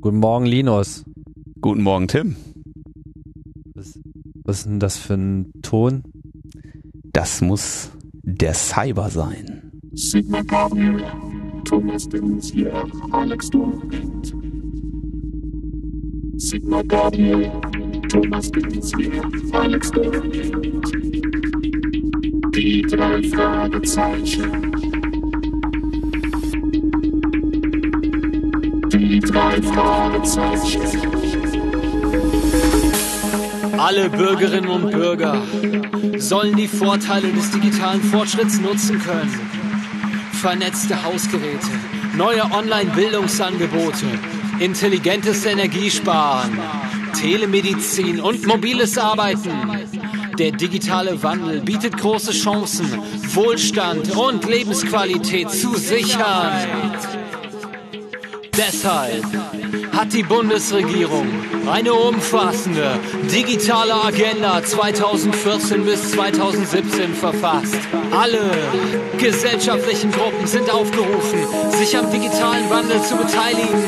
Guten Morgen, Linus. Guten Morgen, Tim. Was, was ist denn das für ein Ton? Das muss der Cyber sein. Sigma Gabriel, Thomas de Maizière, Alex Dobrindt. Sigma Gabriel, Thomas de Maizière, Alex Dobrindt. Die drei Fragezeichen. Alle Bürgerinnen und Bürger sollen die Vorteile des digitalen Fortschritts nutzen können. Vernetzte Hausgeräte, neue Online-Bildungsangebote, intelligentes Energiesparen, Telemedizin und mobiles Arbeiten. Der digitale Wandel bietet große Chancen, Wohlstand und Lebensqualität zu sichern. Deshalb hat die Bundesregierung eine umfassende digitale Agenda 2014 bis 2017 verfasst. Alle gesellschaftlichen Gruppen sind aufgerufen, sich am digitalen Wandel zu beteiligen.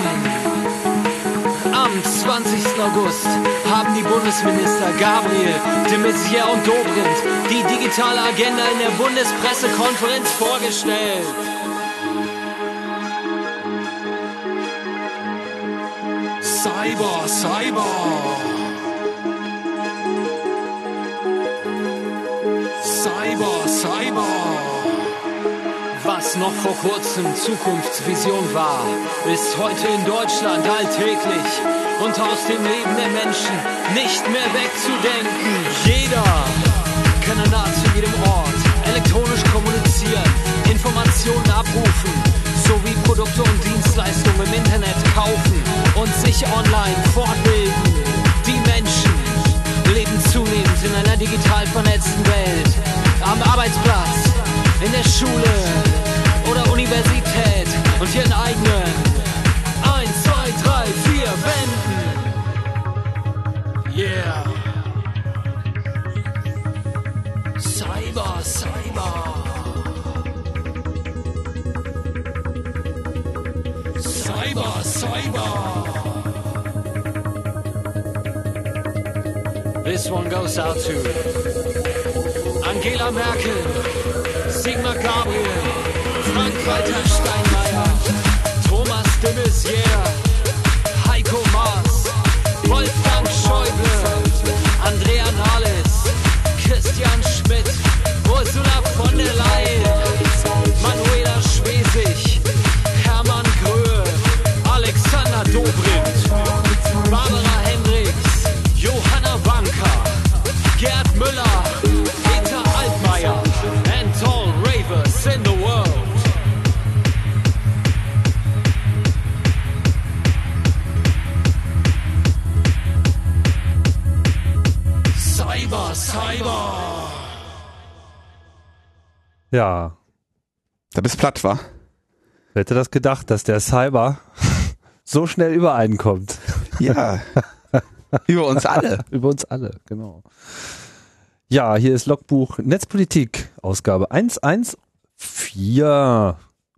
Am 20. August haben die Bundesminister Gabriel, de Maizière und Dobrindt die digitale Agenda in der Bundespressekonferenz vorgestellt. Cyber, Cyber. Cyber, Cyber. Was noch vor kurzem Zukunftsvision war, ist heute in Deutschland alltäglich und aus dem Leben der Menschen nicht mehr wegzudenken. Jeder kann an nahezu jedem Ort elektronisch kommunizieren, Informationen abrufen, sowie Produkte und Dienstleistungen im Internet kaufen und sich online fortbilden. Die Menschen leben zunehmend in einer digital vernetzten Welt. Am Arbeitsplatz, in der Schule oder Universität und ihren eigenen 1, 2, 3, 4 Wänden. Yeah. This one goes out to Angela Merkel, Sigmar Gabriel, Frank-Walter Steinmeier, Ja, Da bist platt, wa? wer hätte das gedacht, dass der Cyber so schnell übereinkommt? Ja. Über uns alle. Über uns alle, genau. Ja, hier ist Logbuch Netzpolitik, Ausgabe 114.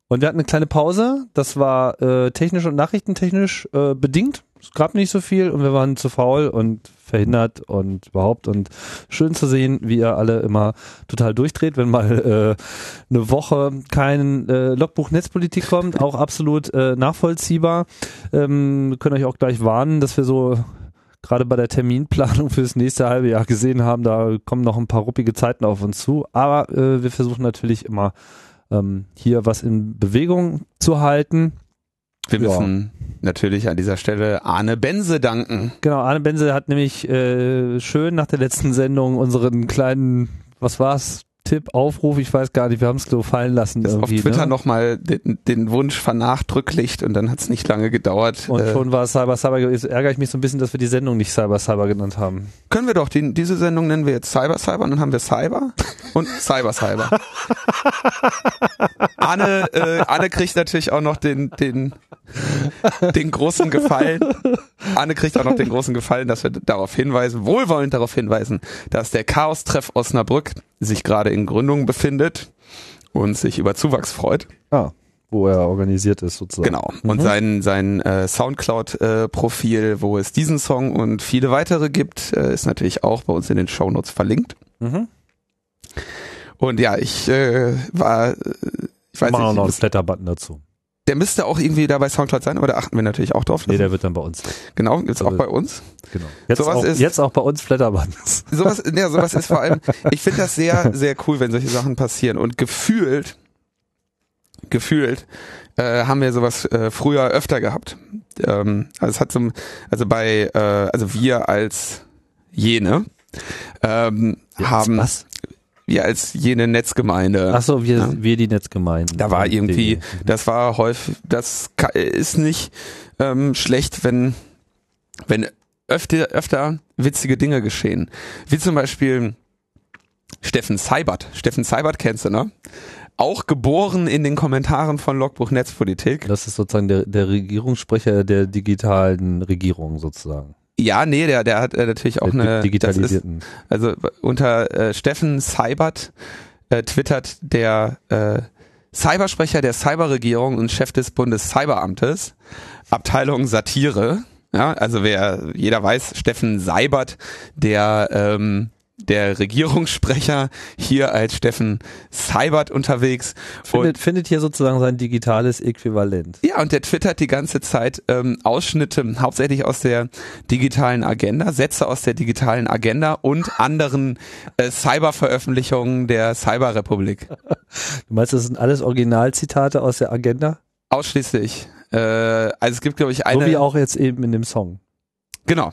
Und wir hatten eine kleine Pause. Das war äh, technisch und nachrichtentechnisch äh, bedingt. Es gab nicht so viel und wir waren zu faul und verhindert und überhaupt. Und schön zu sehen, wie ihr alle immer total durchdreht, wenn mal äh, eine Woche kein äh, Logbuch Netzpolitik kommt. Auch absolut äh, nachvollziehbar. Ähm, können euch auch gleich warnen, dass wir so gerade bei der Terminplanung fürs nächste halbe Jahr gesehen haben, da kommen noch ein paar ruppige Zeiten auf uns zu. Aber äh, wir versuchen natürlich immer ähm, hier was in Bewegung zu halten. Wir Ja. müssen natürlich an dieser Stelle Arne Bense danken. Genau, Arne Benze hat nämlich äh, schön nach der letzten Sendung unseren kleinen, was war's, Tipp, Aufruf, ich weiß gar nicht, wir haben es so fallen lassen Das auf irgendwie. Twitter ne? nochmal den, den Wunsch vernachdrücklicht und dann hat es nicht lange gedauert. Und Äh, schon war es Cyber Cyber gewesen. Ärgere ich mich so ein bisschen, dass wir die Sendung nicht Cyber Cyber genannt haben. können wir doch, die, diese Sendung nennen wir jetzt Cyber Cyber und dann haben wir Cyber und Cyber Cyber. Arne, äh, Arne kriegt natürlich auch noch den, den, den großen Gefallen. Arne kriegt auch noch den großen Gefallen, dass wir darauf hinweisen, wohlwollend darauf hinweisen, dass der Chaos-Treff Osnabrück sich gerade in Gründung befindet und sich über Zuwachs freut. Ah, wo er organisiert ist sozusagen. Genau. Und Mhm. sein, sein äh, Soundcloud-Profil, wo es diesen Song und viele weitere gibt, äh, ist natürlich auch bei uns in den Shownotes verlinkt. Mhm. Und ja, ich äh, war, äh, ich weiß Machen wir noch einen nicht, Flatter-Button dazu. Der müsste auch irgendwie da bei Soundcloud sein, aber da achten wir natürlich auch drauf. Nee, der wird dann bei uns. genau, gibt's auch Also- bei uns. Genau. Jetzt, Sowas auch, ist- jetzt auch bei uns Flatter-Buttons. Sowas, ja, sowas ist vor allem, ich finde das sehr, sehr cool, wenn solche Sachen passieren. Und gefühlt, gefühlt, äh, haben wir sowas äh, früher öfter gehabt. Ähm, also es hat zum, also bei, äh, also wir als jene ähm, haben, Was? Wir als jene Netzgemeinde. Achso, wir, Ja. wir die Netzgemeinden. Da war irgendwie, das war häufig, das ist nicht ähm, schlecht, wenn, wenn öfter, öfter witzige Dinge geschehen. Wie zum Beispiel Steffen Seibert. Steffen Seibert kennst du, ne? Auch geboren in den Kommentaren von Logbuch Netzpolitik. Das ist sozusagen der, der Regierungssprecher der digitalen Regierung sozusagen. Ja, nee, der, der hat äh, natürlich auch eine, di- das ist, digitalisierten. Also unter äh, Steffen Seibert äh, twittert der äh, Cybersprecher der Cyberregierung und Chef des Bundescyberamtes, Abteilung Satire. Ja, also wer jeder weiß, Steffen Seibert, der ähm, der Regierungssprecher hier als Steffen Seibert unterwegs. findet, findet hier sozusagen sein digitales Äquivalent. Ja, und der twittert die ganze Zeit ähm, Ausschnitte, hauptsächlich aus der digitalen Agenda, Sätze aus der digitalen Agenda und anderen äh, Cyber-Veröffentlichungen der Cyberrepublik. Du meinst, das sind alles Originalzitate aus der Agenda? Ausschließlich. Äh, also es gibt, glaube ich, So eine. wie auch jetzt eben in dem Song. Genau.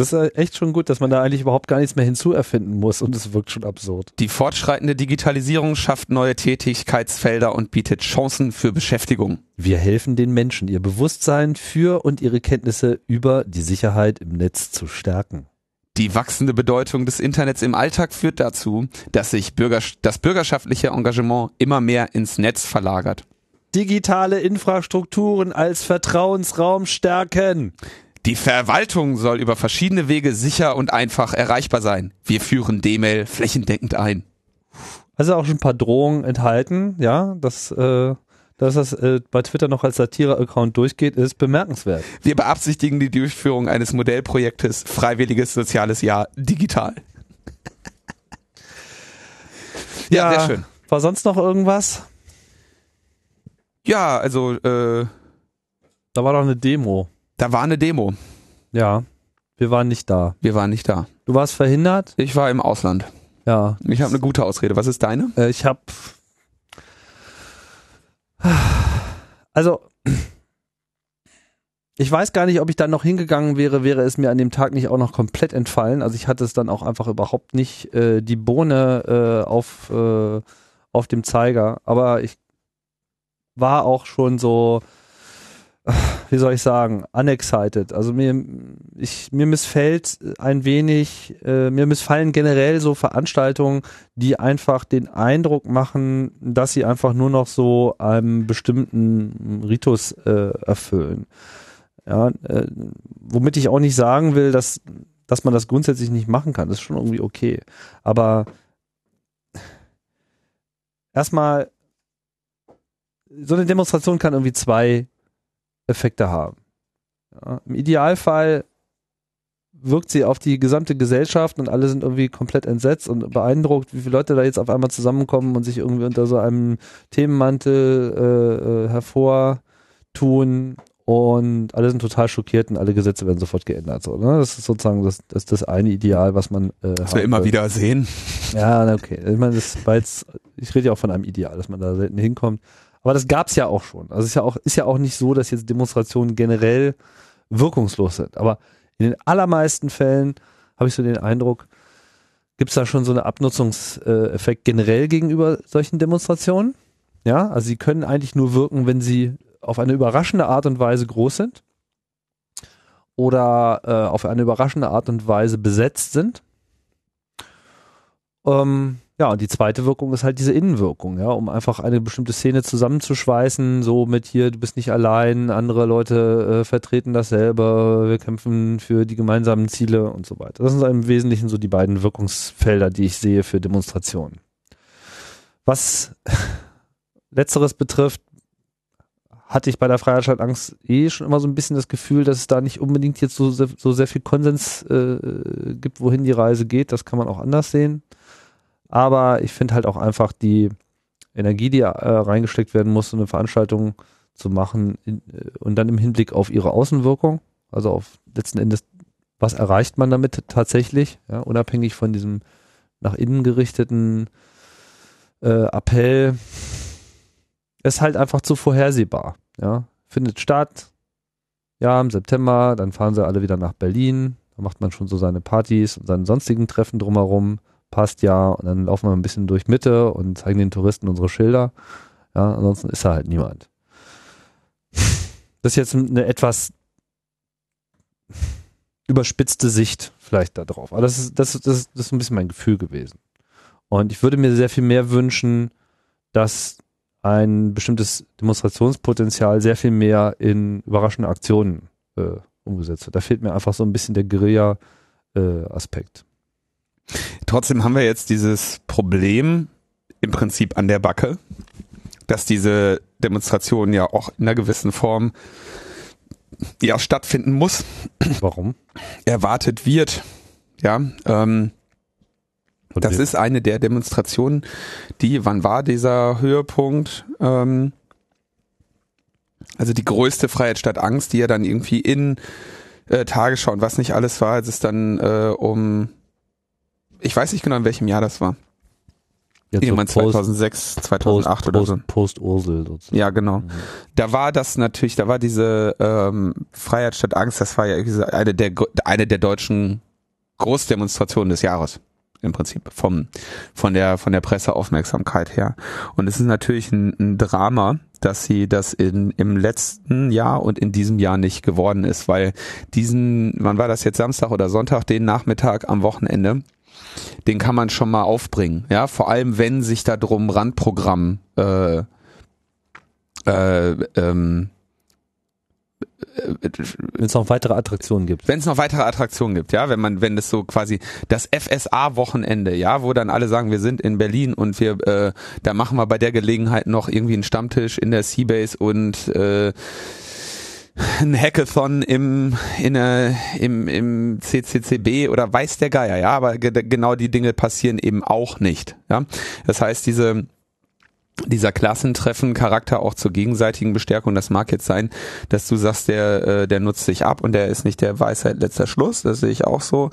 Das ist echt schon gut, dass man da eigentlich überhaupt gar nichts mehr hinzuerfinden muss und es wirkt schon absurd. Die fortschreitende Digitalisierung schafft neue Tätigkeitsfelder und bietet Chancen für Beschäftigung. Wir helfen den Menschen, ihr Bewusstsein für und ihre Kenntnisse über die Sicherheit im Netz zu stärken. Die wachsende Bedeutung des Internets im Alltag führt dazu, dass sich Bürger, das bürgerschaftliche Engagement immer mehr ins Netz verlagert. Digitale Infrastrukturen als Vertrauensraum stärken. Die Verwaltung soll über verschiedene Wege sicher und einfach erreichbar sein. Wir führen D-Mail flächendeckend ein. Also auch schon ein paar Drohungen enthalten, ja, dass, äh, dass das äh, bei Twitter noch als Satire-Account durchgeht, ist bemerkenswert. Wir beabsichtigen die Durchführung eines Modellprojektes Freiwilliges Soziales Jahr digital. ja, sehr schön. War sonst noch irgendwas? Ja, also äh, Da war doch eine Demo. Da war eine Demo. Ja, wir waren nicht da. Wir waren nicht da. Du warst verhindert? Ich war im Ausland. Ja. Ich habe eine gute Ausrede. Was ist deine? Äh, ich habe also ich weiß gar nicht, ob ich dann noch hingegangen wäre, wäre es mir an dem Tag nicht auch noch komplett entfallen. Also ich hatte es dann auch einfach überhaupt nicht äh, die Bohne äh, auf äh, auf dem Zeiger, aber ich war auch schon so wie soll ich sagen, unexcited. Also mir, ich, mir missfällt ein wenig, äh, mir missfallen generell so Veranstaltungen, die einfach den Eindruck machen, dass sie einfach nur noch so einem bestimmten Ritus äh, erfüllen. Ja, äh, womit ich auch nicht sagen will, dass, dass man das grundsätzlich nicht machen kann. Das ist schon irgendwie okay. Aber erstmal, so eine Demonstration kann irgendwie zwei Effekte haben. Ja, Im Idealfall wirkt sie auf die gesamte Gesellschaft und alle sind irgendwie komplett entsetzt und beeindruckt, wie viele Leute da jetzt auf einmal zusammenkommen und sich irgendwie unter so einem Themenmantel äh, äh, hervortun und alle sind total schockiert und alle Gesetze werden sofort geändert. So, ne? Das ist sozusagen das, das, das eine Ideal, was man äh, Was wir immer wieder sehen. ja, okay. Ich meine, das war jetzt, ich rede ja auch von einem Ideal, dass man da selten hinkommt. Aber das gab's ja auch schon. Also es ist ja auch, ist ja auch nicht so, dass jetzt Demonstrationen generell wirkungslos sind. Aber in den allermeisten Fällen habe ich so den Eindruck, gibt's da schon so einen Abnutzungseffekt generell gegenüber solchen Demonstrationen. Ja, also sie können eigentlich nur wirken, wenn sie auf eine überraschende Art und Weise groß sind oder äh, auf eine überraschende Art und Weise besetzt sind. Ähm, ja, und die zweite Wirkung ist halt diese Innenwirkung, ja, um einfach eine bestimmte Szene zusammenzuschweißen, so mit hier, du bist nicht allein, andere Leute äh, vertreten dasselbe, wir kämpfen für die gemeinsamen Ziele und so weiter. Das sind im Wesentlichen so die beiden Wirkungsfelder, die ich sehe für Demonstrationen. Was letzteres betrifft, hatte ich bei der Freiheit statt Angst eh schon immer so ein bisschen das Gefühl, dass es da nicht unbedingt jetzt so, sehr- so sehr viel Konsens äh, gibt, wohin die Reise geht. Das kann man auch anders sehen. Aber ich finde halt auch einfach die Energie, die äh, reingesteckt werden muss, so eine Veranstaltung zu machen in, äh, und dann im Hinblick auf ihre Außenwirkung, also auf letzten Endes, was erreicht man damit tatsächlich, ja, unabhängig von diesem nach innen gerichteten äh, Appell, ist halt einfach zu vorhersehbar. Ja, findet statt. Ja, im September, dann fahren sie alle wieder nach Berlin. Da macht man schon so seine Partys und seine sonstigen Treffen drumherum. Passt ja. Und dann laufen wir ein bisschen durch Mitte und zeigen den Touristen unsere Schilder. Ja, ansonsten ist da halt niemand. Das ist jetzt eine etwas überspitzte Sicht vielleicht da drauf. Aber das ist, das, das, das ist ein bisschen mein Gefühl gewesen. Und ich würde mir sehr viel mehr wünschen, dass ein bestimmtes Demonstrationspotenzial sehr viel mehr in überraschende Aktionen äh, umgesetzt wird. Da fehlt mir einfach so ein bisschen der Guerilla-Aspekt. Trotzdem haben wir jetzt dieses Problem im Prinzip an der Backe, dass diese Demonstration ja auch in einer gewissen Form ja stattfinden muss, Warum? erwartet wird. Ja, ähm, das ist eine der Demonstrationen, die, wann war dieser Höhepunkt? Ähm, also die größte Freiheit statt Angst, die ja dann irgendwie in äh, Tagesschau und was nicht alles war, als es dann äh, um, ich weiß nicht genau in welchem Jahr das war. Jetzt so Irgendwann Post- 2006, 2008 oder so. Post, Post-Ursel sozusagen. Ja, genau. Mhm. Da war das natürlich, da war diese ähm, Freiheit statt Angst, das war ja so eine der eine der deutschen Großdemonstrationen des Jahres im Prinzip vom von der von der Presseaufmerksamkeit her. Und es ist natürlich ein, ein Drama, dass sie das in im letzten Jahr und in diesem Jahr nicht geworden ist, weil diesen, wann war das jetzt Samstag oder Sonntag, den Nachmittag am Wochenende, den kann man schon mal aufbringen, ja, vor allem wenn sich da drum Randprogramm äh, äh, ähm, Wenn es noch weitere Attraktionen gibt. wenn es noch weitere Attraktionen gibt, ja, wenn man, wenn das so quasi das FSA-Wochenende, ja, wo dann alle sagen, wir sind in Berlin und wir, äh, da machen wir bei der Gelegenheit noch irgendwie einen Stammtisch in der Seabase und äh, ein Hackathon im, in der, im, im CCCB oder weiß der Geier, ja, aber ge genau die Dinge passieren eben auch nicht, ja. Das heißt, diese, dieser Klassentreffen-Charakter auch zur gegenseitigen Bestärkung, das mag jetzt sein, dass du sagst, der, äh, der nutzt sich ab und der ist nicht der Weisheit letzter Schluss, das sehe ich auch so.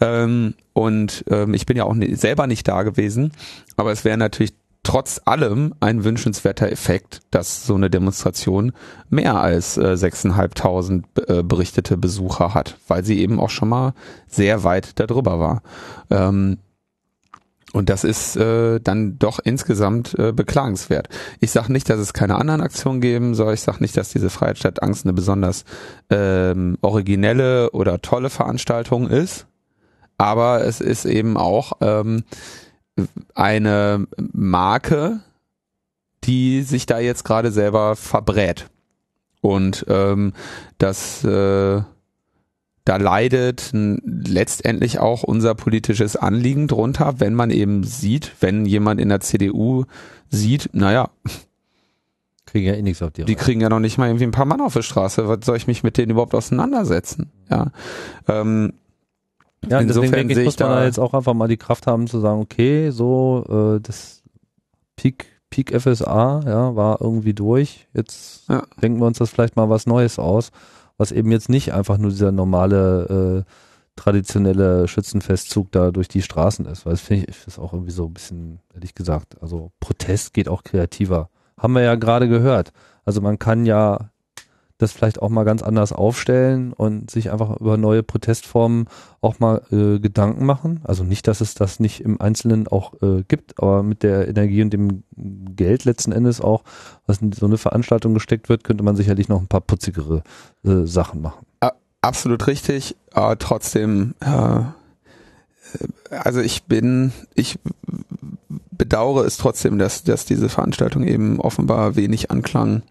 Ähm, und ähm, ich bin ja auch selber nicht da gewesen, aber es wäre natürlich trotz allem ein wünschenswerter Effekt, dass so eine Demonstration mehr als äh, 6.500 äh, berichtete Besucher hat, weil sie eben auch schon mal sehr weit darüber war. Ähm, und das ist äh, dann doch insgesamt äh, beklagenswert. Ich sage nicht, dass es keine anderen Aktionen geben soll. Ich sage nicht, dass diese Freiheit statt Angst eine besonders ähm, originelle oder tolle Veranstaltung ist. Aber es ist eben auch ähm, eine Marke, die sich da jetzt gerade selber verbrät. Und ähm, das äh, da leidet letztendlich auch unser politisches Anliegen drunter, wenn man eben sieht, wenn jemand in der CDU sieht, naja, Kriegen ja eh nichts auf die die Reihe. kriegen ja noch nicht mal irgendwie ein paar Mann auf der Straße. Was soll ich mich mit denen überhaupt auseinandersetzen? Ja. Ähm, Ja, deswegen insofern denke ich, muss ich man da- da jetzt auch einfach mal die Kraft haben zu sagen, okay, so äh, das Peak, Peak FSA, ja, war irgendwie durch. Jetzt Ja. denken wir uns das vielleicht mal was Neues aus, was eben jetzt nicht einfach nur dieser normale äh, traditionelle Schützenfestzug da durch die Straßen ist, weil das finde ich ist auch irgendwie so ein bisschen, ehrlich gesagt, also Protest geht auch kreativer. Haben wir ja gerade gehört. Also man kann ja das vielleicht auch mal ganz anders aufstellen und sich einfach über neue Protestformen auch mal äh, Gedanken machen. Also nicht, dass es das nicht im Einzelnen auch äh, gibt, aber mit der Energie und dem Geld letzten Endes auch, was in so eine Veranstaltung gesteckt wird, könnte man sicherlich noch ein paar putzigere äh, Sachen machen. absolut richtig, aber trotzdem, äh, also ich bin, ich bedauere es trotzdem, dass, dass diese Veranstaltung eben offenbar wenig Anklang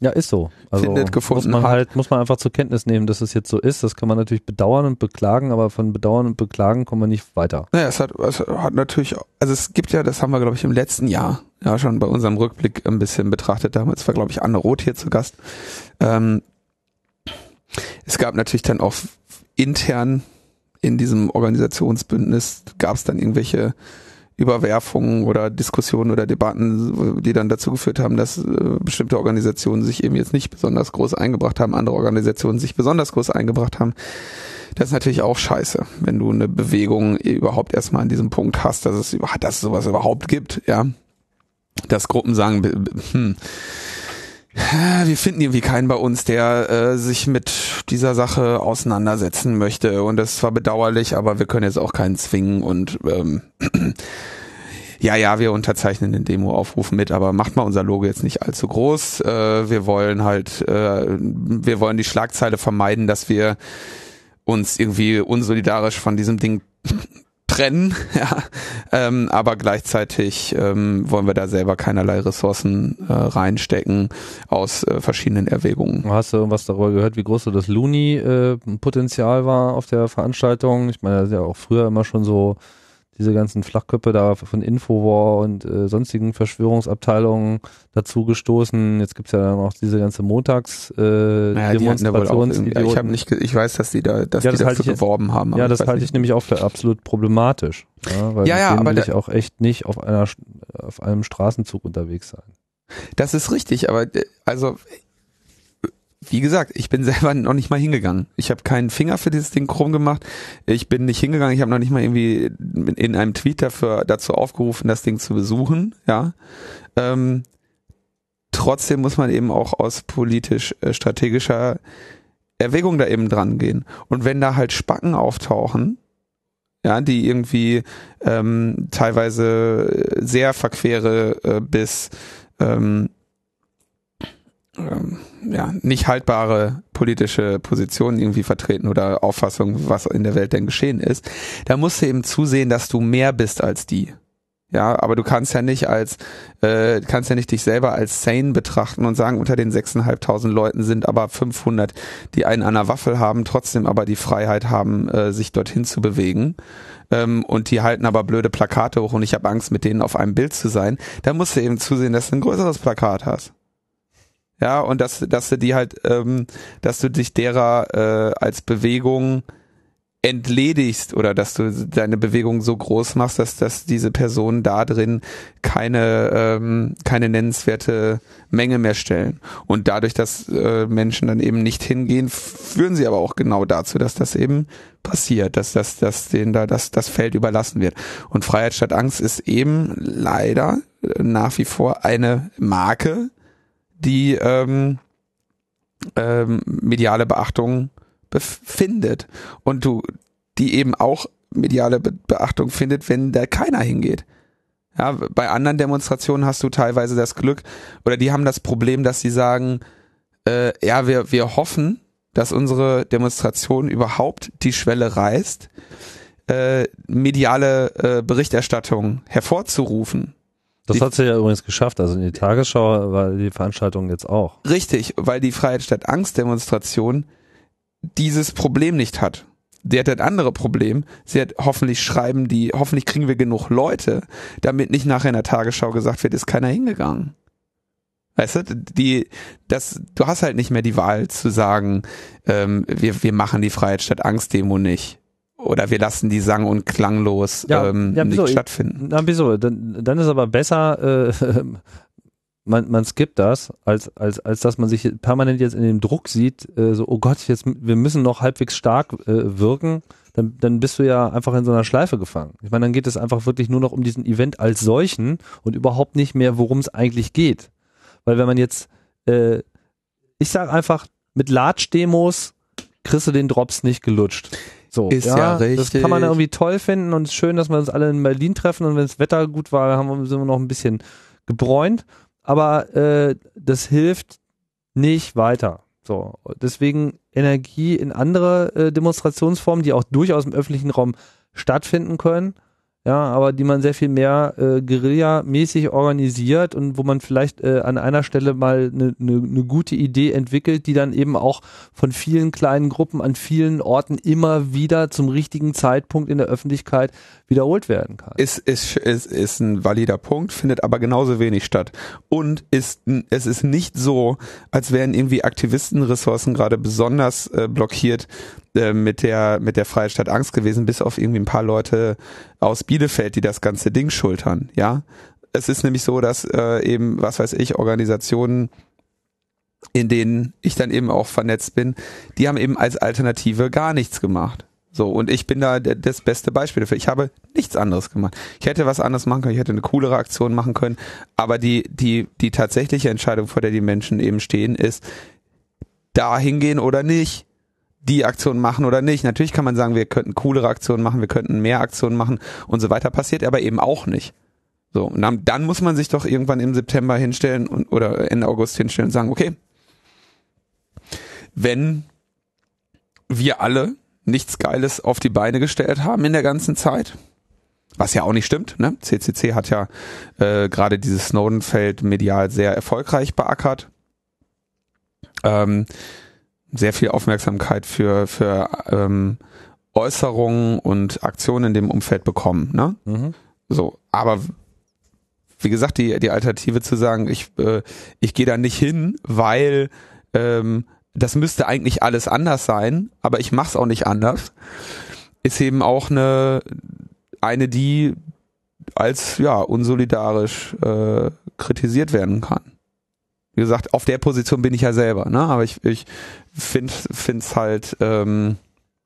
Ja, ist so. Also Findet gefunden muss man hat. halt, muss man einfach zur Kenntnis nehmen, dass es jetzt so ist. Das kann man natürlich bedauern und beklagen, aber von bedauern und beklagen kommen wir nicht weiter. Naja, es hat, es hat natürlich, also es gibt ja, das haben wir glaube ich im letzten Jahr ja schon bei unserem Rückblick ein bisschen betrachtet. Damals war, glaube ich, Anne Roth hier zu Gast. Ähm, es gab natürlich dann auch intern in diesem Organisationsbündnis gab es dann irgendwelche Überwerfungen oder Diskussionen oder Debatten, die dann dazu geführt haben, dass äh, bestimmte Organisationen sich eben jetzt nicht besonders groß eingebracht haben, andere Organisationen sich besonders groß eingebracht haben. Das ist natürlich auch scheiße, wenn du eine Bewegung überhaupt erstmal an diesem Punkt hast, dass es, dass es sowas überhaupt gibt, ja. Dass Gruppen sagen, hm, wir finden irgendwie keinen bei uns, der äh, sich mit dieser Sache auseinandersetzen möchte. Und das ist zwar bedauerlich, aber wir können jetzt auch keinen zwingen und ähm, ja, ja, wir unterzeichnen den Demo-Aufruf mit, aber macht mal unser Logo jetzt nicht allzu groß. Äh, wir wollen halt, äh, wir wollen die Schlagzeile vermeiden, dass wir uns irgendwie unsolidarisch von diesem Ding trennen, ja. Ähm, aber gleichzeitig ähm, wollen wir da selber keinerlei Ressourcen äh, reinstecken aus äh, verschiedenen Erwägungen. Hast du irgendwas darüber gehört, wie groß so das Looney-Potenzial äh, war auf der Veranstaltung? Ich meine, das ist ja auch früher immer schon so diese ganzen Flachköpfe da von Infowar und äh, sonstigen Verschwörungsabteilungen dazu gestoßen. Jetzt gibt's ja dann auch diese ganze Montags äh, naja, Demonstrations die Ich habe nicht, ich weiß, dass die da, dass ja, das die dafür ich, geworben haben. Ja, das halte ich nämlich auch für absolut problematisch. Ja, weil ja, ja, aber will ich auch echt nicht auf einer auf einem Straßenzug unterwegs sein. Das ist richtig, aber äh, also wie gesagt, ich bin selber noch nicht mal hingegangen. Ich habe keinen Finger für dieses Ding krumm gemacht. Ich bin nicht hingegangen. Ich habe noch nicht mal irgendwie in einem Tweet dafür dazu aufgerufen, das Ding zu besuchen. Ja. Ähm, trotzdem muss man eben auch aus politisch äh, Erwägung da eben dran gehen. Und wenn da halt Spacken auftauchen, ja, die irgendwie ähm, teilweise sehr verquere äh, bis ähm, ähm, ja, nicht haltbare politische Positionen irgendwie vertreten oder Auffassungen, was in der Welt denn geschehen ist, da musst du eben zusehen, dass du mehr bist als die. Ja, aber du kannst ja nicht als, äh, kannst ja nicht dich selber als sane betrachten und sagen, unter den 6.500 Leuten sind aber 500, die einen an der Waffel haben, trotzdem aber die Freiheit haben, äh, sich dorthin zu bewegen. Ähm, und die halten aber blöde Plakate hoch und ich habe Angst, mit denen auf einem Bild zu sein. Da musst du eben zusehen, dass du ein größeres Plakat hast ja, und dass, dass du die halt, ähm, dass du dich derer äh, als Bewegung entledigst oder dass du deine Bewegung so groß machst, dass, dass diese Personen da drin keine, ähm, keine nennenswerte Menge mehr stellen. Und dadurch, dass äh, Menschen dann eben nicht hingehen, führen sie aber auch genau dazu, dass das eben passiert, dass, dass, dass denen da das, das Feld überlassen wird. Und Freiheit statt Angst ist eben leider nach wie vor eine Marke, die ähm, ähm, mediale Beachtung befindet und du die eben auch mediale Be Beachtung findet, wenn da keiner hingeht. Ja, bei anderen Demonstrationen hast du teilweise das Glück oder die haben das Problem, dass sie sagen, äh, ja, wir, wir hoffen, dass unsere Demonstration überhaupt die Schwelle reißt, äh, mediale äh, Berichterstattung hervorzurufen. Das die, hat sie ja übrigens geschafft. Also in die Tagesschau war die Veranstaltung jetzt auch. Richtig, weil die Freiheit statt Angst Demonstration dieses Problem nicht hat. Die hat das andere Problem. Sie hat hoffentlich schreiben die, hoffentlich kriegen wir genug Leute, damit nicht nachher in der Tagesschau gesagt wird, ist keiner hingegangen. Weißt du, die, das, du hast halt nicht mehr die Wahl zu sagen, ähm, wir, wir machen die Freiheit statt Angst Demo nicht oder wir lassen die sang- und klanglos ja, ähm, ja, nicht stattfinden. Na, wieso? Dann, dann ist aber besser, äh, man, man skippt das, als, als, als dass man sich permanent jetzt in dem Druck sieht, äh, so, oh Gott, jetzt, wir müssen noch halbwegs stark äh, wirken, dann, dann bist du ja einfach in so einer Schleife gefangen. Ich meine, dann geht es einfach wirklich nur noch um diesen Event als solchen und überhaupt nicht mehr, worum es eigentlich geht. Weil wenn man jetzt, äh, ich sage einfach, mit Large-Demos kriegst du den Drops nicht gelutscht. So, ist ja, ja richtig. Das kann man irgendwie toll finden und es ist schön, dass wir uns alle in Berlin treffen und wenn das Wetter gut war, haben wir, sind wir noch ein bisschen gebräunt. Aber äh, das hilft nicht weiter. So, deswegen Energie in andere äh, Demonstrationsformen, die auch durchaus im öffentlichen Raum stattfinden können. Ja, aber die man sehr viel mehr äh, Guerilla-mäßig organisiert und wo man vielleicht äh, an einer Stelle mal eine ne, ne gute Idee entwickelt, die dann eben auch von vielen kleinen Gruppen an vielen Orten immer wieder zum richtigen Zeitpunkt in der Öffentlichkeit wiederholt werden kann. Ist, ist, ist, ist ein valider Punkt, findet aber genauso wenig statt. Und ist, es ist nicht so, als wären irgendwie Aktivistenressourcen gerade besonders äh, blockiert äh, mit der, mit der Freie Stadt Angst gewesen, bis auf irgendwie ein paar Leute aus Bielefeld, die das ganze Ding schultern, ja. Es ist nämlich so, dass äh, eben, was weiß ich, Organisationen in denen ich dann eben auch vernetzt bin, die haben eben als Alternative gar nichts gemacht. So, und ich bin da das beste Beispiel dafür. Ich habe nichts anderes gemacht. Ich hätte was anderes machen können, ich hätte eine coolere Aktion machen können, aber die, die, die tatsächliche Entscheidung, vor der die Menschen eben stehen, ist, da hingehen oder nicht. Die Aktion machen oder nicht. Natürlich kann man sagen, wir könnten coolere Aktionen machen, wir könnten mehr Aktionen machen und so weiter. Passiert aber eben auch nicht. So, und dann, dann muss man sich doch irgendwann im September hinstellen und, oder Ende August hinstellen und sagen, okay, wenn wir alle nichts Geiles auf die Beine gestellt haben in der ganzen Zeit. Was ja auch nicht stimmt. Ne? CCC hat ja äh, gerade dieses Snowden-Feld medial sehr erfolgreich beackert. Ähm, sehr viel Aufmerksamkeit für, für ähm, Äußerungen und Aktionen in dem Umfeld bekommen. Ne? Mhm. So, aber wie gesagt, die, die Alternative zu sagen, ich, äh, ich gehe da nicht hin, weil ähm, das müsste eigentlich alles anders sein, aber ich mach's auch nicht anders, ist eben auch eine, eine, die als ja unsolidarisch äh, kritisiert werden kann. Wie gesagt, auf der Position bin ich ja selber, ne? Aber ich, ich finde es halt ähm,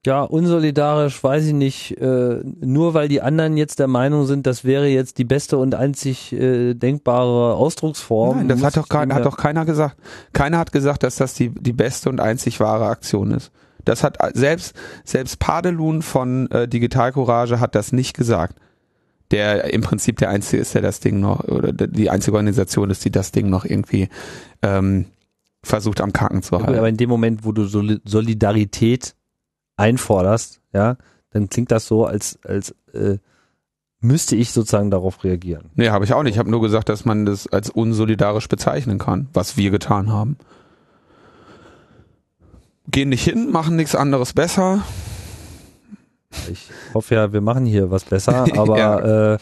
ja, unsolidarisch, weiß ich nicht, äh, nur weil die anderen jetzt der Meinung sind, das wäre jetzt die beste und einzig äh, denkbare Ausdrucksform. Nein, das hat doch, kein, hat doch keiner gesagt. Keiner hat gesagt, dass das die, die beste und einzig wahre Aktion ist. Das hat selbst, selbst Padelun von äh, Digital Courage hat das nicht gesagt. Der im Prinzip der einzige ist, der das Ding noch, oder die einzige Organisation ist, die das Ding noch irgendwie ähm, versucht am Kacken zu halten. aber in dem Moment, wo du Solidarität einforderst, ja, dann klingt das so, als, als äh, müsste ich sozusagen darauf reagieren. Nee, habe ich auch nicht. Ich habe nur gesagt, dass man das als unsolidarisch bezeichnen kann, was wir getan haben. Gehen nicht hin, machen nichts anderes besser. Ich hoffe ja, wir machen hier was besser, aber ja. Äh,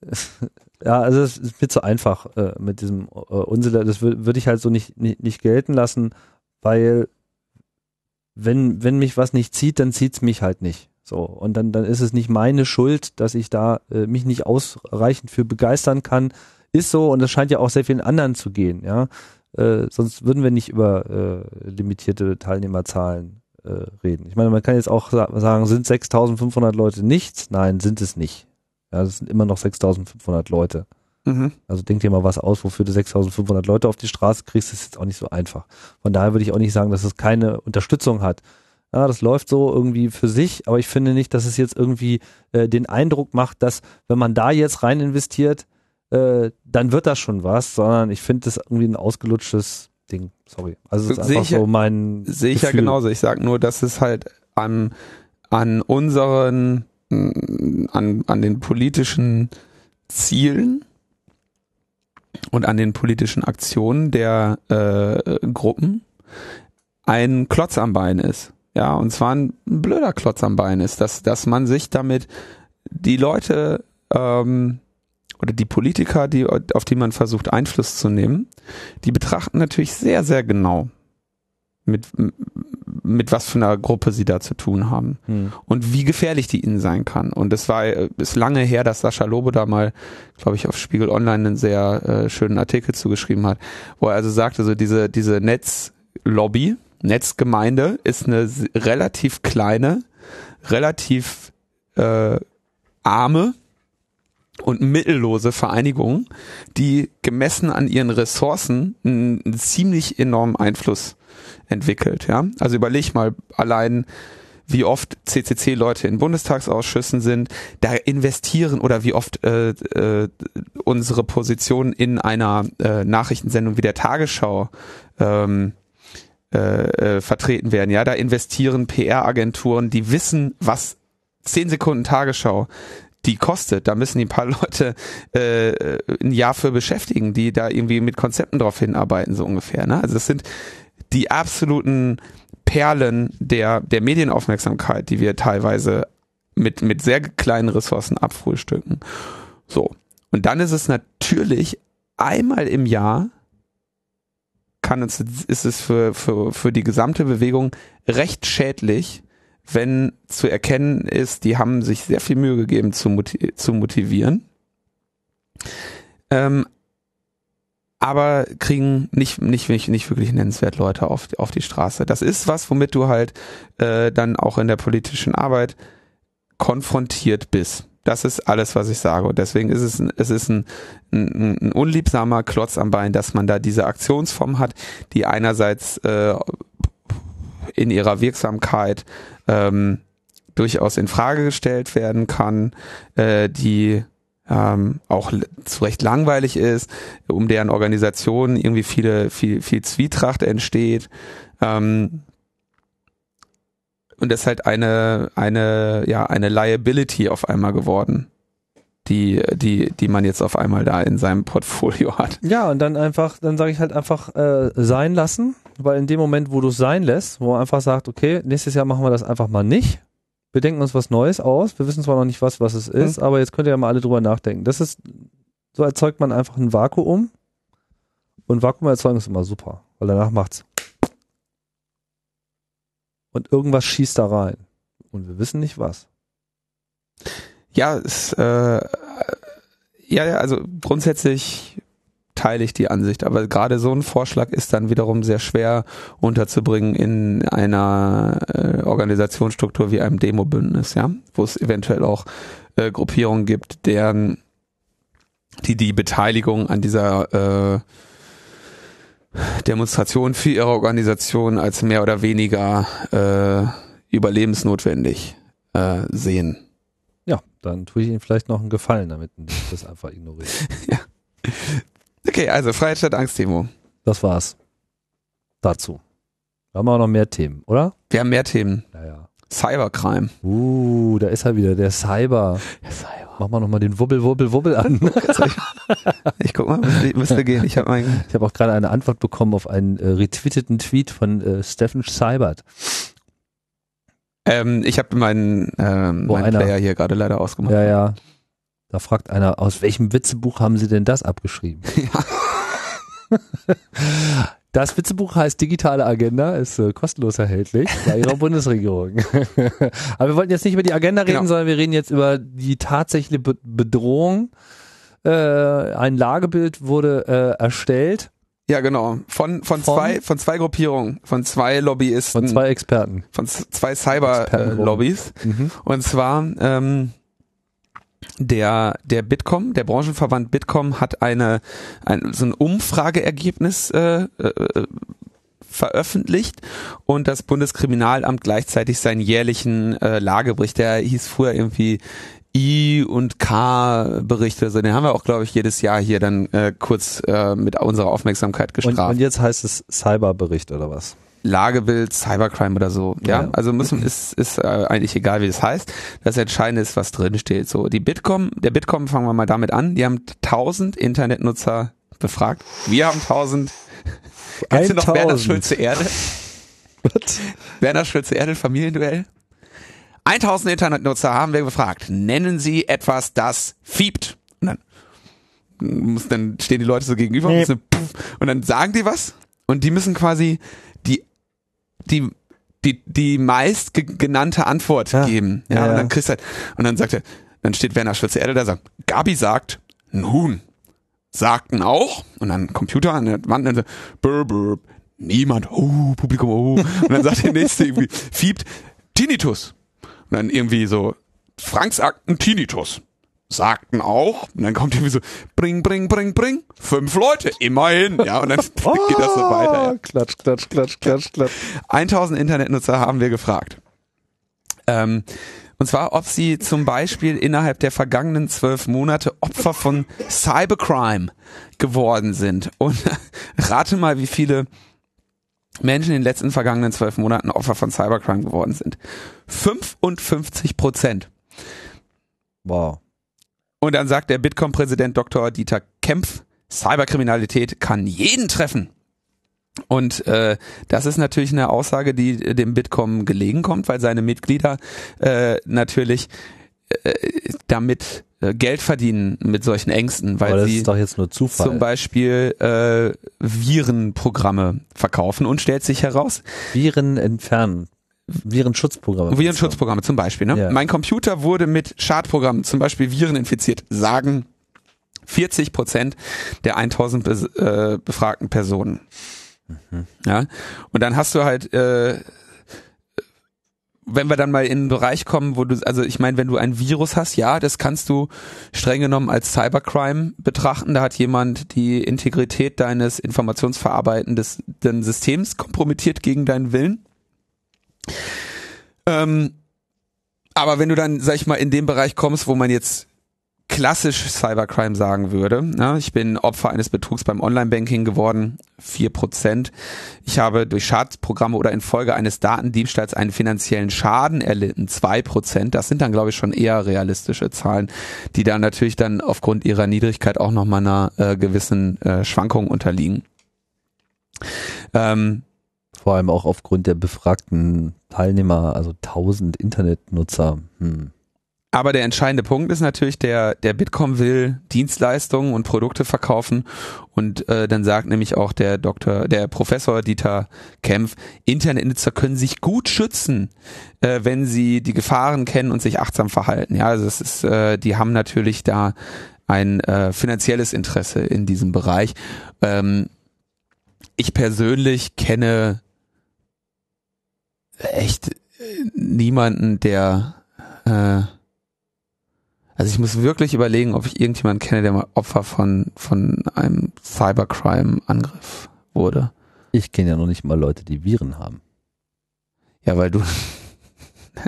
ja, also es ist mir zu einfach äh, mit diesem äh, Unsinn. Das würde würd ich halt so nicht, nicht, nicht gelten lassen, weil wenn, wenn mich was nicht zieht, dann zieht's mich halt nicht. So, und dann, dann ist es nicht meine Schuld, dass ich da äh, mich nicht ausreichend für begeistern kann. Ist so, und das scheint ja auch sehr vielen anderen zu gehen, ja. Äh, sonst würden wir nicht über äh, limitierte Teilnehmerzahlen äh, reden. Ich meine, man kann jetzt auch sagen, sind 6500 Leute nichts? Nein, sind es nicht. Ja, das sind immer noch 6500 Leute. Mhm. Also denk dir mal was aus, wofür du 6500 Leute auf die Straße kriegst, ist jetzt auch nicht so einfach. Von daher würde ich auch nicht sagen, dass es keine Unterstützung hat. Ja, das läuft so irgendwie für sich, aber ich finde nicht, dass es jetzt irgendwie äh, den Eindruck macht, dass wenn man da jetzt rein investiert, äh, dann wird das schon was, sondern ich finde das irgendwie ein ausgelutschtes Ding. Sorry. Also es ist einfach so mein Sehe ich ja genauso. Ich sage nur, dass es halt an, an unseren, an, an den politischen Zielen und an den politischen Aktionen der äh, Gruppen ein Klotz am Bein ist. Ja, und zwar ein blöder Klotz am Bein ist, dass, dass man sich damit die Leute ähm, oder die Politiker, die, auf die man versucht Einfluss zu nehmen, die betrachten natürlich sehr, sehr genau, mit, mit was für einer Gruppe sie da zu tun haben hm. und wie gefährlich die ihnen sein kann. Und es war ist lange her, dass Sascha Lobe da mal, glaube ich, auf Spiegel Online einen sehr äh, schönen Artikel zugeschrieben hat, wo er also sagte, so diese diese Netzlobby, Netzgemeinde ist eine relativ kleine, relativ äh, arme und mittellose Vereinigung, die gemessen an ihren Ressourcen einen, ziemlich enormen Einfluss entwickelt. Ja? Also überleg mal allein, wie oft CCC-Leute in Bundestagsausschüssen sind, da investieren oder wie oft äh, äh, unsere Position in einer äh, Nachrichtensendung wie der Tagesschau ähm, äh, äh, vertreten werden. Ja, da investieren PR-Agenturen, die wissen, was zehn Sekunden Tagesschau die kostet. Da müssen die ein paar Leute äh, ein Jahr für beschäftigen, die da irgendwie mit Konzepten drauf hinarbeiten, so ungefähr. Ne? Also es sind die absoluten Perlen der, der Medienaufmerksamkeit, die wir teilweise mit, mit sehr kleinen Ressourcen abfrühstücken. So. Und dann ist es natürlich einmal im Jahr kann es, ist es für, für, für die gesamte Bewegung recht schädlich, wenn zu erkennen ist, die haben sich sehr viel Mühe gegeben zu, motiv zu motivieren, ähm, aber kriegen nicht, nicht, nicht, nicht wirklich nennenswert Leute auf, auf die Straße. Das ist was, womit du halt äh, dann auch in der politischen Arbeit konfrontiert bist. Das ist alles, was ich sage. Und deswegen ist es, ein, es ist ein, ein, ein unliebsamer Klotz am Bein, dass man da diese Aktionsform hat, die einerseits äh, in ihrer Wirksamkeit ähm, durchaus in Frage gestellt werden kann, äh, die ähm, auch zu Recht langweilig ist, um deren Organisation irgendwie viele, viel, viel Zwietracht entsteht. Ähm, und das ist halt eine, eine, ja, eine Liability auf einmal geworden, die, die, die man jetzt auf einmal da in seinem Portfolio hat. Ja, und dann einfach, dann sage ich halt einfach äh, sein lassen, weil in dem Moment, wo du es sein lässt, wo man einfach sagt, okay, nächstes Jahr machen wir das einfach mal nicht. Wir denken uns was Neues aus. Wir wissen zwar noch nicht was, was es ist, mhm. aber jetzt könnt ihr ja mal alle drüber nachdenken. Das ist, so erzeugt man einfach ein Vakuum. Und Vakuum erzeugen ist immer super, weil danach macht's und irgendwas schießt da rein. Und wir wissen nicht was. Ja, es, äh, ja, ja, also grundsätzlich teile ich die Ansicht, aber gerade so ein Vorschlag ist dann wiederum sehr schwer unterzubringen in einer äh, Organisationsstruktur wie einem Demobündnis, ja, wo es eventuell auch äh, Gruppierungen gibt, deren die die Beteiligung an dieser äh, Demonstration für ihre Organisation als mehr oder weniger äh, überlebensnotwendig äh, sehen. Ja, dann tue ich Ihnen vielleicht noch einen Gefallen damit und das einfach ignorieren. ja. Okay, also Freiheit statt Angst-Demo. Das war's. Dazu. Wir haben auch noch mehr Themen, oder? Wir haben mehr Themen. Naja. Cybercrime. Uh, da ist er wieder, der Cyber. Der Cyber. Mach mal nochmal den Wubbel, Wubbel, Wubbel an. ich guck mal, müsste, müsste gehen. Ich habe hab auch gerade eine Antwort bekommen auf einen äh, retweeteten Tweet von äh, Steffen Seibert. Ähm, ich habe meinen, ähm, meinen Player hier gerade leider ausgemacht. Ja, ja. Da fragt einer, aus welchem Witzebuch haben Sie denn das abgeschrieben? Ja. Das Witzebuch heißt Digitale Agenda, ist äh, kostenlos erhältlich bei Ihrer Bundesregierung. Aber wir wollten jetzt nicht über die Agenda reden, genau. sondern wir reden jetzt über die tatsächliche Be Bedrohung. Äh, ein Lagebild wurde äh, erstellt. Ja, genau. Von, von, von, zwei, von zwei Gruppierungen, von zwei Lobbyisten. Von zwei Experten. Von zwei Cyber-Lobbys. Äh, mhm. Und zwar ähm, der, der Bitkom, der Branchenverband Bitkom hat eine, ein, so ein Umfrageergebnis äh, äh, veröffentlicht und das Bundeskriminalamt gleichzeitig seinen jährlichen äh, Lagebericht, der hieß früher irgendwie I und K Berichte, also den haben wir auch, glaube ich, jedes Jahr hier dann äh, kurz äh, mit unserer Aufmerksamkeit gestraft. Und, und jetzt heißt es Cyberbericht oder was? Lagebild, Cybercrime oder so. Ja, ja. also müssen ist ist äh, eigentlich egal, wie das heißt. Das Entscheidende ist, was drin steht. So die Bitkom, der Bitkom, fangen wir mal damit an. Die haben 1000 Internetnutzer befragt. Wir haben 1000. Kennst du noch Werner Schulze Erde? What? Werner Schulze Erde Familienduell. 1000 Internetnutzer haben wir gefragt. Nennen Sie etwas, das fiebt. Und dann, muss, dann stehen die Leute so gegenüber nee. und dann sagen die was und die müssen quasi die die die meist genannte Antwort ja. geben. Ja, ja, und dann kriegst du halt, und dann sagt er, dann steht Werner Schulze Erde da sagt, Gabi sagt, nun, sagten auch, und dann Computer an der Wand, und dann so, burr, burr, niemand, oh, Publikum, oh, und dann sagt der nächste irgendwie, fiebt, Tinnitus. Und dann irgendwie so, Franks Akten Tinnitus sagten auch, und dann kommt irgendwie so, bring, bring, bring, bring, fünf Leute, immerhin, ja, und dann oh, geht das so weiter. Ja. Klatsch, klatsch, klatsch, klatsch, klatsch. 1000 Internetnutzer haben wir gefragt. Ähm, und zwar, ob sie zum Beispiel innerhalb der vergangenen zwölf Monate Opfer von Cybercrime geworden sind. Und rate mal, wie viele Menschen in den letzten vergangenen zwölf Monaten Opfer von Cybercrime geworden sind. 55 Prozent. Wow. Und dann sagt der Bitkom-Präsident Dr. Dieter Kempf, Cyberkriminalität kann jeden treffen. Und äh, das ist natürlich eine Aussage, die dem Bitkom gelegen kommt, weil seine Mitglieder äh, natürlich äh, damit äh, Geld verdienen mit solchen Ängsten, weil das sie ist doch jetzt nur Zufall. zum Beispiel äh, Virenprogramme verkaufen und stellt sich heraus, Viren entfernen. Virenschutzprogramme. Virenschutzprogramme zum Beispiel. Ne? Ja. Mein Computer wurde mit Schadprogrammen, zum Beispiel Viren infiziert, sagen 40 Prozent der 1000 bes äh, befragten Personen. Ja, und dann hast du halt, äh, wenn wir dann mal in einen Bereich kommen, wo du, also ich meine, wenn du ein Virus hast, ja, das kannst du streng genommen als Cybercrime betrachten. Da hat jemand die Integrität deines informationsverarbeitenden Systems kompromittiert gegen deinen Willen. Ähm, aber wenn du dann, sag ich mal, in den Bereich kommst, wo man jetzt klassisch Cybercrime sagen würde, na, ich bin Opfer eines Betrugs beim Online-Banking geworden, vier Prozent. Ich habe durch Schadprogramme oder infolge eines Datendiebstahls einen finanziellen Schaden erlitten, zwei Prozent. Das sind dann, glaube ich, schon eher realistische Zahlen, die dann natürlich dann aufgrund ihrer Niedrigkeit auch nochmal einer äh, gewissen äh, Schwankung unterliegen. Ähm, Vor allem auch aufgrund der befragten Teilnehmer, also 1000 Internetnutzer. Hm. Aber der entscheidende Punkt ist natürlich, der, der Bitkom will Dienstleistungen und Produkte verkaufen und äh, dann sagt nämlich auch der Doktor, der Professor Dieter Kempf, Internetnutzer können sich gut schützen, äh, wenn sie die Gefahren kennen und sich achtsam verhalten. Ja, also es ist, äh, die haben natürlich da ein äh, finanzielles Interesse in diesem Bereich. Ähm, ich persönlich kenne echt niemanden, der äh, also ich muss wirklich überlegen, ob ich irgendjemanden kenne, der mal Opfer von, von einem Cybercrime-Angriff wurde. Ich kenne ja noch nicht mal Leute, die Viren haben. Ja, weil du.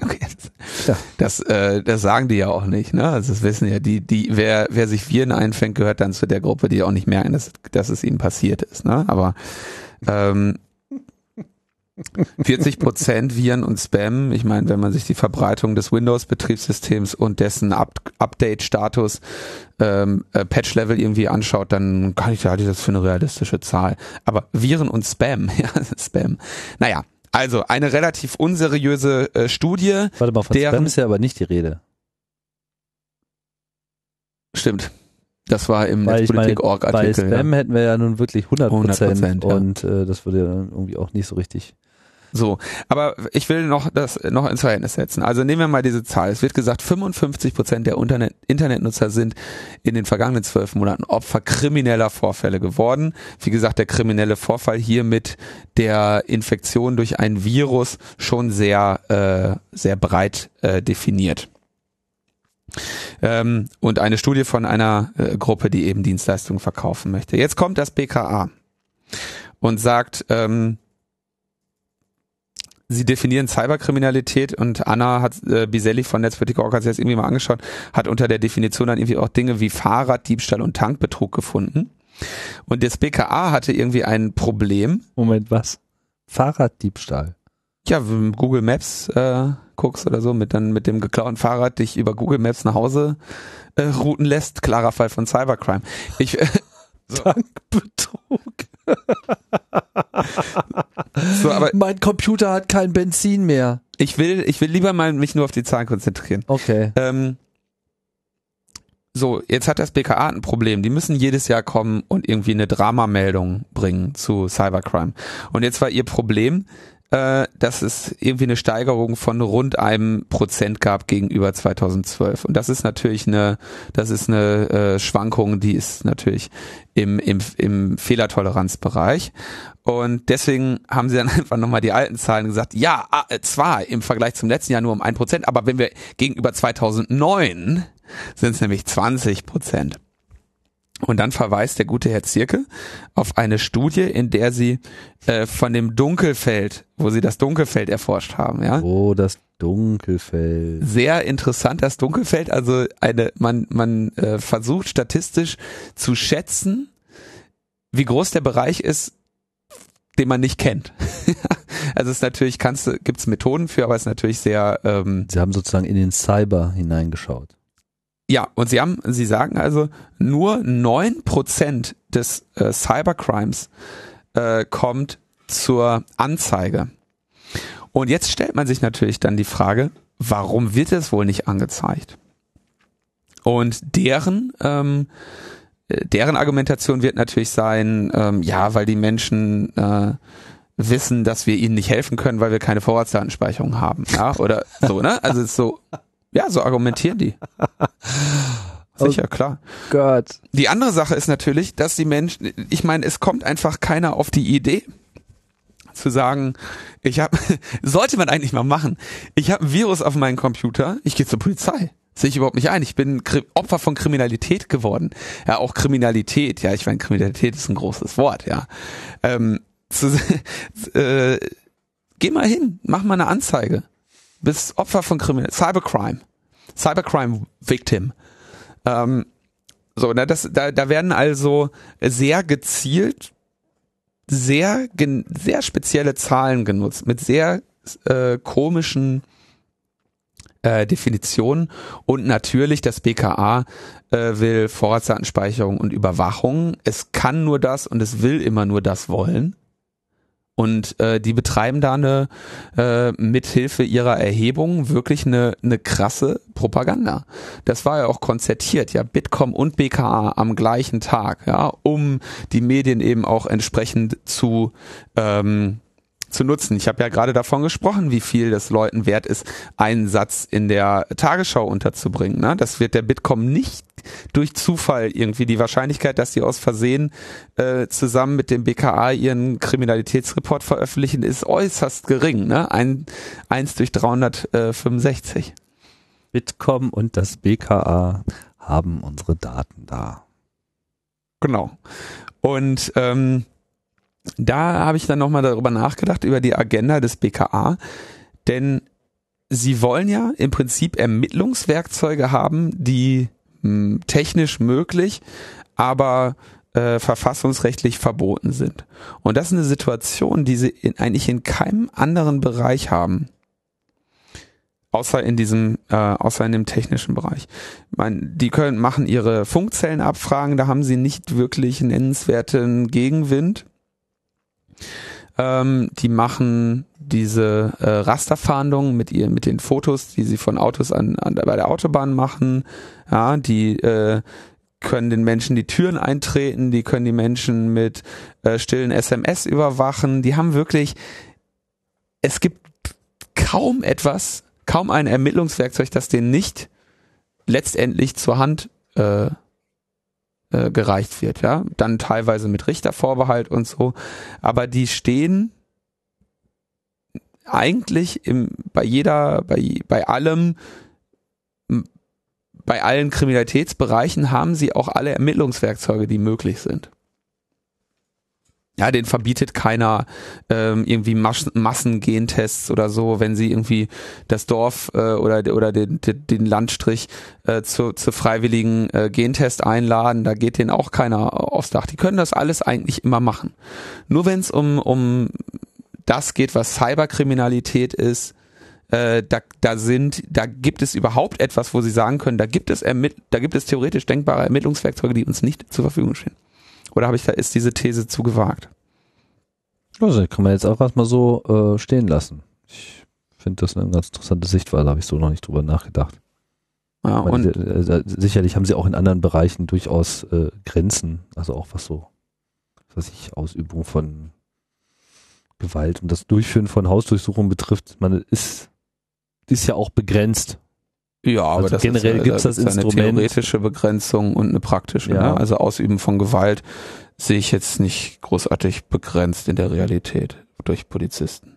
Okay, das, Ja. das, äh, das sagen die ja auch nicht, ne? Also das wissen ja die, die, wer, wer sich Viren einfängt, gehört dann zu der Gruppe, die auch nicht merken, dass, dass es ihnen passiert ist, ne? Aber ähm, 40 Prozent Viren und Spam. Ich meine, wenn man sich die Verbreitung des Windows-Betriebssystems und dessen Up Update-Status, ähm, äh, Patch-Level irgendwie anschaut, dann kann ich ich das für eine realistische Zahl. Aber Viren und Spam, ja, Spam. Naja, also eine relativ unseriöse äh, Studie. Warte mal, von Deren- Spam ist ja aber nicht die Rede. Stimmt. Das war im meine, bei Netzpolitik-Org-Artikel. Spam Ja. hätten wir ja nun wirklich 100 Prozent 100%, ja. und äh, das würde ja dann irgendwie auch nicht so richtig. So, aber ich will noch das noch ins Verhältnis setzen. Also nehmen wir mal diese Zahl. Es wird gesagt, 55 Prozent der Internet Internetnutzer sind in den vergangenen zwölf Monaten Opfer krimineller Vorfälle geworden. Wie gesagt, der kriminelle Vorfall hier mit der Infektion durch ein Virus schon sehr äh, sehr breit äh, definiert. Ähm, und eine Studie von einer äh, Gruppe, die eben Dienstleistungen verkaufen möchte. Jetzt kommt das BKA und sagt, ähm, sie definieren Cyberkriminalität und Anna hat äh, Biselli von Netzpolitik.org hat sich das irgendwie mal angeschaut, hat unter der Definition dann irgendwie auch Dinge wie Fahrraddiebstahl und Tankbetrug gefunden. Und das BKA hatte irgendwie ein Problem. Moment, was? Fahrraddiebstahl. Ja, wenn du Google Maps äh, guckst oder so, mit dann mit dem geklauten Fahrrad dich über Google Maps nach Hause äh, routen lässt, klarer Fall von Cybercrime. Ich äh, Tankbetrug. so, aber Mein Computer hat kein Benzin mehr. ich will ich will lieber mal mich nur auf die Zahlen konzentrieren. Okay. Ähm, so, jetzt hat das BKA ein Problem. Die müssen jedes Jahr kommen und irgendwie eine Dramameldung bringen zu Cybercrime. Und jetzt war ihr Problem, äh, dass es irgendwie eine Steigerung von rund einem Prozent gab gegenüber 2012. Und das ist natürlich eine, das ist eine äh, Schwankung, die ist natürlich im, im, im Fehlertoleranzbereich. Und deswegen haben sie dann einfach nochmal die alten Zahlen gesagt, ja, ah, äh, zwar im Vergleich zum letzten Jahr nur um ein Prozent, aber wenn wir gegenüber 2009 sind es nämlich 20 Prozent. Und dann verweist der gute Herr Zirke auf eine Studie, in der sie äh, von dem Dunkelfeld, wo sie das Dunkelfeld erforscht haben, ja. Oh, das Dunkelfeld. Sehr interessant, das Dunkelfeld. Also eine, man, man äh, versucht statistisch zu schätzen, wie groß der Bereich ist, den man nicht kennt. also es ist natürlich, kannst du, gibt's Methoden für, aber es ist natürlich sehr, ähm, Sie haben sozusagen in den Cyber hineingeschaut. Ja, und sie haben, sie sagen also, nur neun Prozent des äh, Cybercrimes äh, kommt zur Anzeige. Und jetzt stellt man sich natürlich dann die Frage, warum wird es wohl nicht angezeigt? Und deren ähm, äh, deren Argumentation wird natürlich sein, ähm, ja, weil die Menschen äh, wissen, dass wir ihnen nicht helfen können, weil wir keine Vorratsdatenspeicherung haben, ja, oder so, ne? Also es ist so, ja, so argumentieren die. Sicher, klar. Gott. Die andere Sache ist natürlich, dass die Menschen, ich meine, es kommt einfach keiner auf die Idee zu sagen, ich habe, sollte man eigentlich mal machen. Ich habe ein Virus auf meinem Computer, ich gehe zur Polizei. Sehe ich überhaupt nicht ein. Ich bin Opfer von Kriminalität geworden. Ja, auch Kriminalität. Ja, ich meine, Kriminalität ist ein großes Wort. Ja, ähm, zu, äh, geh mal hin, mach mal eine Anzeige. Bist Opfer von Kriminalität, Cybercrime, Cybercrime Victim. Ähm, so, na, das, da, da werden also sehr gezielt sehr, sehr spezielle Zahlen genutzt mit sehr äh, komischen äh, Definitionen und natürlich das BKA äh, will Vorratsdatenspeicherung und Überwachung. Es kann nur das und es will immer nur das wollen. Und äh, die betreiben da eine äh, mithilfe ihrer Erhebung wirklich eine, eine krasse Propaganda. Das war ja auch konzertiert, ja, Bitkom und BKA am gleichen Tag, ja, um die Medien eben auch entsprechend zu ähm, zu nutzen. Ich habe ja gerade davon gesprochen, wie viel das Leuten wert ist, einen Satz in der Tagesschau unterzubringen. Ne? Das wird der Bitkom nicht durch Zufall irgendwie die Wahrscheinlichkeit, dass sie aus Versehen äh, zusammen mit dem BKA ihren Kriminalitätsreport veröffentlichen, ist äußerst gering. Ne? Ein, eins durch 365. Bitkom und das BKA haben unsere Daten da. Genau. Und ähm, da habe ich dann nochmal darüber nachgedacht, über die Agenda des BKA. Denn sie wollen ja im Prinzip Ermittlungswerkzeuge haben, die mh, technisch möglich, aber äh, verfassungsrechtlich verboten sind. Und das ist eine Situation, die sie in, eigentlich in keinem anderen Bereich haben. Außer in diesem, äh, außer in dem technischen Bereich. Ich meine, die können, machen ihre Funkzellenabfragen, da haben sie nicht wirklich nennenswerten Gegenwind. Ähm, die machen diese äh, Rasterfahndung mit ihr, mit den Fotos, die sie von Autos an, an bei der Autobahn machen. Ja, die äh, können den Menschen die Türen eintreten, die können die Menschen mit äh, stillen SMS überwachen. Die haben wirklich, es gibt kaum etwas, kaum ein Ermittlungswerkzeug, das denen nicht letztendlich zur Hand äh, äh, gereicht wird, ja. Dann teilweise mit Richtervorbehalt und so. Aber die stehen eigentlich im, bei jeder, bei, bei allem, bei allen Kriminalitätsbereichen haben sie auch alle Ermittlungswerkzeuge, die möglich sind. Ja, den verbietet keiner ähm, irgendwie Mas Massengentests oder so, wenn sie irgendwie das Dorf äh, oder oder den, den, Landstrich äh, zu, zu freiwilligen äh, Gentest einladen, da geht denen auch keiner aufs Dach. Die können das alles eigentlich immer machen. Nur wenn es um um das geht, was Cyberkriminalität ist, äh, da, da sind, da gibt es überhaupt etwas, wo sie sagen können, da gibt es ermitt, da gibt es theoretisch denkbare Ermittlungswerkzeuge, die uns nicht zur Verfügung stehen. Oder habe ich da ist diese These zu gewagt? Also, kann man jetzt auch erstmal so äh, stehen lassen. Ich finde das eine ganz interessante Sichtweise, habe ich so noch nicht drüber nachgedacht. Ja, meine, und äh, sicherlich haben sie auch in anderen Bereichen durchaus äh, Grenzen, also auch was so, was weiß ich, Ausübung von Gewalt und das Durchführen von Hausdurchsuchungen betrifft. Man ist, ist ja auch begrenzt. Ja, aber also das generell ist, gibt's da das gibt's Instrument. eine theoretische Begrenzung und eine praktische. Ja. Ne? Also Ausüben von Gewalt sehe ich jetzt nicht großartig begrenzt in der Realität durch Polizisten.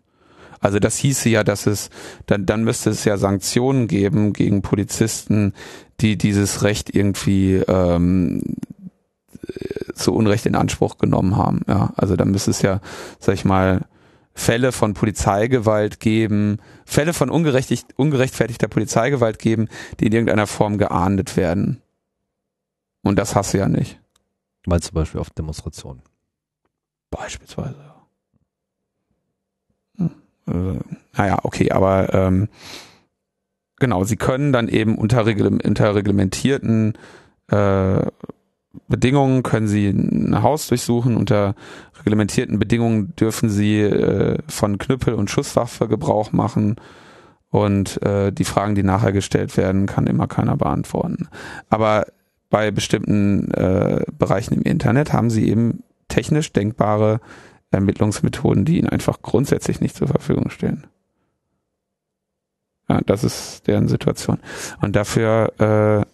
Also das hieße ja, dass es dann dann müsste es ja Sanktionen geben gegen Polizisten, die dieses Recht irgendwie ähm, äh, zu Unrecht in Anspruch genommen haben. Ja, also dann müsste es ja, sag ich mal, Fälle von Polizeigewalt geben, Fälle von ungerechtfertigter Polizeigewalt geben, die in irgendeiner Form geahndet werden. Und das hast du ja nicht. Mal zum Beispiel auf Demonstrationen. Beispielsweise. ja. Hm. Äh, naja, okay, aber ähm, genau, sie können dann eben unter reglementierten äh, Bedingungen können sie ein Haus durchsuchen. Unter reglementierten Bedingungen dürfen sie äh, von Knüppel und Schusswaffe Gebrauch machen. Und äh, die Fragen, die nachher gestellt werden, kann immer keiner beantworten. Aber bei bestimmten äh, Bereichen im Internet haben sie eben technisch denkbare Ermittlungsmethoden, die ihnen einfach grundsätzlich nicht zur Verfügung stehen. Ja, das ist deren Situation. Und dafür äh,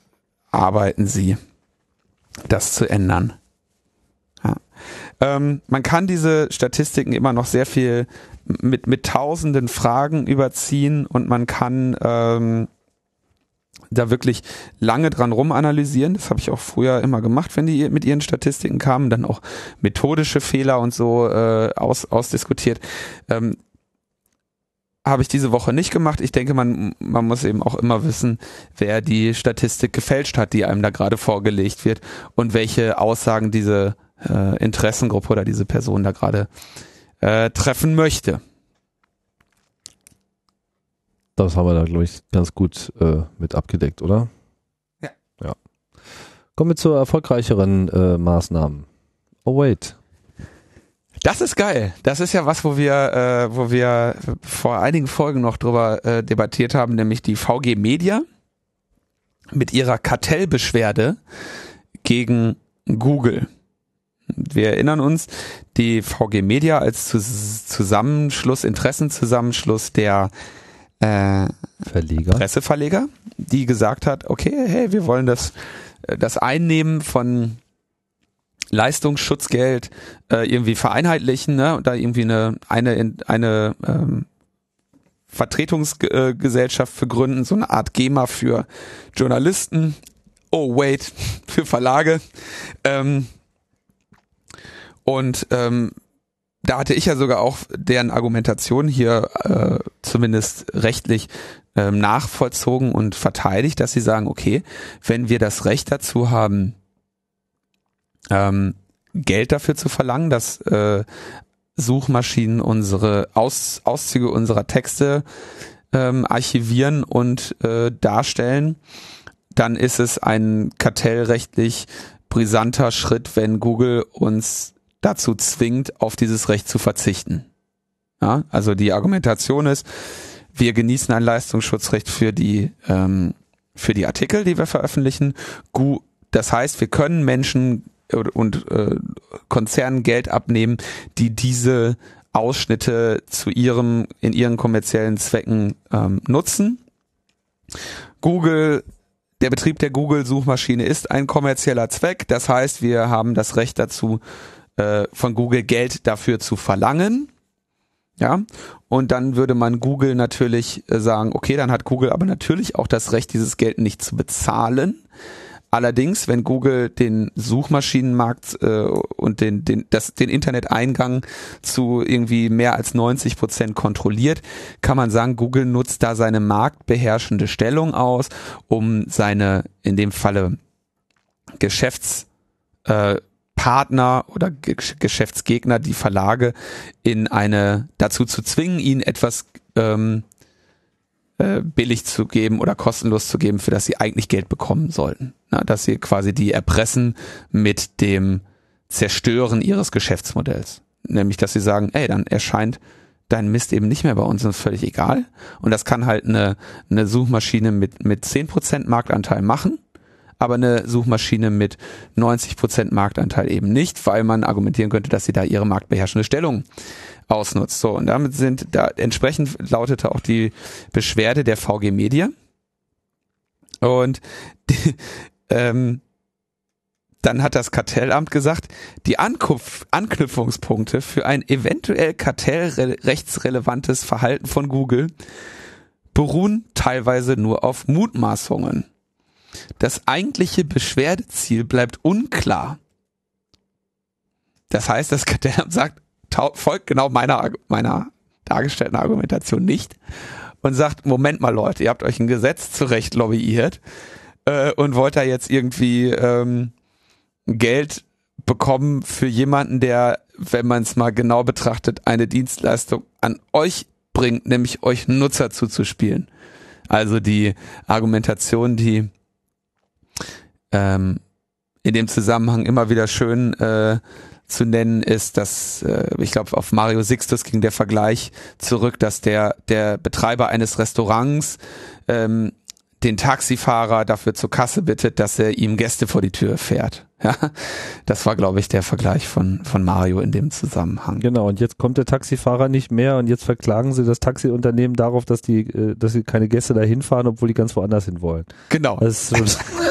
arbeiten sie, das zu ändern. Ja. Ähm, man kann diese Statistiken immer noch sehr viel mit, mit tausenden Fragen überziehen und man kann ähm, da wirklich lange dran rumanalysieren. Das habe ich auch früher immer gemacht, wenn die mit ihren Statistiken kamen, dann auch methodische Fehler und so äh, aus, ausdiskutiert. Ähm, habe ich diese Woche nicht gemacht. Ich denke, man, man muss eben auch immer wissen, wer die Statistik gefälscht hat, die einem da gerade vorgelegt wird und welche Aussagen diese äh, Interessengruppe oder diese Person da gerade äh, treffen möchte. Das haben wir da, glaube ich, ganz gut äh, mit abgedeckt, oder? Ja. Ja. Kommen wir zu erfolgreicheren äh, Maßnahmen. Oh wait. Das ist geil. Das ist ja was, wo wir, äh, wo wir vor einigen Folgen noch drüber äh, debattiert haben, nämlich die VG Media mit ihrer Kartellbeschwerde gegen Google. Wir erinnern uns, die VG Media als Zusammenschluss, Interessenzusammenschluss der äh, Verleger. Presseverleger, die gesagt hat, okay, hey, wir wollen das, äh, das Einnehmen von Leistungsschutzgeld äh, irgendwie vereinheitlichen, ne? Und da irgendwie eine eine eine ähm, Vertretungsgesellschaft für gründen, so eine Art GEMA für Journalisten. Oh wait, für Verlage. Ähm, und ähm, da hatte ich ja sogar auch deren Argumentation hier äh, zumindest rechtlich ähm, nachvollzogen und verteidigt, dass sie sagen, okay, wenn wir das Recht dazu haben, ähm, Geld dafür zu verlangen, dass äh, Suchmaschinen unsere Aus, Auszüge unserer Texte ähm, archivieren und äh, darstellen, dann ist es ein kartellrechtlich brisanter Schritt, wenn Google uns dazu zwingt, auf dieses Recht zu verzichten. Ja, also die Argumentation ist, wir genießen ein Leistungsschutzrecht für die ähm, für die Artikel, die wir veröffentlichen. Das heißt, wir können Menschen und äh, Konzernen Geld abnehmen, die diese Ausschnitte zu ihrem in ihren kommerziellen Zwecken ähm, nutzen. Google der Betrieb der Google Suchmaschine ist ein kommerzieller Zweck, das heißt, wir haben das Recht dazu äh, von Google Geld dafür zu verlangen. Ja, und dann würde man Google natürlich äh, sagen, okay, dann hat Google aber natürlich auch das Recht, dieses Geld nicht zu bezahlen. Allerdings, wenn Google den Suchmaschinenmarkt äh, und den, den, das, den Interneteingang zu irgendwie mehr als 90 Prozent kontrolliert, kann man sagen, Google nutzt da seine marktbeherrschende Stellung aus, um seine, in dem Falle, Geschäftspartner äh, oder G Geschäftsgegner, die Verlage, in eine dazu zu zwingen, ihnen etwas ähm, äh, billig zu geben oder kostenlos zu geben, für das sie eigentlich Geld bekommen sollten. Na, dass sie quasi die erpressen mit dem Zerstören ihres Geschäftsmodells. Nämlich, dass sie sagen, ey, dann erscheint dein Mist eben nicht mehr bei uns ist völlig egal. Und das kann halt eine, eine Suchmaschine mit, mit 10% Marktanteil machen, aber eine Suchmaschine mit 90% Marktanteil eben nicht, weil man argumentieren könnte, dass sie da ihre marktbeherrschende Stellung ausnutzt. So, und damit sind, da entsprechend lautete auch die Beschwerde der VG Media. Und die, ähm, dann hat das Kartellamt gesagt, die Anknüpf Anknüpfungspunkte für ein eventuell kartellrechtsrelevantes Verhalten von Google beruhen teilweise nur auf Mutmaßungen. Das eigentliche Beschwerdeziel bleibt unklar. Das heißt, das Kartellamt sagt, folgt genau meiner, meiner dargestellten Argumentation nicht und sagt, Moment mal Leute, ihr habt euch ein Gesetz zurecht lobbyiert äh, und wollt da jetzt irgendwie ähm, Geld bekommen für jemanden, der, wenn man es mal genau betrachtet, eine Dienstleistung an euch bringt, nämlich euch Nutzer zuzuspielen. Also die Argumentation, die ähm, in dem Zusammenhang immer wieder schön äh, zu nennen ist, dass äh, ich glaube auf Mario Sixtus ging der Vergleich zurück, dass der der Betreiber eines Restaurants ähm, den Taxifahrer dafür zur Kasse bittet, dass er ihm Gäste vor die Tür fährt. Ja, das war glaube ich der Vergleich von von Mario in dem Zusammenhang. Genau, und jetzt kommt der Taxifahrer nicht mehr und jetzt verklagen sie das Taxiunternehmen darauf, dass die, äh, dass sie keine Gäste dahin fahren, obwohl die ganz woanders hin wollen. Genau. Das ist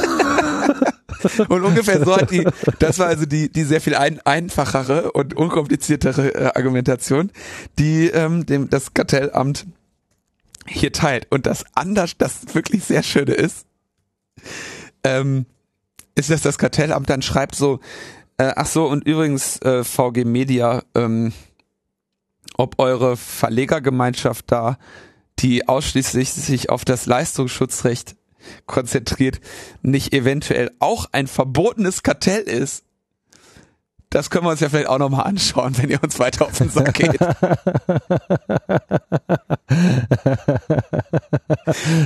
Und ungefähr so hat die, das war also die, die sehr viel ein, einfachere und unkompliziertere äh, Argumentation, die ähm, dem das Kartellamt hier teilt. Und das anders, das wirklich sehr schöne ist, ähm, ist, dass das Kartellamt dann schreibt so, äh, ach so, und übrigens äh, VG Media, ähm, ob eure Verlegergemeinschaft da, die ausschließlich sich auf das Leistungsschutzrecht konzentriert, nicht eventuell auch ein verbotenes Kartell ist. Das können wir uns ja vielleicht auch nochmal anschauen, wenn ihr uns weiter auf den Sack geht.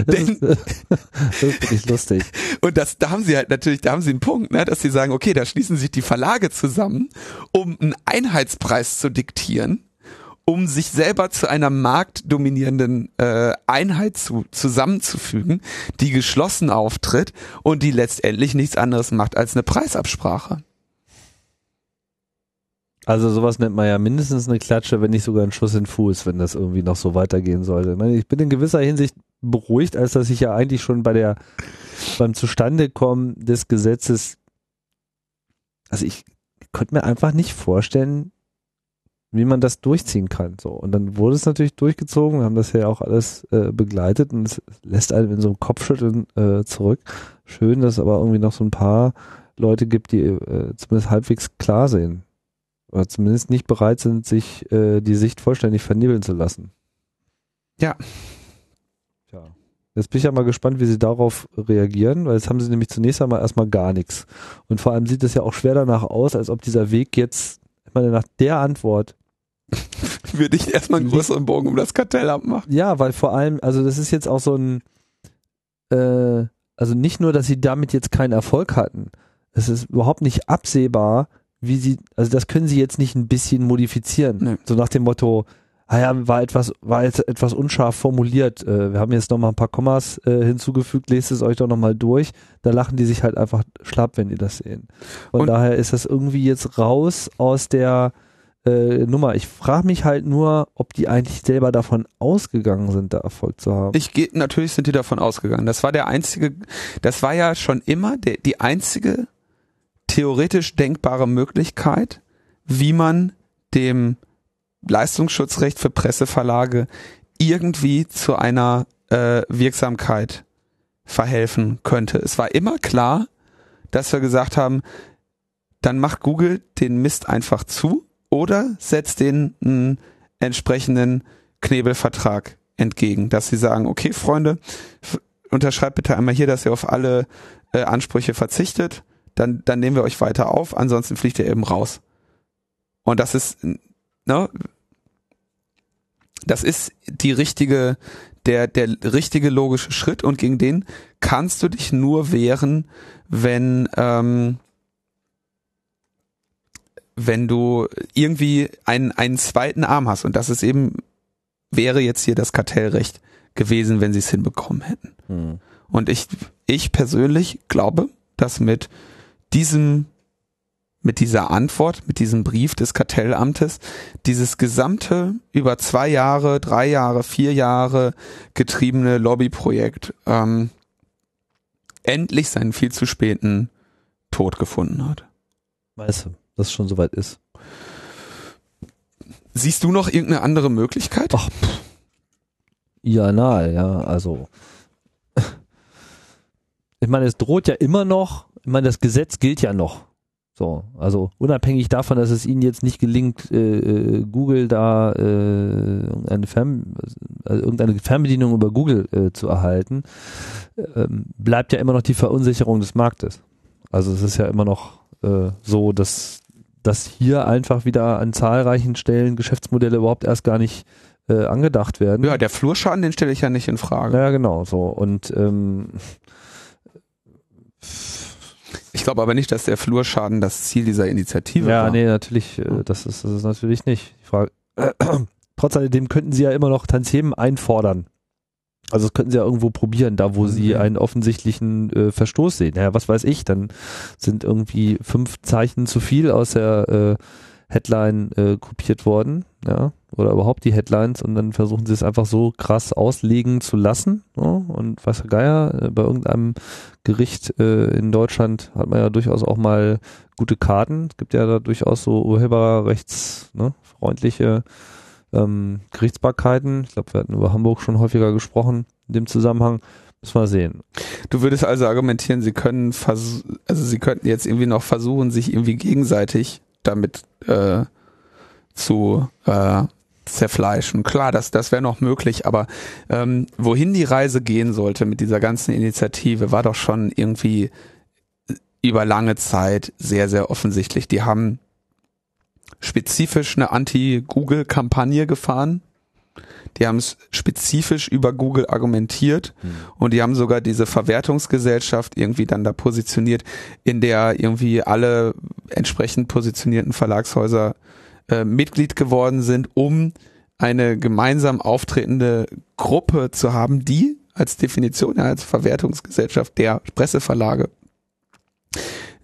Denn, das ist wirklich lustig. und das, da haben sie halt natürlich, da haben sie einen Punkt, ne, dass sie sagen, okay, da schließen sich die Verlage zusammen, um einen Einheitspreis zu diktieren, um sich selber zu einer marktdominierenden äh, Einheit zu, zusammenzufügen, die geschlossen auftritt und die letztendlich nichts anderes macht als eine Preisabsprache. Also sowas nennt man ja mindestens eine Klatsche, wenn nicht sogar ein Schuss in den Fuß, wenn das irgendwie noch so weitergehen sollte. Ich, meine, ich bin in gewisser Hinsicht beruhigt, als dass ich ja eigentlich schon bei der beim Zustandekommen des Gesetzes, also ich könnte mir einfach nicht vorstellen, wie man das durchziehen kann. So und dann wurde es natürlich durchgezogen. Wir haben das ja auch alles äh, begleitet und es lässt einen in so einem Kopfschütteln äh, zurück. Schön, dass es aber irgendwie noch so ein paar Leute gibt, die äh, zumindest halbwegs klar sehen oder zumindest nicht bereit sind, sich äh, die Sicht vollständig vernebeln zu lassen. Ja. Tja. Jetzt bin ich ja mal gespannt, wie sie darauf reagieren, weil jetzt haben sie nämlich zunächst einmal erstmal gar nichts. Und vor allem sieht es ja auch schwer danach aus, als ob dieser Weg jetzt, ich meine, nach der Antwort, Würde ich erstmal einen größeren Bogen um das Kartellamt machen. ja, weil vor allem, also das ist jetzt auch so ein, äh, also nicht nur, dass sie damit jetzt keinen Erfolg hatten, es ist überhaupt nicht absehbar, wie sie, also das können sie jetzt nicht ein bisschen modifizieren. Nee. So nach dem Motto, ah ja, war etwas, war jetzt etwas unscharf formuliert. Äh, wir haben jetzt noch mal ein paar Kommas äh, hinzugefügt, lest es euch doch noch mal durch. Da lachen die sich halt einfach schlapp, wenn die das sehen. Von Und- daher ist das irgendwie jetzt raus aus der äh, Nummer. Ich frage mich halt nur, ob die eigentlich selber davon ausgegangen sind, da Erfolg zu haben. Ich gehe, natürlich sind die davon ausgegangen. Das war der einzige, das war ja schon immer der, die einzige theoretisch denkbare Möglichkeit, wie man dem Leistungsschutzrecht für Presseverlage irgendwie zu einer äh, Wirksamkeit verhelfen könnte. Es war immer klar, dass wir gesagt haben, dann macht Google den Mist einfach zu oder setzt den einen entsprechenden Knebelvertrag entgegen, dass sie sagen, okay, Freunde, unterschreibt bitte einmal hier, dass ihr auf alle äh, Ansprüche verzichtet, dann, dann nehmen wir euch weiter auf, ansonsten fliegt ihr eben raus. Und das ist, ne, das ist die richtige, der, der richtige logische Schritt und gegen den kannst du dich nur wehren, wenn, ähm, wenn du irgendwie einen, einen zweiten Arm hast. Und das ist eben, wäre jetzt hier das Kartellrecht gewesen, wenn sie es hinbekommen hätten. Hm. Und ich, ich persönlich glaube, dass mit diesem, mit dieser Antwort, mit diesem Brief des Kartellamtes, dieses gesamte über zwei Jahre, drei Jahre, vier Jahre getriebene Lobbyprojekt ähm, endlich seinen viel zu späten Tod gefunden hat. Weißt du, dass es schon soweit ist. Siehst du noch irgendeine andere Möglichkeit? Ach, pff. Ja, na, ja, also. Ich meine, es droht ja immer noch, ich meine, das Gesetz gilt ja noch. So, also unabhängig davon, dass es ihnen jetzt nicht gelingt, äh, äh, Google da äh, irgendeine, Fern also irgendeine Fernbedienung über Google äh, zu erhalten, ähm, bleibt ja immer noch die Verunsicherung des Marktes. Also es ist ja immer noch äh, so, dass, dass hier einfach wieder an zahlreichen Stellen Geschäftsmodelle überhaupt erst gar nicht äh, angedacht werden. Ja, der Flurschaden, den stelle ich ja nicht in Frage. Ja, genau, so. Und ähm, Ich glaube aber nicht, dass der Flurschaden das Ziel dieser Initiative ja, war. nee, natürlich, äh, das ist, das ist natürlich nicht. Die Frage, trotz alledem könnten sie ja immer noch Tantiemen einfordern. Also das könnten sie ja irgendwo probieren, da wo sie Mhm. einen offensichtlichen äh, Verstoß sehen. Ja, was weiß ich, dann sind irgendwie fünf Zeichen zu viel aus der äh, Headline äh, kopiert worden, ja, oder überhaupt die Headlines und dann versuchen sie es einfach so krass auslegen zu lassen. Ja, und weiß der Geier, äh, bei irgendeinem Gericht äh, in Deutschland hat man ja durchaus auch mal gute Karten. Es gibt ja da durchaus so urheberrechtsfreundliche ne, ähm, Gerichtsbarkeiten. Ich glaube, wir hatten über Hamburg schon häufiger gesprochen in dem Zusammenhang. Müssen wir sehen. Du würdest also argumentieren, sie können also sie könnten jetzt irgendwie noch versuchen, sich irgendwie gegenseitig damit äh, zu äh, zerfleischen. Klar, das, das wäre noch möglich, aber ähm, wohin die Reise gehen sollte mit dieser ganzen Initiative, war doch schon irgendwie über lange Zeit sehr, sehr offensichtlich. Die haben spezifisch eine Anti-Google-Kampagne gefahren. Die haben es spezifisch über Google argumentiert und die haben sogar diese Verwertungsgesellschaft irgendwie dann da positioniert, in der irgendwie alle entsprechend positionierten Verlagshäuser äh, Mitglied geworden sind, um eine gemeinsam auftretende Gruppe zu haben, die als Definition, ja, als Verwertungsgesellschaft der Presseverlage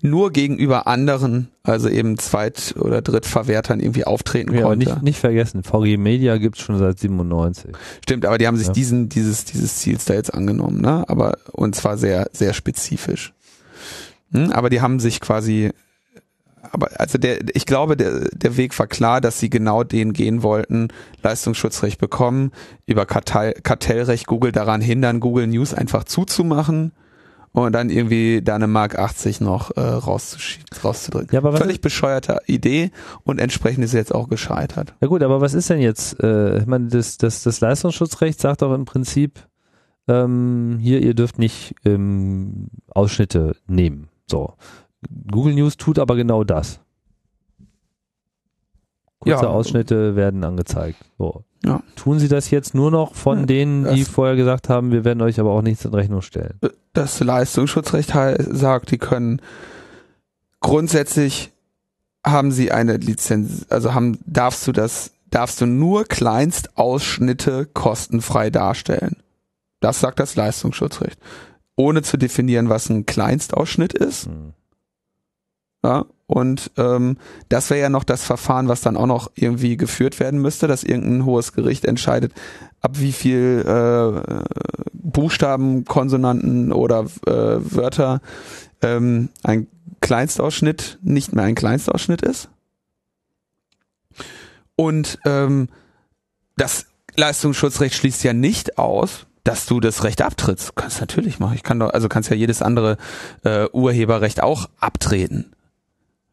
nur gegenüber anderen, also eben Zweit- oder Drittverwertern irgendwie auftreten Ja, konnte. nicht, nicht vergessen, VG Media gibt's schon seit 97. Stimmt, aber die haben sich Ja. diesen, dieses, dieses Ziels da jetzt angenommen, ne? Aber, und zwar sehr, sehr spezifisch. Hm? Aber die haben sich quasi, aber, also der, ich glaube, der, der Weg war klar, dass sie genau den gehen wollten, Leistungsschutzrecht bekommen, über Kartell, Kartellrecht Google daran hindern, Google News einfach zuzumachen und dann irgendwie da eine Mark 80 noch äh, rauszusch- rauszudrücken. Ja, aber was Völlig bescheuerte Idee und entsprechend ist sie jetzt auch gescheitert. Ja gut, aber was ist denn jetzt? Äh, ich meine, das, das, das Leistungsschutzrecht sagt doch im Prinzip, ähm, hier, ihr dürft nicht ähm, Ausschnitte nehmen. So. Google News tut aber genau das. Kurze Ja. Ausschnitte werden angezeigt. So. Ja. Tun sie das jetzt nur noch von Ja, denen, die vorher gesagt haben, wir werden euch aber auch nichts in Rechnung stellen? das Leistungsschutzrecht sagt, die können grundsätzlich haben sie eine Lizenz, also haben, darfst du das, darfst du nur Kleinstausschnitte kostenfrei darstellen. Das sagt das Leistungsschutzrecht. Ohne zu definieren, was ein Kleinstausschnitt ist. Hm. Ja, und ähm, das wäre ja noch das Verfahren, was dann auch noch irgendwie geführt werden müsste, dass irgendein hohes Gericht entscheidet, ab wie viel äh, Buchstaben, Konsonanten oder äh, Wörter ähm, ein Kleinstausschnitt nicht mehr ein Kleinstausschnitt ist. Und ähm, das Leistungsschutzrecht schließt ja nicht aus, dass du das Recht abtrittst. Kannst natürlich machen. Ich kann doch, also kannst ja jedes andere äh, Urheberrecht auch abtreten.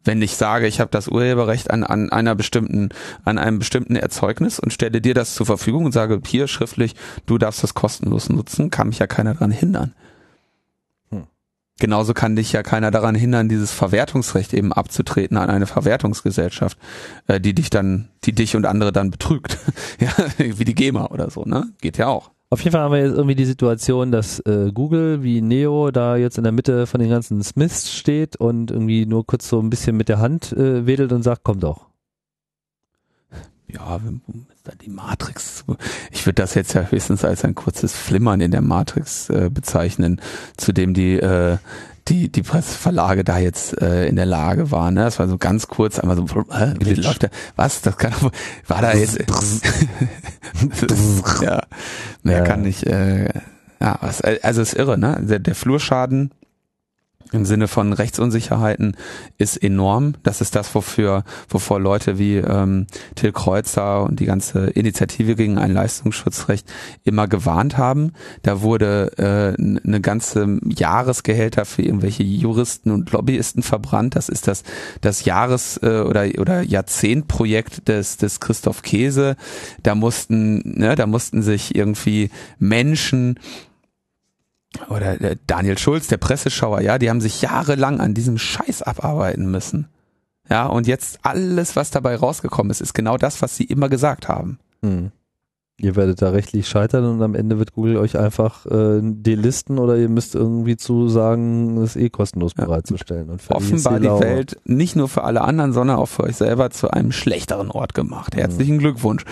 Wenn ich sage, ich habe das Urheberrecht an, an einer bestimmten, an einem bestimmten Erzeugnis und stelle dir das zur Verfügung und sage hier schriftlich, du darfst das kostenlos nutzen, kann mich ja keiner daran hindern. Hm. Genauso kann dich ja keiner daran hindern, dieses Verwertungsrecht eben abzutreten an eine Verwertungsgesellschaft, äh, die dich dann, die dich und andere dann betrügt. ja, wie die GEMA oder so, ne? Geht ja auch. Auf jeden Fall haben wir jetzt irgendwie die Situation, dass äh, Google wie Neo da jetzt in der Mitte von den ganzen Smiths steht und irgendwie nur kurz so ein bisschen mit der Hand äh, wedelt und sagt, komm doch. Ja, die Matrix. Ich würde das jetzt ja höchstens als ein kurzes Flimmern in der Matrix äh, bezeichnen, zu dem die äh, die die Presseverlage da jetzt äh, in der Lage waren. Ne? Das war so ganz kurz, einmal so, äh, wie läuft der? Was? Das kann doch- war da jetzt? ja, mehr Ja. kann nicht. Äh, ja, was, also ist irre, ne? Der, der Flurschaden im Sinne von Rechtsunsicherheiten ist enorm. Das ist das, wofür, wovor Leute wie ähm, Till Kreuzer und die ganze Initiative gegen ein Leistungsschutzrecht immer gewarnt haben. Da wurde äh, eine ganze Jahresgehälter für irgendwelche Juristen und Lobbyisten verbrannt. Das ist das das Jahres- äh, oder oder Jahrzehntprojekt des des Christoph Käse. Da mussten ne, da mussten sich irgendwie Menschen oder der Daniel Schulz, der Presseschauer, ja, die haben sich jahrelang an diesem Scheiß abarbeiten müssen. Ja, und jetzt alles, was dabei rausgekommen ist, ist genau das, was sie immer gesagt haben. Hm. Ihr werdet da rechtlich scheitern und am Ende wird Google euch einfach äh, delisten oder ihr müsst irgendwie zu sagen, es eh kostenlos Ja. bereitzustellen. Und Offenbar die Laube. Welt nicht nur für alle anderen, sondern auch für euch selber zu einem schlechteren Ort gemacht. Herzlichen Glückwunsch.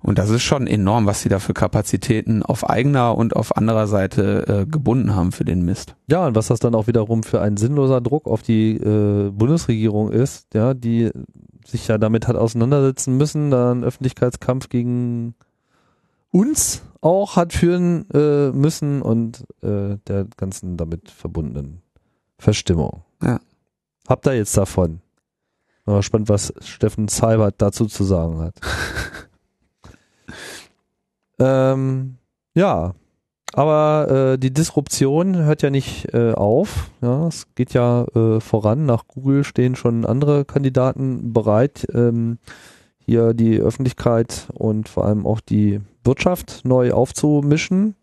Und das ist schon enorm, was sie da für Kapazitäten auf eigener und auf anderer Seite äh, gebunden haben für den Mist. Ja, und was das dann auch wiederum für ein sinnloser Druck auf die äh, Bundesregierung ist, ja, die sich ja damit hat auseinandersetzen müssen, da einen Öffentlichkeitskampf gegen uns auch hat führen äh, müssen und äh, der ganzen damit verbundenen Verstimmung. Ja. Habt ihr jetzt davon? Bin mal gespannt, was Steffen Seibert dazu zu sagen hat. ähm, ja, aber äh, die Disruption hört ja nicht äh, auf. Ja, es geht ja äh, voran. Nach Google stehen schon andere Kandidaten bereit, ähm, hier die Öffentlichkeit und vor allem auch die Wirtschaft neu aufzumischen.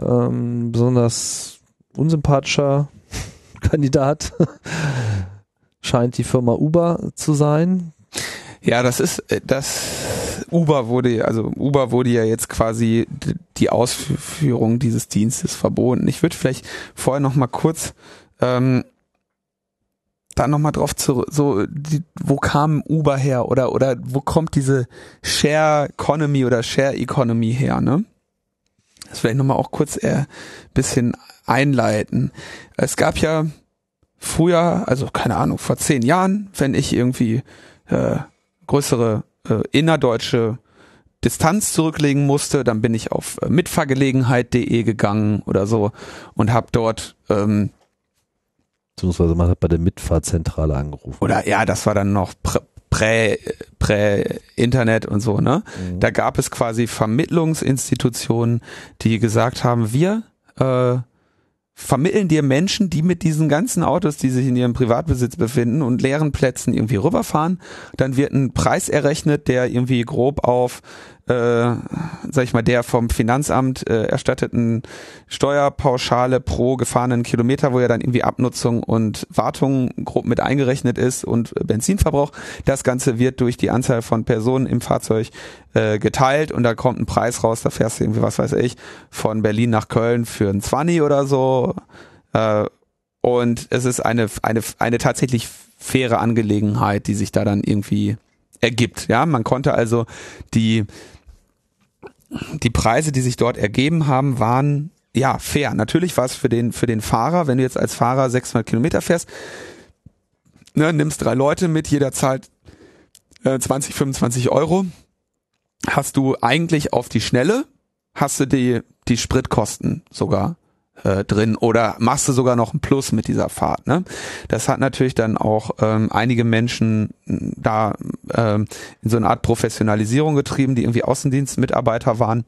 Ähm, besonders unsympathischer Kandidat scheint die Firma Uber zu sein. Ja, das ist äh, das Uber wurde, also Uber wurde ja jetzt quasi die Ausführung dieses Dienstes verboten. Ich würde vielleicht vorher noch mal kurz ähm, da noch mal drauf zu, so, die, wo kam Uber her oder oder wo kommt diese Share Economy oder Share Economy her, ne? Das vielleicht noch mal auch kurz äh, bisschen einleiten. Es gab ja früher, also keine Ahnung, vor zehn Jahren, wenn ich irgendwie äh, größere äh, innerdeutsche Distanz zurücklegen musste, dann bin ich auf äh, mitfahrgelegenheit.de gegangen oder so und habe dort ähm, Beziehungsweise man hat bei der Mitfahrzentrale angerufen. oder ja, das war dann noch prä prä, und so, ne? Mhm. Da gab es quasi Vermittlungsinstitutionen, die gesagt haben, wir äh, vermitteln dir Menschen, die mit diesen ganzen Autos, die sich in ihrem Privatbesitz befinden und leeren Plätzen irgendwie rüberfahren. Dann wird ein Preis errechnet, der irgendwie grob auf, äh, sag ich mal, der vom Finanzamt äh, erstatteten Steuerpauschale pro gefahrenen Kilometer, wo ja dann irgendwie Abnutzung und Wartung grob mit eingerechnet ist und Benzinverbrauch. Das Ganze wird durch die Anzahl von Personen im Fahrzeug äh, geteilt und da kommt ein Preis raus, da fährst du irgendwie, was weiß ich, von Berlin nach Köln für ein 20 oder so. Äh, und es ist eine, eine, eine tatsächlich faire Angelegenheit, die sich da dann irgendwie ergibt. Ja, man konnte also die, die Preise, die sich dort ergeben haben, waren ja fair. Natürlich war es für den, für den Fahrer, wenn du jetzt als Fahrer 600 Kilometer fährst, ne, nimmst drei Leute mit, jeder zahlt äh, 20, 25 Euro, hast du eigentlich auf die Schnelle, hast du die, die Spritkosten sogar äh, drin oder machst du sogar noch ein Plus mit dieser Fahrt. Ne? Das hat natürlich dann auch ähm, einige Menschen da ähm, in so eine Art Professionalisierung getrieben, die irgendwie Außendienstmitarbeiter waren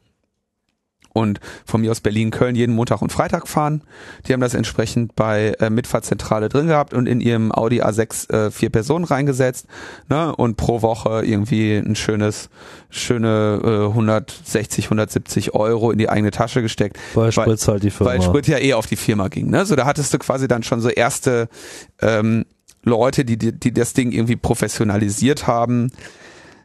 und von mir aus Berlin, Köln jeden Montag und Freitag fahren. Die haben das entsprechend bei äh, Mitfahrzentrale drin gehabt und in ihrem Audi A6 äh, vier Personen reingesetzt ne? und pro Woche irgendwie ein schönes, schöne äh, 160, 170 Euro in die eigene Tasche gesteckt. Weil Sprit zahlt die Firma. Weil Sprit ja eh auf die Firma ging. Ne? So, da hattest du quasi dann schon so erste ähm, Leute, die, die, die das Ding irgendwie professionalisiert haben,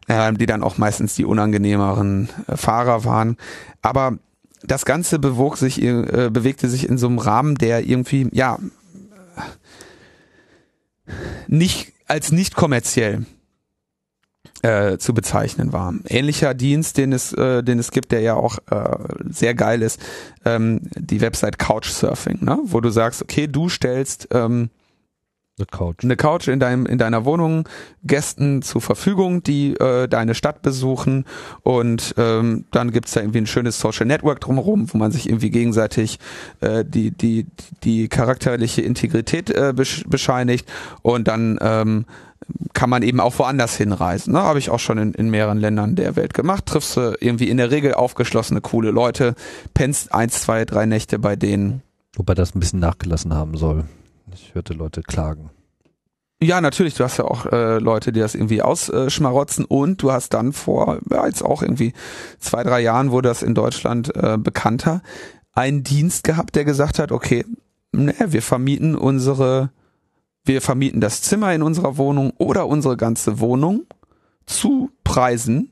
ähm, die dann auch meistens die unangenehmeren äh, Fahrer waren. Aber das Ganze bewog sich, äh, bewegte sich in so einem Rahmen, der irgendwie, ja, nicht als nicht kommerziell äh, zu bezeichnen war. Ähnlicher Dienst, den es, äh, den es gibt, der ja auch äh, sehr geil ist, ähm, die Website Couchsurfing, ne? wo du sagst, okay, du stellst ähm, Eine Couch. eine Couch in deinem in deiner Wohnung Gästen zur Verfügung, die äh, deine Stadt besuchen und ähm, dann gibt's da irgendwie ein schönes Social Network drumherum, wo man sich irgendwie gegenseitig äh, die die die charakterliche Integrität äh, besch bescheinigt und dann ähm, kann man eben auch woanders hinreisen. Ne? Habe ich auch schon in, in mehreren Ländern der Welt gemacht. Triffst du irgendwie in der Regel aufgeschlossene, coole Leute, pennst eins, zwei, drei Nächte bei denen. Wobei das ein bisschen nachgelassen haben soll. Ich hörte Leute klagen. Ja, natürlich, du hast ja auch äh, Leute, die das irgendwie ausschmarotzen und du hast dann vor, ja, jetzt auch irgendwie zwei, drei Jahren wurde das in Deutschland äh, bekannter, einen Dienst gehabt, der gesagt hat, okay, ne, wir vermieten unsere, wir vermieten das Zimmer in unserer Wohnung oder unsere ganze Wohnung zu Preisen,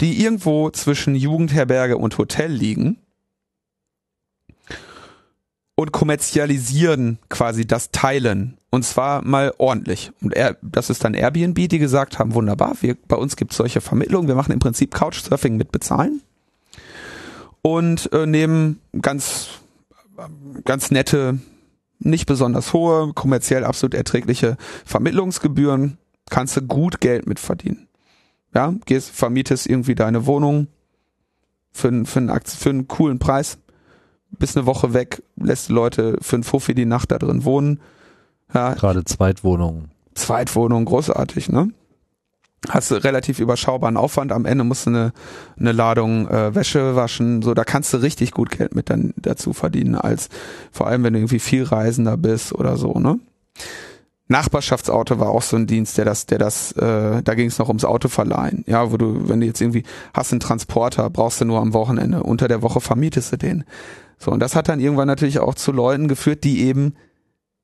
die irgendwo zwischen Jugendherberge und Hotel liegen und kommerzialisieren quasi das Teilen. Und zwar mal ordentlich. Und er, das ist dann Airbnb, die gesagt haben, wunderbar, wir, bei uns gibt es solche Vermittlungen, wir machen im Prinzip Couchsurfing mit bezahlen und äh, nehmen ganz, ganz nette, nicht besonders hohe, kommerziell absolut erträgliche Vermittlungsgebühren, kannst du gut Geld mit verdienen. Ja, gehst, vermietest irgendwie deine Wohnung für, für, einen, für einen coolen Preis, bist eine Woche weg, lässt Leute für einen Fuffi die Nacht da drin wohnen. Ja, Gerade Zweitwohnungen. Zweitwohnung, großartig, ne? Hast du relativ überschaubaren Aufwand, am Ende musst du eine, eine Ladung äh, Wäsche waschen, so da kannst du richtig gut Geld mit dann dazu verdienen, als vor allem wenn du irgendwie viel Reisender bist oder so, ne? Nachbarschaftsauto war auch so ein Dienst, der das, der das, äh, da ging es noch ums Autoverleihen. Ja, wo du, wenn du jetzt irgendwie hast einen Transporter, brauchst du nur am Wochenende, unter der Woche vermietest du den. So, und das hat dann irgendwann natürlich auch zu Leuten geführt, die eben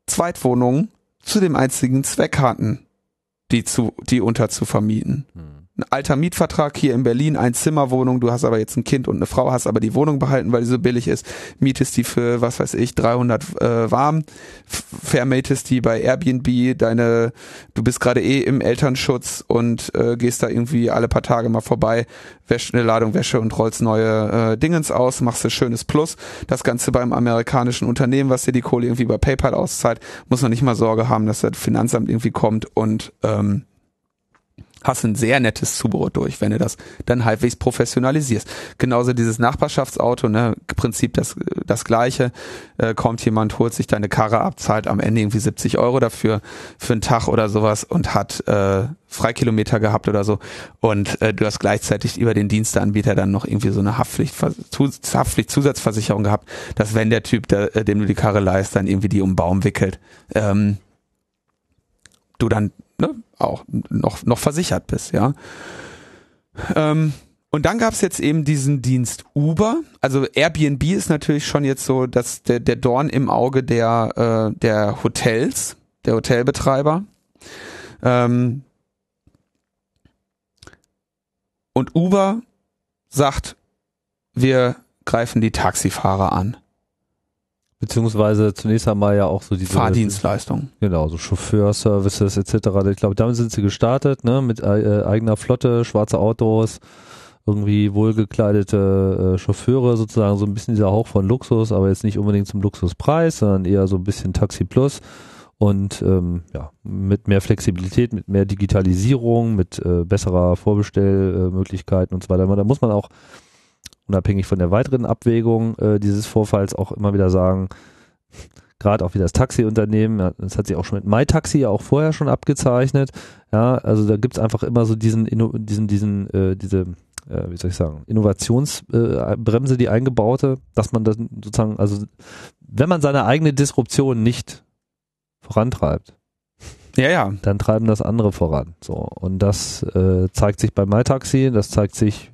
Zweitwohnungen zu dem einzigen Zweck hatten, die zu, die unter zu vermieten. Ein alter Mietvertrag hier in Berlin, Einzimmerwohnung, du hast aber jetzt ein Kind und eine Frau, hast aber die Wohnung behalten, weil die so billig ist, mietest die für, was weiß ich, 300 äh, warm, vermietest die bei Airbnb, deine, du bist gerade eh im Elternschutz und äh, gehst da irgendwie alle paar Tage mal vorbei, wäschst eine Ladung Wäsche und rollst neue äh, Dingens aus, machst ein schönes Plus. Das Ganze beim amerikanischen Unternehmen, was dir die Kohle irgendwie bei PayPal auszahlt, muss man nicht mal Sorge haben, dass das Finanzamt irgendwie kommt und ähm, hast ein sehr nettes Zubrot durch, wenn du das dann halbwegs professionalisierst. Genauso dieses Nachbarschaftsauto, ne, Prinzip das, das gleiche. Äh, kommt jemand, holt sich deine Karre ab, zahlt am Ende irgendwie 70 Euro dafür für einen Tag oder sowas und hat äh, Freikilometer gehabt oder so. Und äh, du hast gleichzeitig über den Diensteanbieter dann noch irgendwie so eine Haftpflicht, Haftpflichtzusatzversicherung gehabt, dass wenn der Typ, der, äh, dem du die Karre leist, dann irgendwie die um Baum wickelt, ähm, du dann ne, auch noch, noch versichert bist, ja. Ähm, und dann gab's jetzt eben diesen Dienst Uber. Also Airbnb ist natürlich schon jetzt so dass der, der Dorn im Auge der, äh, der Hotels, der Hotelbetreiber. Ähm, und Uber sagt, wir greifen die Taxifahrer an. Beziehungsweise zunächst einmal ja auch so diese Fahrdienstleistung. Genau, so Chauffeurservices etc. Ich glaube, damit sind sie gestartet, ne, mit äh, eigener Flotte, schwarze Autos, irgendwie wohlgekleidete äh, Chauffeure, sozusagen so ein bisschen dieser Hauch von Luxus, aber jetzt nicht unbedingt zum Luxuspreis, sondern eher so ein bisschen Taxi Plus und ähm, ja, mit mehr Flexibilität, mit mehr Digitalisierung, mit äh, besserer Vorbestellmöglichkeiten und so weiter. Da muss man auch unabhängig von der weiteren Abwägung äh, dieses Vorfalls auch immer wieder sagen, gerade auch wie das Taxiunternehmen, das hat sich auch schon mit MyTaxi ja auch vorher schon abgezeichnet. Ja, also da gibt's einfach immer so diesen, diesen, diesen, äh, diese, äh, wie soll ich sagen, Innovationsbremse, äh, die eingebaute, dass man dann sozusagen, also wenn man seine eigene Disruption nicht vorantreibt, Ja, ja. dann treiben das andere voran. So und das äh, zeigt sich bei MyTaxi, das zeigt sich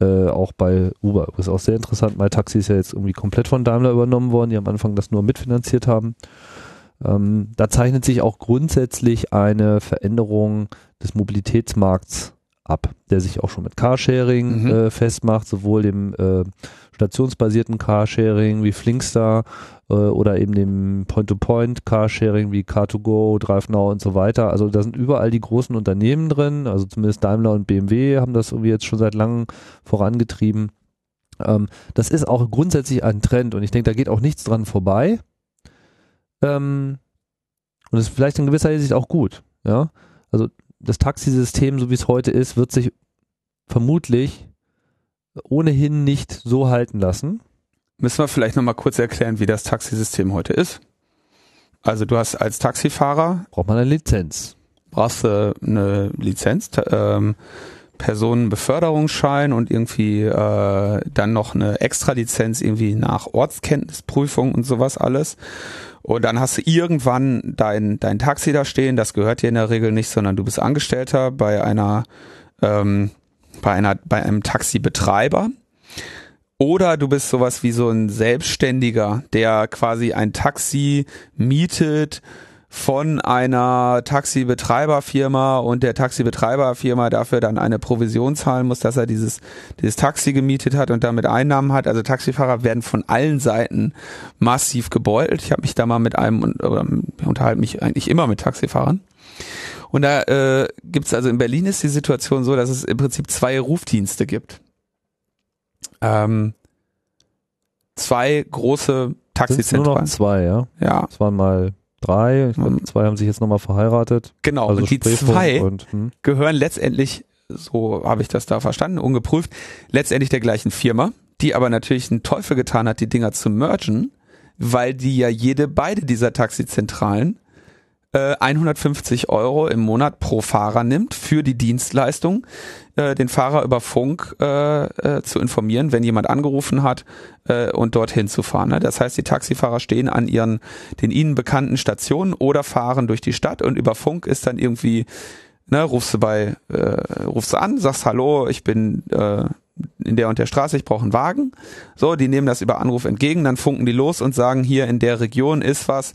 äh, auch bei Uber. Ist auch sehr interessant. MyTaxi ist ja jetzt irgendwie komplett von Daimler übernommen worden, die am Anfang das nur mitfinanziert haben. Ähm, da zeichnet sich auch grundsätzlich eine Veränderung des Mobilitätsmarkts ab, der sich auch schon mit Carsharing Mhm. äh, festmacht, sowohl dem äh, stationsbasierten Carsharing wie Flinkstar äh, oder eben dem Point-to-Point Carsharing wie Car2Go, DriveNow und so weiter. Also da sind überall die großen Unternehmen drin, also zumindest Daimler und BMW haben das irgendwie jetzt schon seit langem vorangetrieben. Ähm, das ist auch grundsätzlich ein Trend und ich denke, da geht auch nichts dran vorbei. Ähm, und ist vielleicht in gewisser Hinsicht auch gut. Ja, also das Taxisystem, so wie es heute ist, wird sich vermutlich ohnehin nicht so halten lassen. Müssen wir vielleicht nochmal kurz erklären, wie das Taxisystem heute ist. Also du hast als Taxifahrer, Braucht man eine Lizenz. brauchst du eine Lizenz, ähm, Personenbeförderungsschein und irgendwie äh, dann noch eine Extralizenz irgendwie nach Ortskenntnisprüfung und sowas alles. Und dann hast du irgendwann dein, dein Taxi da stehen, das gehört dir in der Regel nicht, sondern du bist Angestellter bei einer, ähm, bei einer, bei einem Taxibetreiber. Oder du bist sowas wie so ein Selbstständiger, der quasi ein Taxi mietet von einer Taxibetreiberfirma und der Taxibetreiberfirma dafür dann eine Provision zahlen muss, dass er dieses, dieses Taxi gemietet hat und damit Einnahmen hat. Also Taxifahrer werden von allen Seiten massiv gebeutelt. Ich habe mich da mal mit einem oder unterhalte mich eigentlich immer mit Taxifahrern. Und da äh, gibt es also in Berlin ist die Situation so, dass es im Prinzip zwei Rufdienste gibt. Ähm, zwei große Sind nur noch Taxizentralen. zwei, ja. Ja, Es waren mal drei. Ich glaube, Mhm. zwei haben sich jetzt nochmal verheiratet. genau. Also und die zwei und, hm. gehören letztendlich, so habe ich das da verstanden, ungeprüft, letztendlich der gleichen Firma, die aber natürlich einen Teufel getan hat, die Dinger zu mergen, weil die ja jede, beide dieser Taxizentralen äh, 150 Euro im Monat pro Fahrer nimmt für die Dienstleistung, äh, den Fahrer über Funk äh, äh, zu informieren, wenn jemand angerufen hat äh, und dorthin zu fahren. Ne? Das heißt, die Taxifahrer stehen an ihren den ihnen bekannten Stationen oder fahren durch die Stadt und über Funk ist dann irgendwie ne, rufst du bei, äh, rufst du an, sagst Hallo, ich bin äh, in der und der Straße, ich brauche einen Wagen. So, die nehmen das über Anruf entgegen, dann funken die los und sagen, hier in der Region ist was.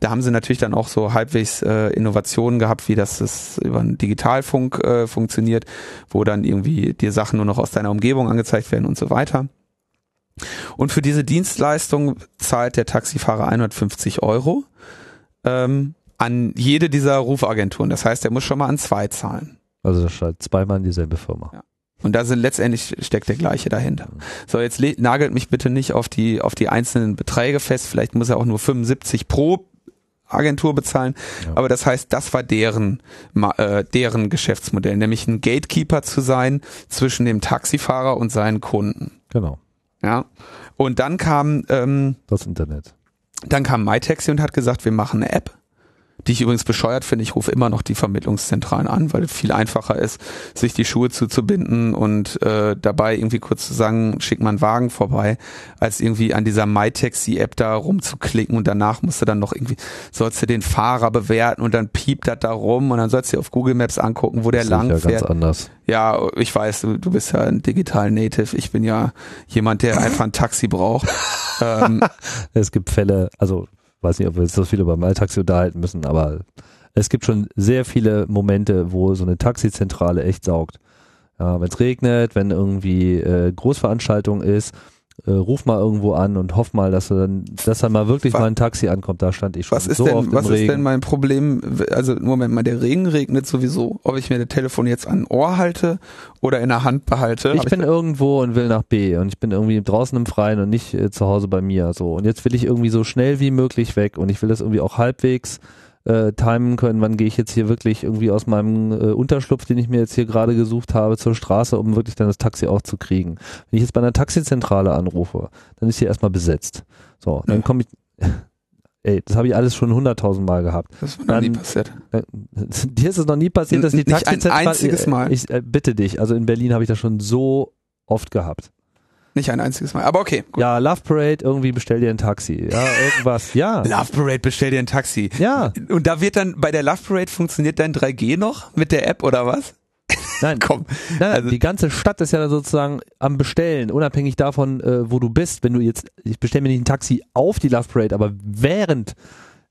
Da haben sie natürlich dann auch so halbwegs äh, Innovationen gehabt, wie das, das über einen Digitalfunk äh, funktioniert, wo dann irgendwie dir Sachen nur noch aus deiner Umgebung angezeigt werden und so weiter. Und für diese Dienstleistung zahlt der Taxifahrer 150 Euro ähm, an jede dieser Rufagenturen. Das heißt, er muss schon mal an zwei zahlen. Also das ist halt zweimal in dieselbe Firma. Ja. Und da sind letztendlich steckt der gleiche dahinter. So, jetzt nagelt mich bitte nicht auf die, auf die einzelnen Beträge fest. Vielleicht muss er auch nur 75 pro Agentur bezahlen. Ja. Aber das heißt, das war deren, äh, deren Geschäftsmodell, nämlich ein Gatekeeper zu sein zwischen dem Taxifahrer und seinen Kunden. Genau. Ja. Und dann kam, ähm, Das Internet. dann kam MyTaxi und hat gesagt, wir machen eine App, die ich übrigens bescheuert finde. Ich rufe immer noch die Vermittlungszentralen an, weil es viel einfacher ist, sich die Schuhe zuzubinden und äh, dabei irgendwie kurz zu sagen, schick mal einen Wagen vorbei, als irgendwie an dieser MyTaxi-App da rumzuklicken und danach musst du dann noch irgendwie, sollst du den Fahrer bewerten und dann piept das da rum und dann sollst du dir auf Google Maps angucken, wo der lang ja fährt. ganz anders. Ja, ich weiß, du, du bist ja ein digital Native. Ich bin ja jemand, der einfach ein Taxi braucht. ähm, Es gibt Fälle, also weiß nicht, ob wir jetzt so viel über Maltaxi unterhalten müssen, aber es gibt schon sehr viele Momente, wo so eine Taxizentrale echt saugt. Ja, wenn es regnet, wenn irgendwie äh, Großveranstaltung ist, äh, ruf mal irgendwo an und hoff mal, dass du dann, dass dann mal wirklich Wa- mal ein Taxi ankommt. Da stand ich schon Was ist so denn, was im ist Regen. denn mein Problem? Also Moment mal, der Regen regnet sowieso. Ob ich mir das Telefon jetzt an Ohr halte oder in der Hand behalte? ich bin irgendwo und will nach B und ich bin irgendwie draußen im Freien und nicht äh, zu Hause bei mir so und jetzt will ich irgendwie so schnell wie möglich weg und ich will das irgendwie auch halbwegs äh, timen können, wann gehe ich jetzt hier wirklich irgendwie aus meinem äh, Unterschlupf, den ich mir jetzt hier gerade gesucht habe, zur Straße, um wirklich dann das Taxi auch zu kriegen. Wenn ich jetzt bei einer Taxizentrale anrufe, dann ist hier erstmal besetzt. So, dann komme ich Ey, das habe ich alles schon hunderttausend Mal gehabt. das ist mir noch nie dann- passiert. Äh, Dir ist es noch nie passiert, dass die Nicht ein Taxizentrale... einziges Mal. Ich äh, bitte dich, also in Berlin habe ich das schon so oft gehabt. Nicht ein einziges Mal. Aber okay. Gut. Ja, Love Parade, irgendwie bestell dir ein Taxi. Ja, irgendwas. Ja. Love Parade, bestell dir ein Taxi. Ja. Und da wird dann bei der Love Parade funktioniert dein 3G noch mit der App oder was? Nein, Komm. nein, also- die ganze Stadt ist ja sozusagen am Bestellen, unabhängig davon, äh, wo du bist. Wenn du jetzt, ich bestelle mir nicht ein Taxi auf die Love Parade, aber während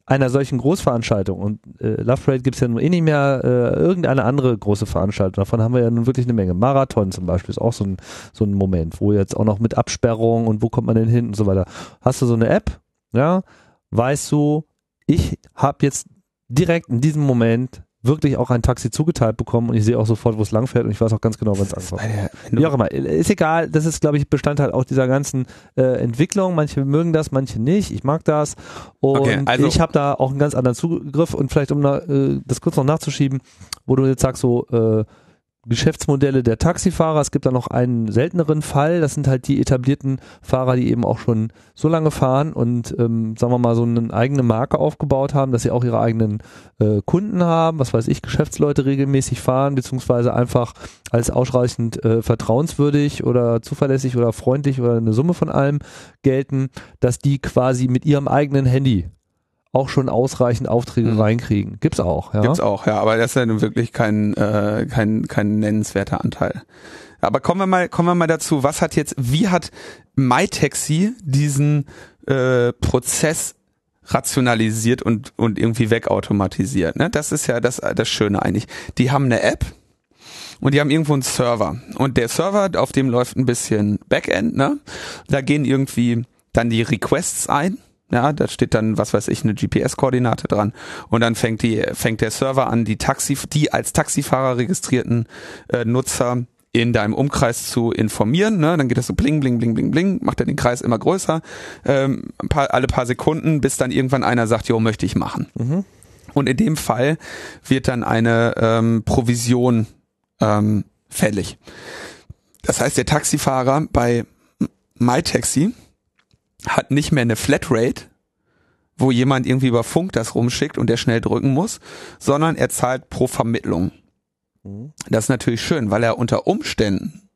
einer solchen Großveranstaltung und äh, Love Parade gibt's ja nun eh nicht mehr äh, irgendeine andere große Veranstaltung. Davon haben wir ja nun wirklich eine Menge. Marathon zum Beispiel ist auch so ein, so ein Moment, wo jetzt auch noch mit Absperrung und wo kommt man denn hin und so weiter. Hast du so eine App, ja, weißt du, ich habe jetzt direkt in diesem Moment wirklich auch ein Taxi zugeteilt bekommen und ich sehe auch sofort, wo es langfährt und ich weiß auch ganz genau, wann es ankommt. Wie auch immer, ist egal, das ist, glaube ich, Bestandteil auch dieser ganzen äh, Entwicklung. Manche mögen das, manche nicht. Ich mag das. Und Okay, also- ich habe da auch einen ganz anderen Zugriff und vielleicht, um na, äh, das kurz noch nachzuschieben, wo du jetzt sagst, so äh, Geschäftsmodelle der Taxifahrer. Es gibt da noch einen selteneren Fall. Das sind halt die etablierten Fahrer, die eben auch schon so lange fahren und, ähm, sagen wir mal, so eine eigene Marke aufgebaut haben, dass sie auch ihre eigenen äh, Kunden haben, was weiß ich, Geschäftsleute regelmäßig fahren, beziehungsweise einfach als ausreichend äh, vertrauenswürdig oder zuverlässig oder freundlich oder eine Summe von allem gelten, dass die quasi mit ihrem eigenen Handy auch schon ausreichend Aufträge Mhm. reinkriegen. Gibt's auch, ja. Gibt's auch, ja, aber das ist ja nun wirklich kein, äh, kein, kein nennenswerter Anteil. Aber kommen wir mal, kommen wir mal dazu, was hat jetzt, wie hat MyTaxi diesen äh, Prozess rationalisiert und, und irgendwie wegautomatisiert. Ne? Das ist ja das, das Schöne eigentlich. Die haben eine App und die haben irgendwo einen Server. Und der Server, auf dem läuft ein bisschen Backend, ne? Da gehen irgendwie dann die Requests ein. Ja, da steht dann, was weiß ich, eine GPS-Koordinate dran. Und dann fängt die, fängt der Server an, die Taxi, die als Taxifahrer registrierten äh, Nutzer in deinem Umkreis zu informieren. Ne? Dann geht das so bling, bling, bling, bling, bling, macht er den Kreis immer größer, ähm, paar, alle paar Sekunden, bis dann irgendwann einer sagt, jo, möchte ich machen. Und in dem Fall wird dann eine ähm, Provision ähm, fällig. Das heißt, der Taxifahrer bei MyTaxi hat nicht mehr eine Flatrate, wo jemand irgendwie über Funk das rumschickt und der schnell drücken muss, sondern er zahlt pro Vermittlung. Das ist natürlich schön, weil er unter Umständen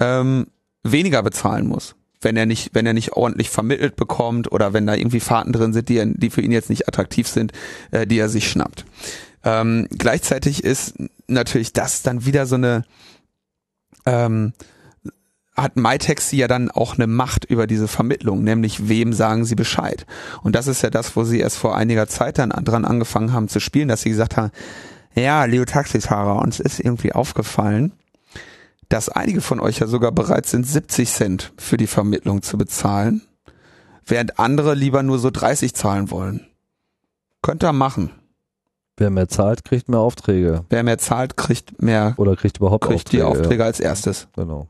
ähm, weniger bezahlen muss, wenn er nicht, wenn er nicht ordentlich vermittelt bekommt oder wenn da irgendwie Fahrten drin sind, die, er, die für ihn jetzt nicht attraktiv sind, äh, die er sich schnappt. Ähm, gleichzeitig ist natürlich das dann wieder so eine ähm, hat MyTaxi ja dann auch eine Macht über diese Vermittlung, nämlich wem sagen sie Bescheid. Und das ist ja das, wo sie erst vor einiger Zeit dann dran angefangen haben zu spielen, dass sie gesagt haben, ja, Leo Taxifahrer, uns ist irgendwie aufgefallen, dass einige von euch ja sogar bereit sind, 70 Cent für die Vermittlung zu bezahlen, während andere lieber nur so 30 zahlen wollen. Könnt ihr machen. Wer mehr zahlt, kriegt mehr Aufträge. Wer mehr zahlt, kriegt mehr, Oder kriegt überhaupt kriegt die Aufträge. Aufträge als erstes. Ja. Genau.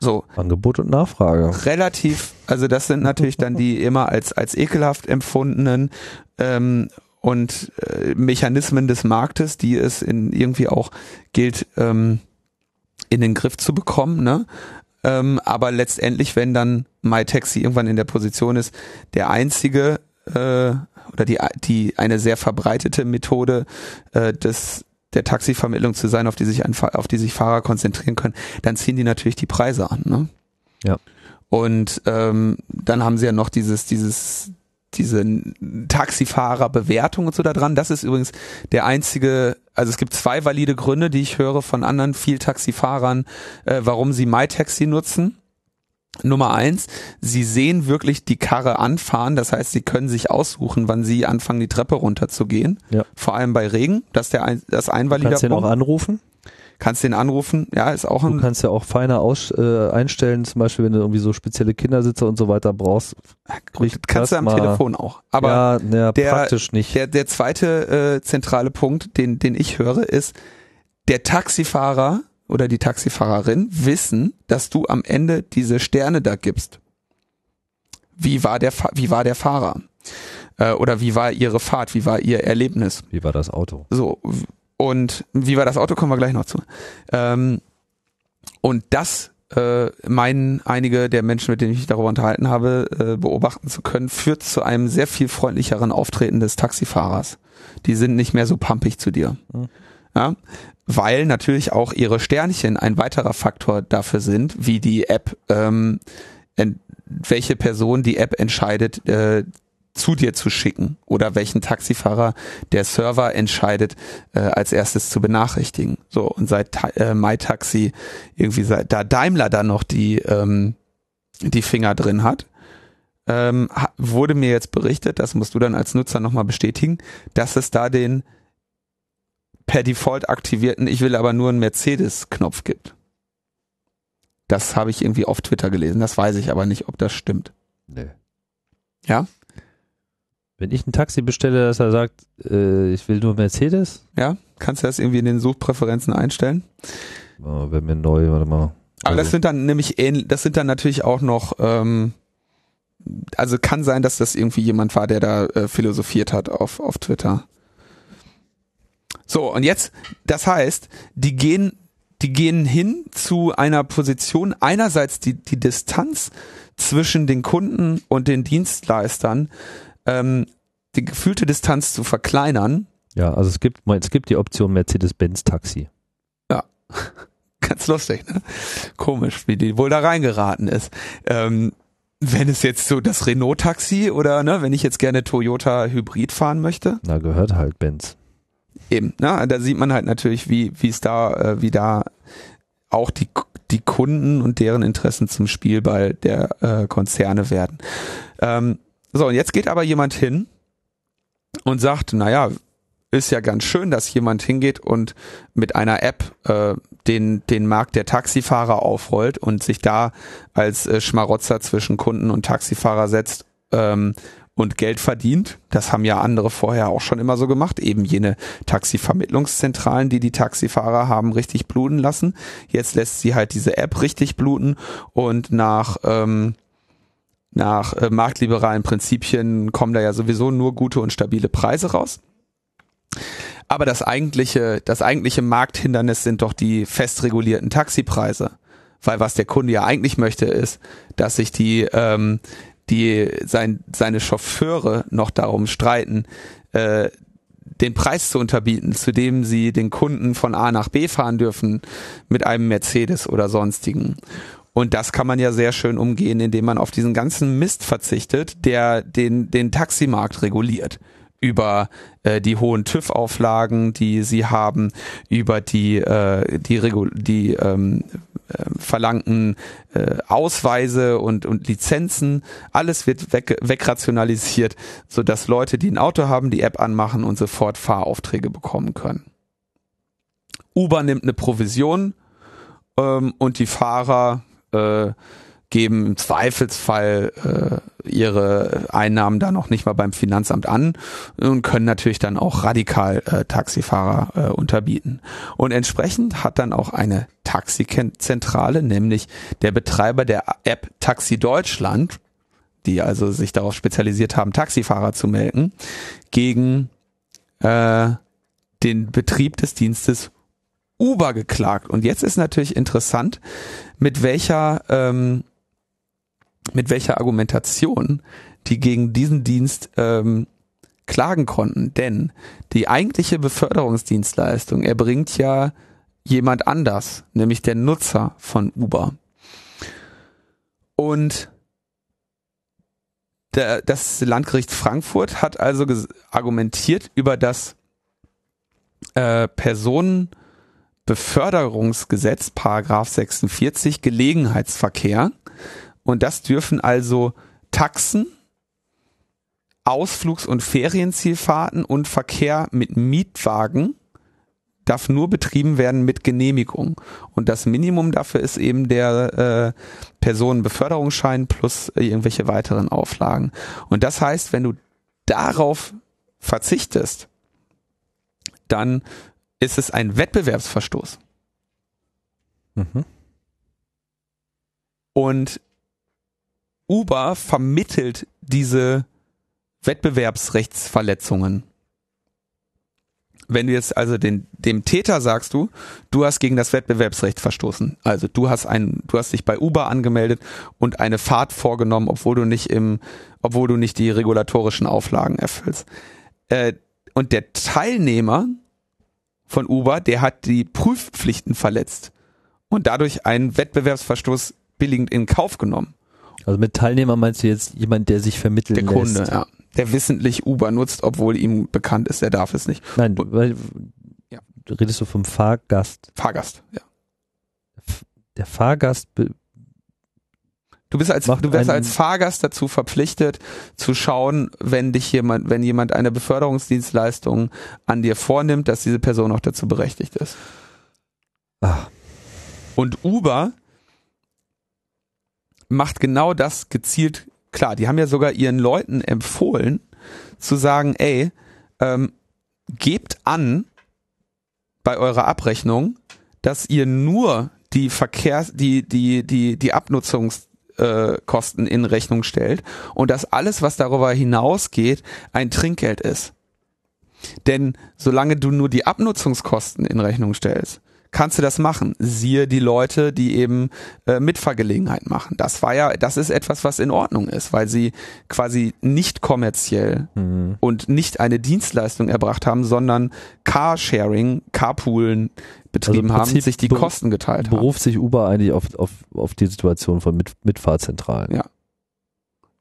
So. Angebot und Nachfrage. relativ, also das sind natürlich dann die immer als, als ekelhaft empfundenen ähm, und äh, Mechanismen des Marktes, die es in irgendwie auch gilt, ähm, in den Griff zu bekommen, ne? Ähm, aber letztendlich, wenn dann MyTaxi irgendwann in der Position ist, der einzige äh, oder die, die eine sehr verbreitete Methode äh, des der Taxivermittlung zu sein, auf die sich ein, auf die sich Fahrer konzentrieren können, dann ziehen die natürlich die Preise an. Ne? Ja. Und ähm, dann haben sie ja noch dieses, dieses, diese Taxifahrerbewertung und so da dran. Das ist übrigens der einzige, also es gibt zwei valide Gründe, die ich höre von anderen viel Taxifahrern, äh, warum sie MyTaxi nutzen. Nummer eins, sie sehen wirklich die Karre anfahren, das heißt, sie können sich aussuchen, wann sie anfangen, die Treppe runterzugehen. Ja. Vor allem bei Regen, das ist der ein, das ein valider Kannst du den auch Punkt. anrufen? Kannst den anrufen, ja, ist auch Du ein, kannst ja auch feiner aus, äh, einstellen, zum Beispiel, wenn du irgendwie so spezielle Kindersitze und so weiter brauchst. gut, kannst du am Telefon auch. Aber ja, ja der- praktisch nicht. Der, der zweite äh, zentrale Punkt, den, den ich höre, ist, der Taxifahrer oder die Taxifahrerin wissen, dass du am Ende diese Sterne da gibst. Wie war der, wie war der Fahrer? Äh, oder wie war ihre Fahrt? Wie war ihr Erlebnis? Wie war das Auto? So, und wie war das Auto, kommen wir gleich noch zu. Ähm, und das äh, meinen einige der Menschen, mit denen ich mich darüber unterhalten habe, äh, beobachten zu können, führt zu einem sehr viel freundlicheren Auftreten des Taxifahrers. Die sind nicht mehr so pumpig zu dir. Mhm. Ja? Weil natürlich auch ihre Sternchen ein weiterer Faktor dafür sind, wie die App, ähm, welche Person die App entscheidet, äh, zu dir zu schicken oder welchen Taxifahrer der Server entscheidet, äh, als erstes zu benachrichtigen. So, und seit äh, MyTaxi irgendwie seit da Daimler dann noch die, ähm, die Finger drin hat, ähm, wurde mir jetzt berichtet, das musst du dann als Nutzer nochmal bestätigen, dass es da den per Default aktivierten, ich will aber nur einen Mercedes-Knopf gibt. Das habe ich irgendwie auf Twitter gelesen, das weiß ich aber nicht, ob das stimmt. Nee. Ja? Wenn ich ein Taxi bestelle, dass er sagt, äh, ich will nur Mercedes, Ja? Kannst du das irgendwie in den Suchpräferenzen einstellen? oh, wäre mir neu, warte mal. Aber das Also, sind dann nämlich ähnlich, das sind dann natürlich auch noch, ähm, also kann sein, dass das irgendwie jemand war, der da äh, philosophiert hat auf, auf Twitter. So, und jetzt, das heißt, die gehen, die gehen hin zu einer Position, einerseits die, die Distanz zwischen den Kunden und den Dienstleistern, ähm, die gefühlte Distanz zu verkleinern, ja, also es gibt, es gibt die Option Mercedes-Benz Taxi. Ganz lustig, ne? Komisch, wie die wohl da reingeraten ist. Ähm, wenn es jetzt so das Renault-Taxi oder ne, wenn ich jetzt gerne Toyota Hybrid fahren möchte, Na, gehört halt Benz. Eben, ne, da sieht man halt natürlich, wie wie es da, äh, wie da auch die die Kunden und deren Interessen zum Spielball der äh, Konzerne werden. Ähm, So, und jetzt geht aber jemand hin und sagt, naja, ist ja ganz schön, dass jemand hingeht und mit einer App äh, den, den Markt der Taxifahrer aufrollt und sich da als äh, Schmarotzer zwischen Kunden und Taxifahrer setzt ähm, und Geld verdient. Das haben ja andere vorher auch schon immer so gemacht. Eben jene Taxivermittlungszentralen, die die Taxifahrer haben richtig bluten lassen. Jetzt lässt sie halt diese App richtig bluten und nach ähm, nach äh, marktliberalen Prinzipien kommen da ja sowieso nur gute und stabile Preise raus. Aber das eigentliche, das eigentliche Markthindernis sind doch die fest regulierten Taxipreise. Weil was der Kunde ja eigentlich möchte, ist, dass sich die, ähm, die sein, seine Chauffeure noch darum streiten, äh, den Preis zu unterbieten, zu dem sie den Kunden von A nach B fahren dürfen mit einem Mercedes oder sonstigen. Und das kann man ja sehr schön umgehen, indem man auf diesen ganzen Mist verzichtet, der den, den Taximarkt reguliert über äh, die hohen TÜV-Auflagen, die sie haben, über die äh, die, Regul die ähm, äh, verlangten äh, Ausweise und und Lizenzen. Alles wird weg, wegrationalisiert, so dass Leute, die ein Auto haben, die App anmachen und sofort Fahraufträge bekommen können. Uber nimmt eine Provision ähm, und die Fahrer äh, geben im Zweifelsfall äh, ihre Einnahmen da noch nicht mal beim Finanzamt an und können natürlich dann auch radikal äh, Taxifahrer äh, unterbieten. Und entsprechend hat dann auch eine Taxizentrale, nämlich der Betreiber der App Taxi Deutschland, die also sich darauf spezialisiert haben, Taxifahrer zu melken, gegen äh, den Betrieb des Dienstes Uber geklagt. Und jetzt ist natürlich interessant, mit welcher ähm, mit welcher Argumentation die gegen diesen Dienst ähm, klagen konnten. Denn die eigentliche Beförderungsdienstleistung erbringt ja jemand anders, nämlich der Nutzer von Uber. Und der, das Landgericht Frankfurt hat also argumentiert über das äh, Personenbeförderungsgesetz, Paragraph 46, Gelegenheitsverkehr, und das dürfen also Taxen, Ausflugs- und Ferienzielfahrten und Verkehr mit Mietwagen darf nur betrieben werden mit Genehmigung. Und das Minimum dafür ist eben der äh, Personenbeförderungsschein plus irgendwelche weiteren Auflagen. Und das heißt, wenn du darauf verzichtest, dann ist es ein Wettbewerbsverstoß. Mhm. Und Uber vermittelt diese Wettbewerbsrechtsverletzungen. Wenn du jetzt also den, dem Täter sagst du, du hast gegen das Wettbewerbsrecht verstoßen. Also du hast ein, du hast dich bei Uber angemeldet und eine Fahrt vorgenommen, obwohl du nicht im, obwohl du nicht die regulatorischen Auflagen erfüllst. Äh, und der Teilnehmer von Uber, der hat die Prüfpflichten verletzt und dadurch einen Wettbewerbsverstoß billigend in Kauf genommen. Also mit Teilnehmer meinst du jetzt jemand, der sich vermitteln Der Kunde, lässt? ja. Der wissentlich Uber nutzt, obwohl ihm bekannt ist, er darf es nicht. Nein, weil ja. redest du vom Fahrgast. Fahrgast, ja. Der Fahrgast Du bist als, du wirst als Fahrgast dazu verpflichtet, zu schauen, wenn dich jemand, wenn jemand eine Beförderungsdienstleistung an dir vornimmt, dass diese Person auch dazu berechtigt ist. Ah. Und Uber macht genau das gezielt klar. Die haben ja sogar ihren Leuten empfohlen, zu sagen, ey, ähm, gebt an bei eurer Abrechnung, dass ihr nur die Verkehrs, die, die, die, die Abnutzungskosten in Rechnung stellt und dass alles, was darüber hinausgeht, ein Trinkgeld ist. Denn solange du nur die Abnutzungskosten in Rechnung stellst, kannst du das machen. Siehe die Leute, die eben äh, Mitfahrgelegenheit machen. Das war ja, das ist etwas, was in Ordnung ist, weil sie quasi nicht kommerziell mhm. und nicht eine Dienstleistung erbracht haben, sondern Carsharing, Carpoolen betrieben also haben, sich die Kosten geteilt haben. Beruft sich Uber eigentlich auf, auf, auf die Situation von Mit Mitfahrzentralen. Ja.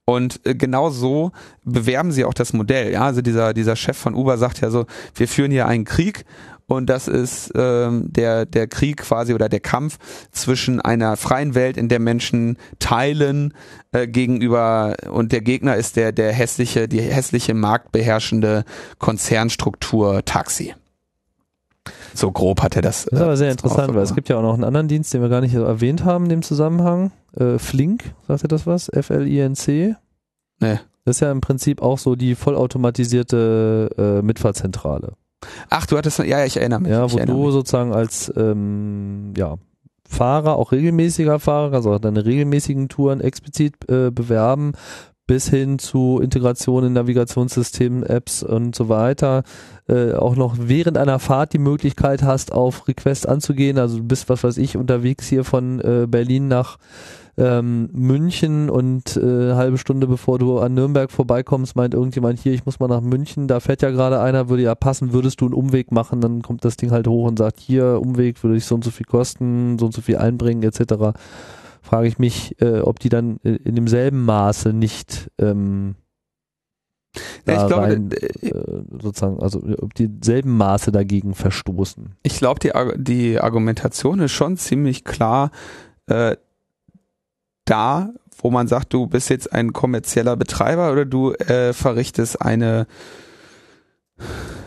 Und äh, genau so bewerben sie auch das Modell. Ja, also dieser, dieser Chef von Uber sagt ja so, wir führen hier einen Krieg und das ist ähm, der der Krieg quasi oder der Kampf zwischen einer freien Welt, in der Menschen teilen äh, gegenüber und der Gegner ist der der hässliche die hässliche marktbeherrschende Konzernstruktur Taxi. So grob hat er das. Das ist aber sehr äh, interessant, weil es gibt ja auch noch einen anderen Dienst, den wir gar nicht erwähnt haben in dem Zusammenhang. Äh, Flink, sagt ihr das was? F-L-I-N-C? Nee. Das ist ja im Prinzip auch so die vollautomatisierte äh, Mitfahrzentrale. Ach, du hattest, ja, ja, ich erinnere mich. Ja, wo du mich. sozusagen als ähm, ja, Fahrer, auch regelmäßiger Fahrer, also auch deine regelmäßigen Touren explizit äh, bewerben, bis hin zu Integration in Navigationssystemen, Apps und so weiter, äh, auch noch während einer Fahrt die Möglichkeit hast, auf Request anzugehen. Also du bist, was weiß ich, unterwegs hier von äh, Berlin nach ähm, München und äh, halbe Stunde bevor du an Nürnberg vorbeikommst, meint irgendjemand hier, ich muss mal nach München, da fährt ja gerade einer, würde ja passen, würdest du einen Umweg machen, dann kommt das Ding halt hoch und sagt, hier, Umweg würde dich so und so viel kosten, so und so viel einbringen, etc. Frage ich mich, äh, ob die dann in, in demselben Maße nicht ähm, Ja, ich glaube, rein, äh, äh, sozusagen, also ob die selben Maße dagegen verstoßen. ich glaube, die, die Argumentation ist schon ziemlich klar äh, da, wo man sagt, du bist jetzt ein kommerzieller Betreiber oder du äh, verrichtest eine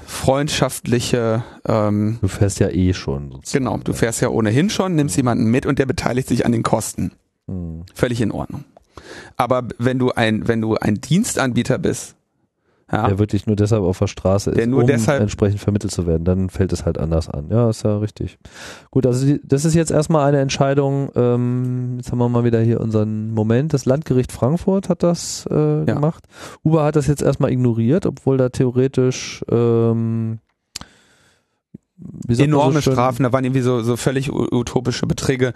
freundschaftliche, ähm, Du fährst ja eh schon. Sozusagen. genau, du fährst ja ohnehin schon, nimmst jemanden mit und der beteiligt sich an den Kosten. Hm. Völlig in Ordnung. Aber wenn du ein, wenn du ein Dienstanbieter bist, ja, Der wirklich nur deshalb auf der Straße ist, Der nur um deshalb- entsprechend vermittelt zu werden, dann fällt es halt anders an. Ja, ist ja richtig. Gut, also die, das ist jetzt erstmal eine Entscheidung, ähm, jetzt haben wir mal wieder hier unseren Moment, das Landgericht Frankfurt hat das äh, Ja. gemacht. Uber hat das jetzt erstmal ignoriert, obwohl da theoretisch ähm, enorme so Strafen, da waren irgendwie so, so völlig utopische Beträge.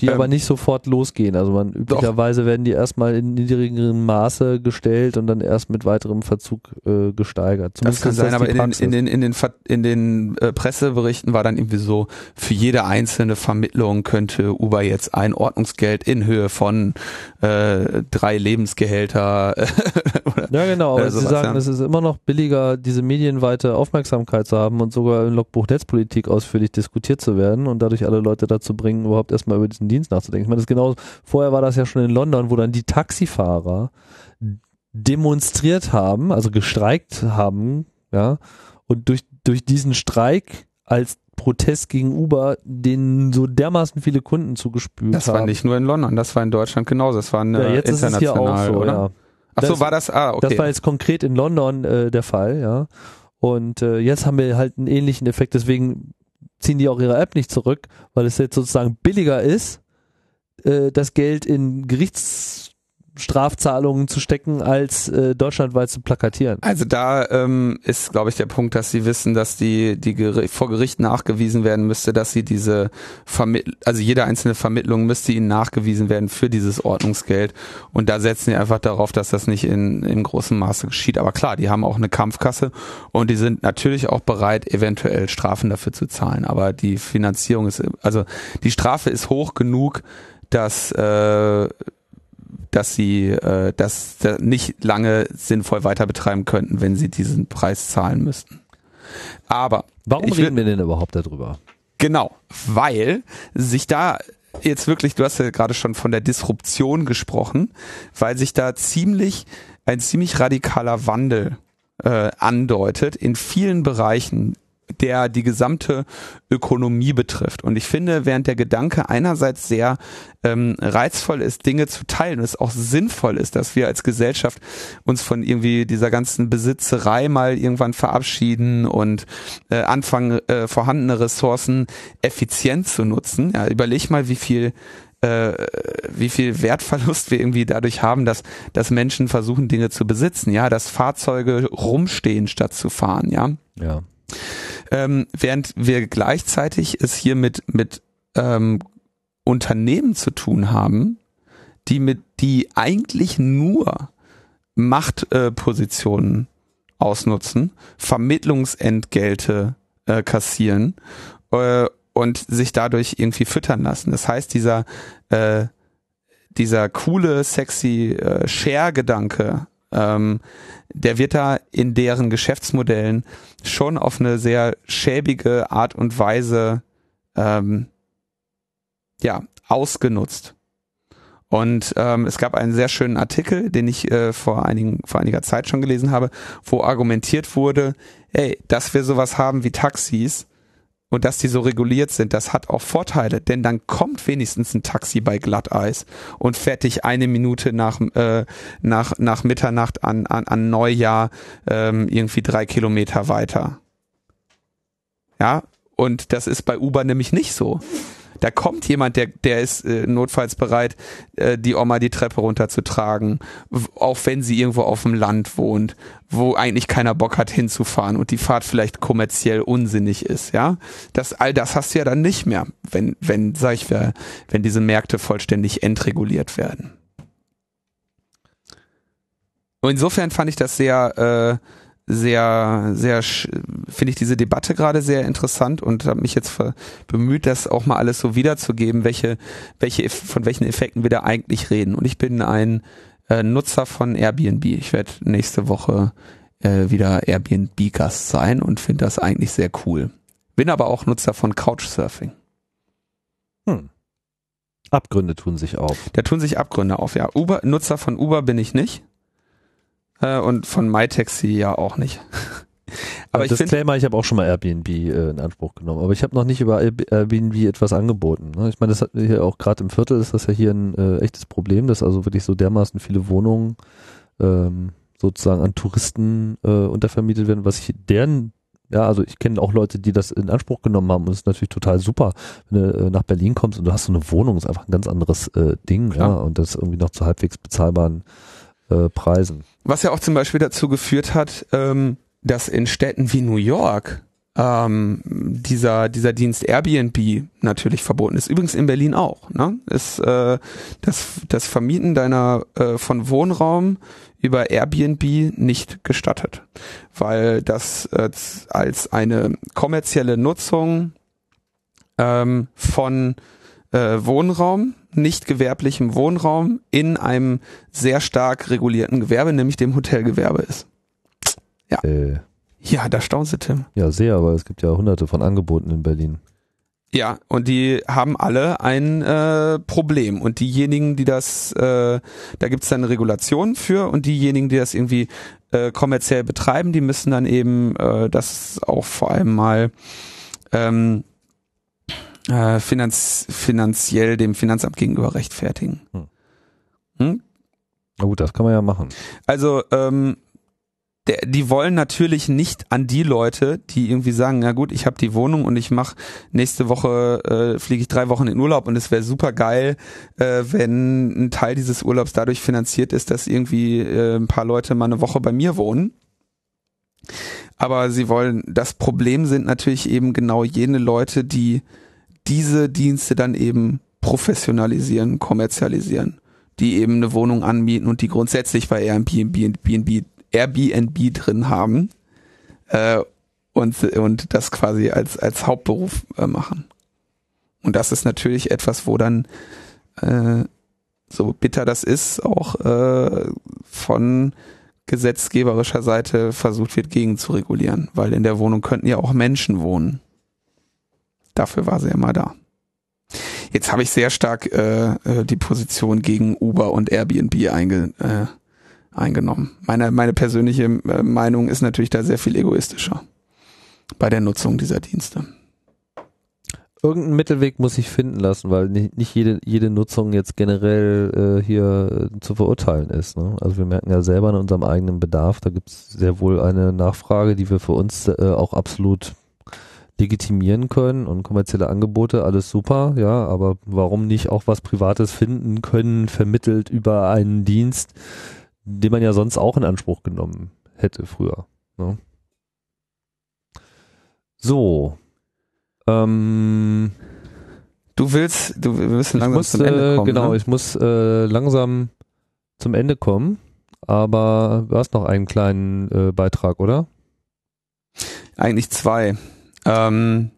die ähm, aber nicht sofort losgehen. Also man üblicherweise werden die erstmal in niedrigerem Maße gestellt und dann erst mit weiterem Verzug äh, gesteigert. Das Zumindest kann ist sein, die aber in den, in den, in den, Ver- in den äh, Presseberichten war dann irgendwie so, für jede einzelne Vermittlung könnte Uber jetzt ein Ordnungsgeld in Höhe von äh, drei Lebensgehälter oder Ja, genau, aber äh, Sie sowas, sagen, ja. es ist immer noch billiger, diese medienweite Aufmerksamkeit zu haben und sogar im Logbuch Netzpolitik ausführlich diskutiert zu werden und dadurch alle Leute dazu bringen, überhaupt erstmal über diesen Dienst nachzudenken. Ich meine, das ist genau, vorher war das ja schon in London, wo dann die Taxifahrer demonstriert haben, also gestreikt haben, ja, und durch, durch diesen Streik als Protest gegen Uber denen so dermaßen viele Kunden zugespült das haben. war nicht nur in London, das war in Deutschland genauso, das war eine ja, jetzt ist es hier auch international, so, oder? ja. Ach so, Das- war das, ah, okay. Das war jetzt konkret in London äh, der Fall, ja. Und äh, jetzt haben wir halt einen ähnlichen Effekt, deswegen ziehen die auch ihre App nicht zurück, weil es jetzt sozusagen billiger ist, äh, das Geld in Gerichtsstrafzahlungen zu stecken, als äh, deutschlandweit zu plakatieren. Also da ähm, ist, glaube ich, der Punkt, dass sie wissen, dass die, die Geri vor Gericht nachgewiesen werden müsste, dass sie diese Vermittl also jede einzelne Vermittlung müsste ihnen nachgewiesen werden für dieses Ordnungsgeld. Und da setzen sie einfach darauf, dass das nicht in, in großem Maße geschieht. Aber klar, die haben auch eine Kampfkasse und die sind natürlich auch bereit, eventuell Strafen dafür zu zahlen. Aber die Finanzierung ist, also die Strafe ist hoch genug, dass äh, dass sie äh, das da nicht lange sinnvoll weiter betreiben könnten, wenn sie diesen Preis zahlen müssten. Aber Warum reden wir denn überhaupt darüber? genau, weil sich da jetzt wirklich, du hast ja gerade schon von der Disruption gesprochen, weil sich da ziemlich ein ziemlich radikaler Wandel äh, andeutet in vielen Bereichen der die gesamte Ökonomie betrifft. Und ich finde, während der Gedanke einerseits sehr ähm, reizvoll ist, Dinge zu teilen und es auch sinnvoll ist, dass wir als Gesellschaft uns von irgendwie dieser ganzen Besitzerei mal irgendwann verabschieden und äh, anfangen, äh, vorhandene Ressourcen effizient zu nutzen. Ja, überleg mal, wie viel äh, wie viel Wertverlust wir irgendwie dadurch haben, dass, dass Menschen versuchen, Dinge zu besitzen, ja, dass Fahrzeuge rumstehen, statt zu fahren, ja. Ja. Ähm, während wir gleichzeitig es hier mit, mit ähm, Unternehmen zu tun haben, die mit, die eigentlich nur Machtpositionen äh, ausnutzen, Vermittlungsentgelte äh, kassieren äh, und sich dadurch irgendwie füttern lassen. Das heißt, dieser äh, dieser coole, sexy äh, Share-Gedanke ähm, der wird da in deren Geschäftsmodellen schon auf eine sehr schäbige Art und Weise ähm, ja ausgenutzt. Und ähm, es gab einen sehr schönen Artikel, den ich äh, vor, einigen, vor einiger Zeit schon gelesen habe, wo argumentiert wurde, ey, dass wir sowas haben wie Taxis und dass die so reguliert sind, das hat auch Vorteile, denn dann kommt wenigstens ein Taxi bei Glatteis und fährt dich eine Minute nach, äh, nach, nach Mitternacht an, an, an Neujahr ähm, irgendwie drei Kilometer weiter. Ja, und das ist bei Uber nämlich nicht so. Da kommt jemand, der, der ist äh, notfalls bereit, äh, die Oma die Treppe runterzutragen, auch wenn sie irgendwo auf dem Land wohnt, wo eigentlich keiner Bock hat hinzufahren und die Fahrt vielleicht kommerziell unsinnig ist, ja. Das, all das hast du ja dann nicht mehr, wenn, wenn, sag ich, wer- wenn diese Märkte vollständig entreguliert werden. Und insofern fand ich das sehr, äh, sehr, sehr, finde ich diese Debatte gerade sehr interessant und habe mich jetzt bemüht, das auch mal alles so wiederzugeben, welche, welche, von welchen Effekten wir da eigentlich reden. Und ich bin ein äh, Nutzer von Airbnb. Ich werde nächste Woche äh, wieder Airbnb-Gast sein und finde das eigentlich sehr cool. Bin aber auch Nutzer von Couchsurfing. Hm. Abgründe tun sich auf. Da tun sich Abgründe auf, ja. Uber, Nutzer von Uber bin ich nicht. Äh, und von MyTaxi ja auch nicht. aber Äh, ich Disclaimer, ich habe auch schon mal Airbnb äh, in Anspruch genommen, aber ich habe noch nicht über Air- Airbnb etwas angeboten. Ne? Ich meine, das hat hier auch gerade im Viertel ist das ja hier ein äh, echtes Problem, dass also wirklich so dermaßen viele Wohnungen ähm, sozusagen an Touristen äh, untervermietet werden, was ich deren ja, also ich kenne auch Leute, die das in Anspruch genommen haben und es ist natürlich total super, wenn du äh, nach Berlin kommst und du hast so eine Wohnung, ist einfach ein ganz anderes äh, Ding, ja, Klar. und das irgendwie noch zu halbwegs bezahlbaren äh, Preisen. was ja auch zum Beispiel dazu geführt hat, ähm, dass in Städten wie New York ähm, dieser dieser Dienst Airbnb natürlich verboten ist. Übrigens in Berlin auch. Ne? Ist äh, das das Vermieten deiner äh, von Wohnraum über Airbnb nicht gestattet, weil das äh, als eine kommerzielle Nutzung ähm, von äh, Wohnraum, nicht gewerblichem Wohnraum in einem sehr stark regulierten Gewerbe, nämlich dem Hotelgewerbe ist. Äh, Ja, da staunst du, Tim. ja, sehr, aber es gibt ja hunderte von Angeboten in Berlin. Ja, und die haben alle ein äh, Problem. Und diejenigen, die das, äh, da gibt's dann Regulationen für und diejenigen, die das irgendwie äh, kommerziell betreiben, die müssen dann eben äh, das auch vor allem mal ähm, äh, finanz finanziell dem Finanzamt gegenüber rechtfertigen. Hm. Hm? Na gut, das kann man ja machen. Also, ähm, der, die wollen natürlich nicht an die Leute, die irgendwie sagen, na gut, ich habe die Wohnung und ich mache nächste Woche äh, fliege ich drei Wochen in Urlaub und es wäre super geil, äh, wenn ein Teil dieses Urlaubs dadurch finanziert ist, dass irgendwie äh, ein paar Leute mal eine Woche bei mir wohnen. Aber sie wollen, das Problem sind natürlich eben genau jene Leute, die diese Dienste dann eben professionalisieren, kommerzialisieren, die eben eine Wohnung anmieten und die grundsätzlich bei Airbnb, Airbnb, drin haben äh, und, und das quasi als, als Hauptberuf äh, machen. Und das ist natürlich etwas, wo dann, äh, so bitter das ist, auch äh, von gesetzgeberischer Seite versucht wird, gegen zu regulieren, weil in der Wohnung könnten ja auch Menschen wohnen. Dafür war sie immer da. Jetzt habe ich sehr stark äh, äh, die Position gegen Uber und Airbnb einge, äh, eingenommen. Meine, meine persönliche äh, Meinung ist natürlich da sehr viel egoistischer bei der Nutzung dieser Dienste. Irgendeinen Mittelweg muss ich finden lassen, weil nicht, nicht jede, jede Nutzung jetzt generell äh, hier äh, zu verurteilen ist. Ne? Also wir merken ja selber an unserem eigenen Bedarf, da gibt es sehr wohl eine Nachfrage, die wir für uns äh, auch absolut legitimieren können und kommerzielle Angebote, alles super, ja, aber warum nicht auch was Privates finden können, vermittelt über einen Dienst, den man ja sonst auch in Anspruch genommen hätte früher. Ne? So. Ähm, Du willst, du wir müssen langsam muss, zum Ende äh, kommen. genau, ne? ich muss äh, langsam zum Ende kommen, aber du hast noch einen kleinen äh, Beitrag, oder? Eigentlich zwei. Ähm,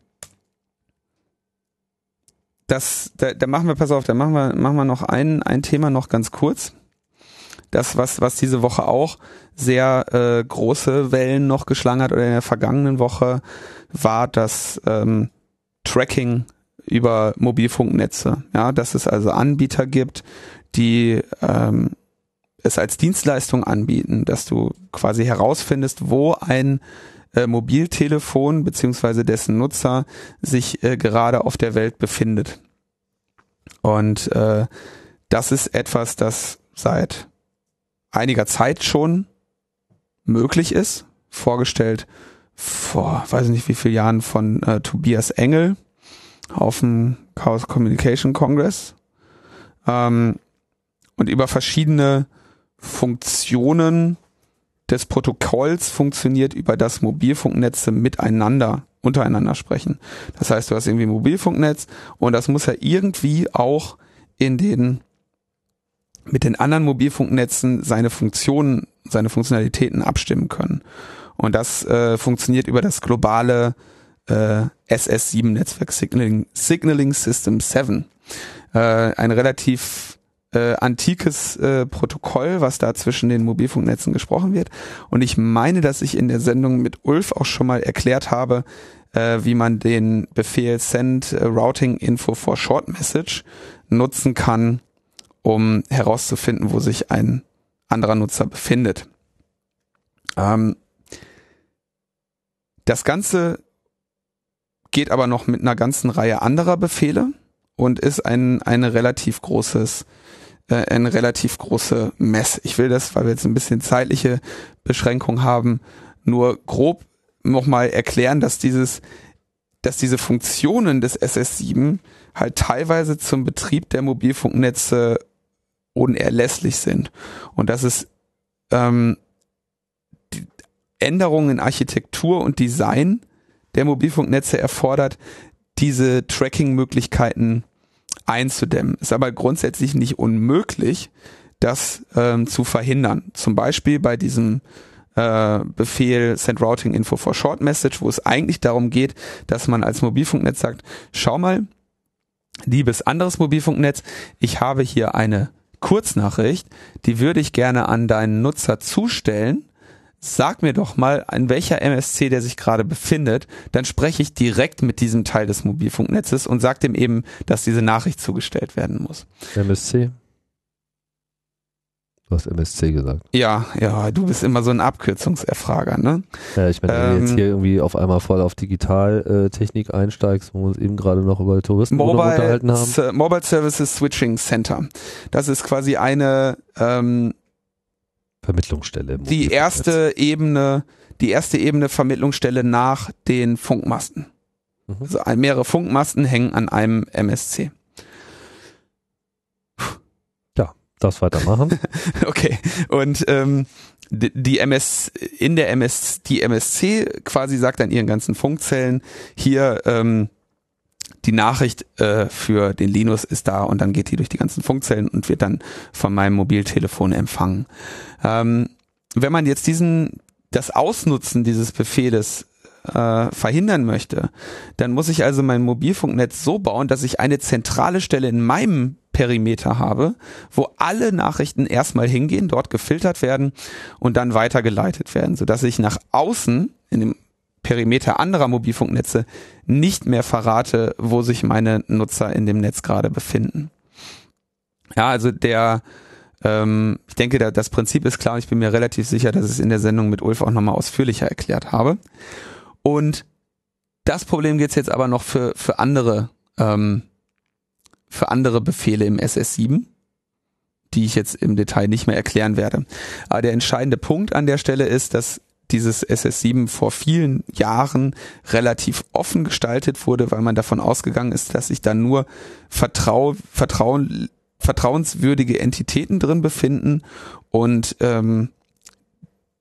das, da, da machen wir, pass auf, da machen wir, machen wir noch ein, ein Thema noch ganz kurz. das, was, was diese Woche auch sehr äh, große Wellen noch geschlagen hat oder in der vergangenen Woche, war das ähm, Tracking über Mobilfunknetze. Ja, dass es also Anbieter gibt, die ähm, es als Dienstleistung anbieten, dass du quasi herausfindest, wo ein äh, Mobiltelefon beziehungsweise dessen Nutzer sich äh, gerade auf der Welt befindet. Und äh, das ist etwas, das seit einiger Zeit schon möglich ist, vorgestellt vor, weiß ich nicht wie vielen Jahren von äh, Tobias Engel auf dem Chaos Communication Congress ähm, und über verschiedene Funktionen des Protokolls funktioniert, über das Mobilfunknetze miteinander, untereinander sprechen. Das heißt, du hast irgendwie ein Mobilfunknetz und das muss ja irgendwie auch in den mit den anderen Mobilfunknetzen seine Funktionen, seine Funktionalitäten abstimmen können. Und das äh, funktioniert über das globale äh, SS7-Netzwerk Signaling, Signaling System 7. Äh, ein relativ äh, antikes äh, Protokoll, was da zwischen den Mobilfunknetzen gesprochen wird. Und ich meine, dass ich in der Sendung mit Ulf auch schon mal erklärt habe, äh, wie man den Befehl Send äh, Routing Info for Short Message nutzen kann, um herauszufinden, wo sich ein anderer Nutzer befindet. Ähm, das Ganze geht aber noch mit einer ganzen Reihe anderer Befehle und ist ein, ein relativ großes äh, eine relativ große Mess. Ich will das, weil wir jetzt ein bisschen zeitliche Beschränkung haben, nur grob nochmal erklären, dass dieses, dass diese Funktionen des SS7 halt teilweise zum Betrieb der Mobilfunknetze unerlässlich sind und dass es ähm, Änderungen in Architektur und Design der Mobilfunknetze erfordert, diese Tracking-Möglichkeiten einzudämmen. Ist aber grundsätzlich nicht unmöglich, das ähm, zu verhindern. Zum Beispiel bei diesem äh, Befehl Send Routing Info for Short Message, wo es eigentlich darum geht, dass man als Mobilfunknetz sagt, schau mal, liebes anderes Mobilfunknetz, ich habe hier eine Kurznachricht, die würde ich gerne an deinen Nutzer zustellen sag mir doch mal, an welcher MSC der sich gerade befindet, dann spreche ich direkt mit diesem Teil des Mobilfunknetzes und sag dem eben, dass diese Nachricht zugestellt werden muss. MSC? Du hast MSC gesagt. Ja, ja, du bist immer so ein Abkürzungserfrager, ne? Ja, ich meine, wenn Ähm, du jetzt hier irgendwie auf einmal voll auf Digitaltechnik einsteigst, wo wir uns eben gerade noch über Touristen Mobile, unterhalten haben. Mobile Services Switching Center. Das ist quasi eine ähm, Vermittlungsstelle. im die erste Ebene, die erste Ebene Vermittlungsstelle nach den Funkmasten. Mhm. Also mehrere Funkmasten hängen an einem MSC. Das weitermachen. Okay. Und ähm, die, MS in der MS die MSC quasi sagt dann ihren ganzen Funkzellen hier ähm, die Nachricht äh, für den Linus ist da und dann geht die durch die ganzen Funkzellen und wird dann von meinem Mobiltelefon empfangen. Ähm, wenn man jetzt diesen das Ausnutzen dieses Befehles äh, verhindern möchte, dann muss ich also mein Mobilfunknetz so bauen, dass ich eine zentrale Stelle in meinem Perimeter habe, wo alle Nachrichten erstmal hingehen, dort gefiltert werden und dann weitergeleitet werden, sodass ich nach außen in dem Perimeter anderer Mobilfunknetze nicht mehr verrate, wo sich meine Nutzer in dem Netz gerade befinden. Ja, also der, ähm, ich denke, da, das Prinzip ist klar und ich bin mir relativ sicher, dass ich es in der Sendung mit Ulf auch nochmal ausführlicher erklärt habe. Und das Problem gibt's jetzt aber noch für, für andere, ähm, für andere Befehle im SS7, die ich jetzt im Detail nicht mehr erklären werde. Aber der entscheidende Punkt an der Stelle ist, dass dieses SS7 vor vielen Jahren relativ offen gestaltet wurde, weil man davon ausgegangen ist, dass sich da nur Vertrau Vertrauen, vertrauenswürdige Entitäten drin befinden und ähm,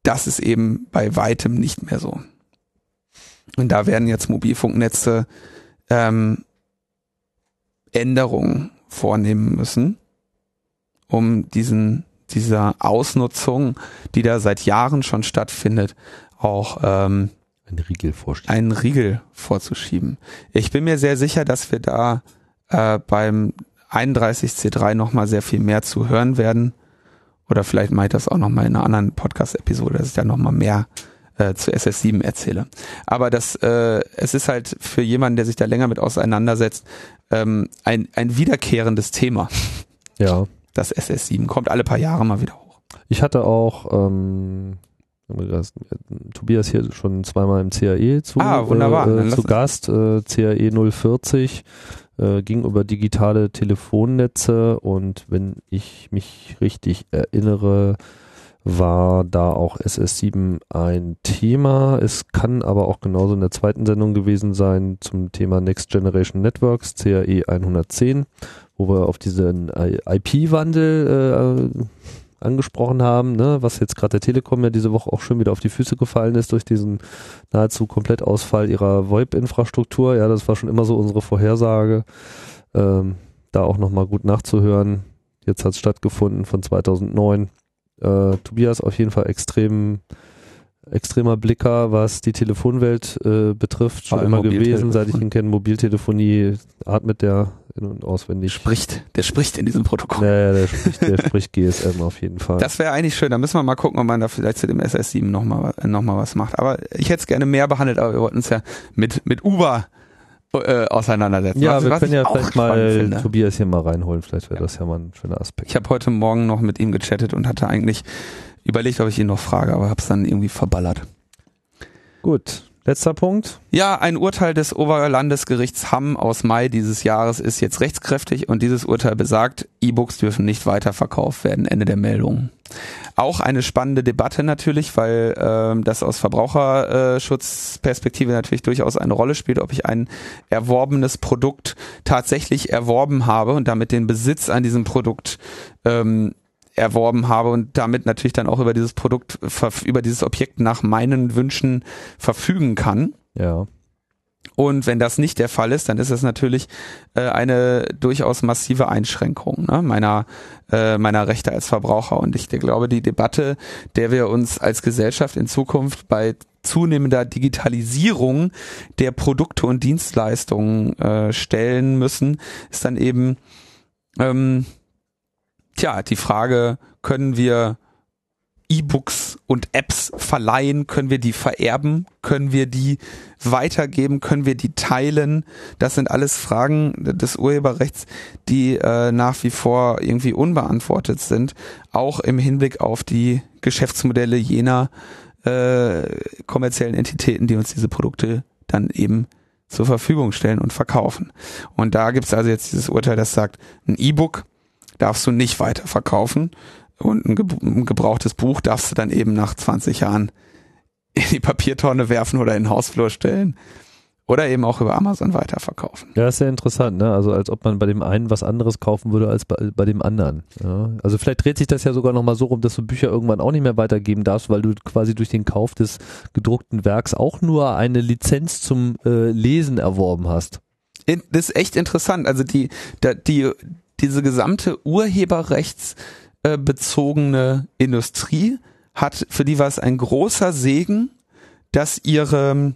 das ist eben bei weitem nicht mehr so. Und da werden jetzt Mobilfunknetze ähm, Änderungen vornehmen müssen, um diesen dieser Ausnutzung, die da seit Jahren schon stattfindet, auch ähm, Ein Riegel einen Riegel vorzuschieben. Ich bin mir sehr sicher, dass wir da äh, beim 31C3 nochmal sehr viel mehr zu hören werden Oder vielleicht mache ich das auch nochmal in einer anderen Podcast-Episode, dass ich da nochmal mehr äh, zu SS7 erzähle. Aber das, äh, es ist halt für jemanden, der sich da länger mit auseinandersetzt, ähm, ein, ein wiederkehrendes Thema. Ja. Das SS7 kommt alle paar Jahre mal wieder hoch. Ich hatte auch ähm, das, Tobias hier schon zweimal im CAE zu, Ah, wunderbar. Äh, lass zu Gast, äh, CAE 040, äh, ging über digitale Telefonnetze und wenn ich mich richtig erinnere, war da auch SS7 ein Thema. Es kann aber auch genauso in der zweiten Sendung gewesen sein zum Thema Next Generation Networks, CAE 110, wo wir auf diesen IP-Wandel äh, angesprochen haben, ne, was jetzt gerade der Telekom ja diese Woche auch schon wieder auf die Füße gefallen ist durch diesen nahezu Komplettausfall ihrer VoIP-Infrastruktur. Ja, das war schon immer so unsere Vorhersage. Ähm, da auch nochmal gut nachzuhören. Jetzt hat es stattgefunden von 2009. Äh, Tobias auf jeden Fall extrem extremer Blicker, was die Telefonwelt äh, betrifft, schon immer gewesen, seit ich ihn kenne. Mobiltelefonie atmet der in- und auswendig. Spricht, der spricht in diesem Protokoll. Naja, der spricht, der spricht GSM auf jeden Fall. Das wäre eigentlich schön. Da müssen wir mal gucken, ob man da vielleicht zu dem SS7 nochmal noch mal was macht. Aber ich hätte es gerne mehr behandelt, aber wir wollten uns ja mit, mit Uber äh, auseinandersetzen. ja, Was- wir was können ja vielleicht mal finde. Tobias hier mal reinholen. Vielleicht wäre das ja mal ein schöner Aspekt. Ich habe heute Morgen noch mit ihm gechattet und hatte eigentlich überlegt, ob ich ihn noch frage, aber habe es dann irgendwie verballert. Gut, letzter Punkt. Ja, ein Urteil des Oberlandesgerichts Hamm aus Mai dieses Jahres ist jetzt rechtskräftig und dieses Urteil besagt, E-Books dürfen nicht weiterverkauft werden. Ende der Meldung. Auch eine spannende Debatte natürlich, weil ähm, das aus Verbraucherschutzperspektive natürlich durchaus eine Rolle spielt, ob ich ein erworbenes Produkt tatsächlich erworben habe und damit den Besitz an diesem Produkt ähm, erworben habe und damit natürlich dann auch über dieses Produkt, über dieses Objekt nach meinen Wünschen verfügen kann. Ja. Und wenn das nicht der Fall ist, dann ist es natürlich äh, eine durchaus massive Einschränkung ne, meiner, äh, meiner Rechte als Verbraucher. Und ich glaube, die Debatte, der wir uns als Gesellschaft in Zukunft bei zunehmender Digitalisierung der Produkte und Dienstleistungen äh, stellen müssen, ist dann eben ähm, tja, die Frage, können wir E-Books und Apps verleihen? Können wir die vererben? Können wir die weitergeben? Können wir die teilen? Das sind alles Fragen des Urheberrechts, die äh, nach wie vor irgendwie unbeantwortet sind, auch im Hinblick auf die Geschäftsmodelle jener äh, kommerziellen Entitäten, die uns diese Produkte dann eben zur Verfügung stellen und verkaufen. Und da gibt es also jetzt dieses Urteil, das sagt, ein E-Book darfst du nicht weiterverkaufen und ein, ge ein gebrauchtes Buch darfst du dann eben nach 20 Jahren in die Papiertonne werfen oder in den Hausflur stellen oder eben auch über Amazon weiterverkaufen. Ja, ist sehr interessant, ne? Also als ob man bei dem einen was anderes kaufen würde als bei, bei dem anderen. Ja? Also vielleicht dreht sich das ja sogar nochmal so rum, dass du Bücher irgendwann auch nicht mehr weitergeben darfst, weil du quasi durch den Kauf des gedruckten Werks auch nur eine Lizenz zum äh, Lesen erworben hast. In, das ist echt interessant. Also die, die, diese gesamte urheberrechtsbezogene bezogene Industrie hat, für die war es ein großer Segen, dass ihre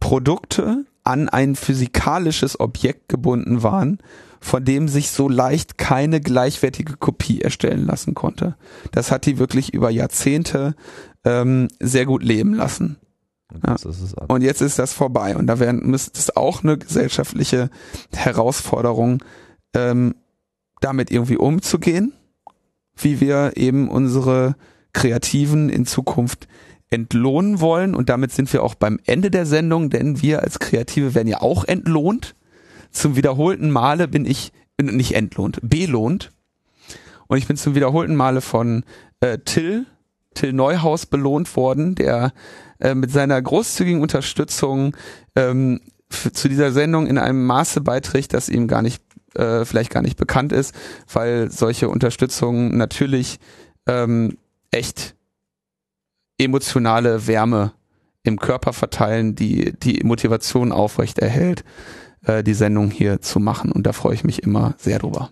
Produkte an ein physikalisches Objekt gebunden waren, von dem sich so leicht keine gleichwertige Kopie erstellen lassen konnte. Das hat die wirklich über Jahrzehnte ähm, sehr gut leben lassen. Und Ja. Und jetzt ist das vorbei. Und da werden, müsste es auch eine gesellschaftliche Herausforderung, ähm, damit irgendwie umzugehen, wie wir eben unsere Kreativen in Zukunft entlohnen wollen. Und damit sind wir auch beim Ende der Sendung, denn wir als Kreative werden ja auch entlohnt. Zum wiederholten Male bin ich, äh, nicht entlohnt, belohnt. Und ich bin zum wiederholten Male von äh, Till, Till Neuhaus belohnt worden, der äh, mit seiner großzügigen Unterstützung ähm, zu dieser Sendung in einem Maße beiträgt, das ihm gar nicht, äh, vielleicht gar nicht bekannt ist, weil solche Unterstützung natürlich ähm, echt emotionale Wärme im Körper verteilen, die die Motivation aufrecht erhält, äh, die Sendung hier zu machen. Und da freue ich mich immer sehr drüber.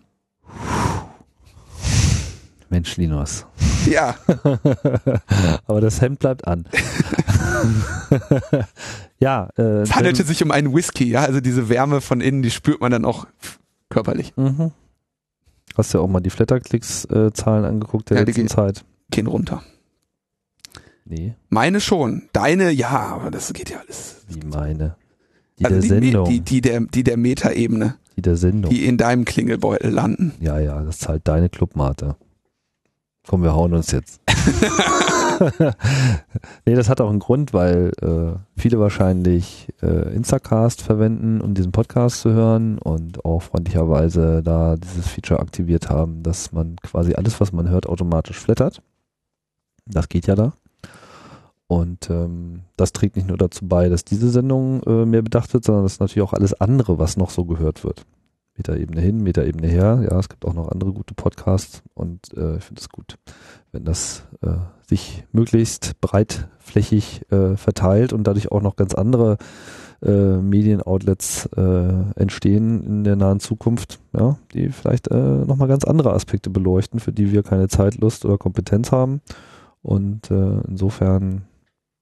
Mensch, Linus. Ja, Aber das Hemd bleibt an. ja, äh, es handelte sich um einen Whisky, ja, also diese Wärme von innen, die spürt man dann auch körperlich. Mhm. Hast du ja auch mal die Flatterklicks-Zahlen angeguckt der Ja, die letzten gehen- Zeit? Gehen runter. Nee, Meine schon. Deine, ja, aber das geht ja alles. wie meine. Die Also der die, Sendung. die, die der, die der Metaebene, die der Sendung. die in deinem Klingelbeutel landen. Ja, ja, das zahlt deine Clubmate. Komm, wir hauen uns jetzt. nee, das hat auch einen Grund, weil äh, viele wahrscheinlich äh, Instacast verwenden, um diesen Podcast zu hören und auch freundlicherweise da dieses Feature aktiviert haben, dass man quasi alles, was man hört, automatisch flattert. Das geht ja da. Und ähm, das trägt nicht nur dazu bei, dass diese Sendung äh, mehr bedacht wird, sondern das ist natürlich auch alles andere, was noch so gehört wird. Metaebene hin, Metaebene her. Ja, es gibt auch noch andere gute Podcasts und äh, ich finde es gut, wenn das äh, sich möglichst breitflächig äh, verteilt und dadurch auch noch ganz andere äh, Medienoutlets äh, entstehen in der nahen Zukunft, ja, die vielleicht äh, nochmal ganz andere Aspekte beleuchten, für die wir keine Zeit, Lust oder Kompetenz haben. Und äh, insofern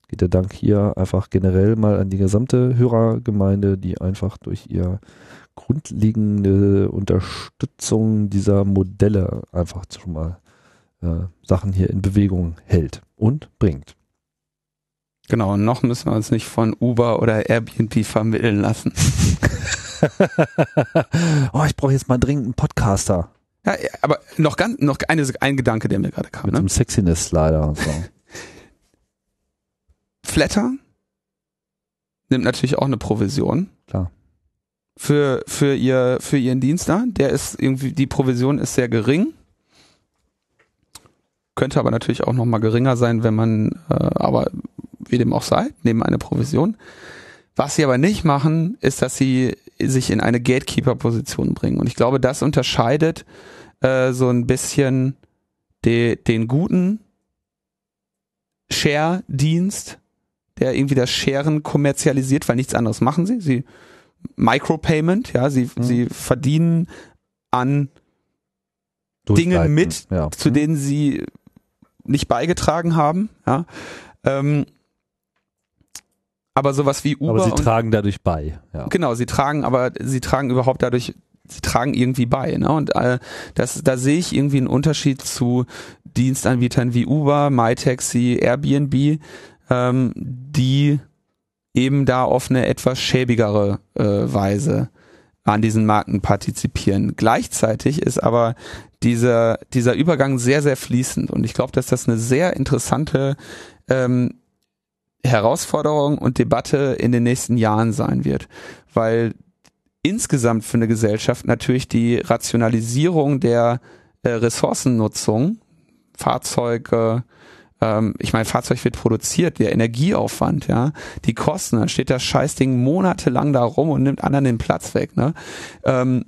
geht der Dank hier einfach generell mal an die gesamte Hörergemeinde, die einfach durch ihr grundlegende Unterstützung dieser Modelle einfach schon mal äh, Sachen hier in Bewegung hält und bringt. Genau, und noch müssen wir uns nicht von Uber oder Airbnb vermitteln lassen. oh, ich brauche jetzt mal dringend einen Podcaster. Ja, aber noch ganz, noch eine, ein Gedanke, der mir gerade kam. Mit Ne? einem Sexiness-Slider und so. Flatter nimmt natürlich auch eine Provision. Klar. Für, für ihr, für ihren Dienst da. Der ist irgendwie, die Provision ist sehr gering. Könnte aber natürlich auch noch mal geringer sein, wenn man, äh, aber wie dem auch sei, nehmen eine Provision. Was sie aber nicht machen, ist, dass sie sich in eine Gatekeeper-Position bringen. Und ich glaube, das unterscheidet äh, so ein bisschen de, den guten Share-Dienst, der irgendwie das Sharen kommerzialisiert, weil nichts anderes machen sie. Sie Micropayment, ja, sie, Mhm. sie verdienen an Dinge Durchleiten. mit, ja. zu denen sie nicht beigetragen haben, ja. Ähm, aber sowas wie Uber Aber sie und tragen dadurch bei. Ja. Genau, sie tragen, aber sie tragen überhaupt dadurch, sie tragen irgendwie bei. Ne? Und äh, das, da sehe ich irgendwie einen Unterschied zu Dienstanbietern wie Uber, MyTaxi, Airbnb, ähm, die eben da auf eine etwas schäbigere äh, Weise an diesen Marken partizipieren. Gleichzeitig ist aber dieser, dieser Übergang sehr, sehr fließend und ich glaube, dass das eine sehr interessante ähm, Herausforderung und Debatte in den nächsten Jahren sein wird, weil insgesamt für eine Gesellschaft natürlich die Rationalisierung der äh, Ressourcennutzung, Fahrzeuge, ähm, ich meine, Fahrzeug wird produziert, der Energieaufwand, ja, die Kosten, dann steht das Scheißding monatelang da rum und nimmt anderen den Platz weg, ne? Ähm,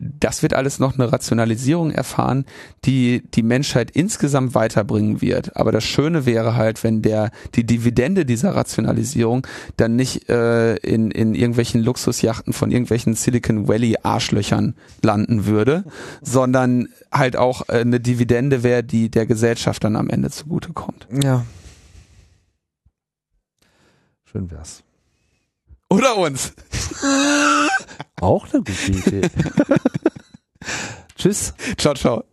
das wird alles noch eine Rationalisierung erfahren, die die Menschheit insgesamt weiterbringen wird. Aber das Schöne wäre halt, wenn der die Dividende dieser Rationalisierung dann nicht äh, in in irgendwelchen Luxusjachten von irgendwelchen Silicon Valley Arschlöchern landen würde, sondern halt auch äh, eine Dividende wäre, die der Gesellschaft dann am Ende zugutekommt. ja. Schön wär's. Oder uns. Auch eine gute Idee. Tschüss. Ciao, ciao.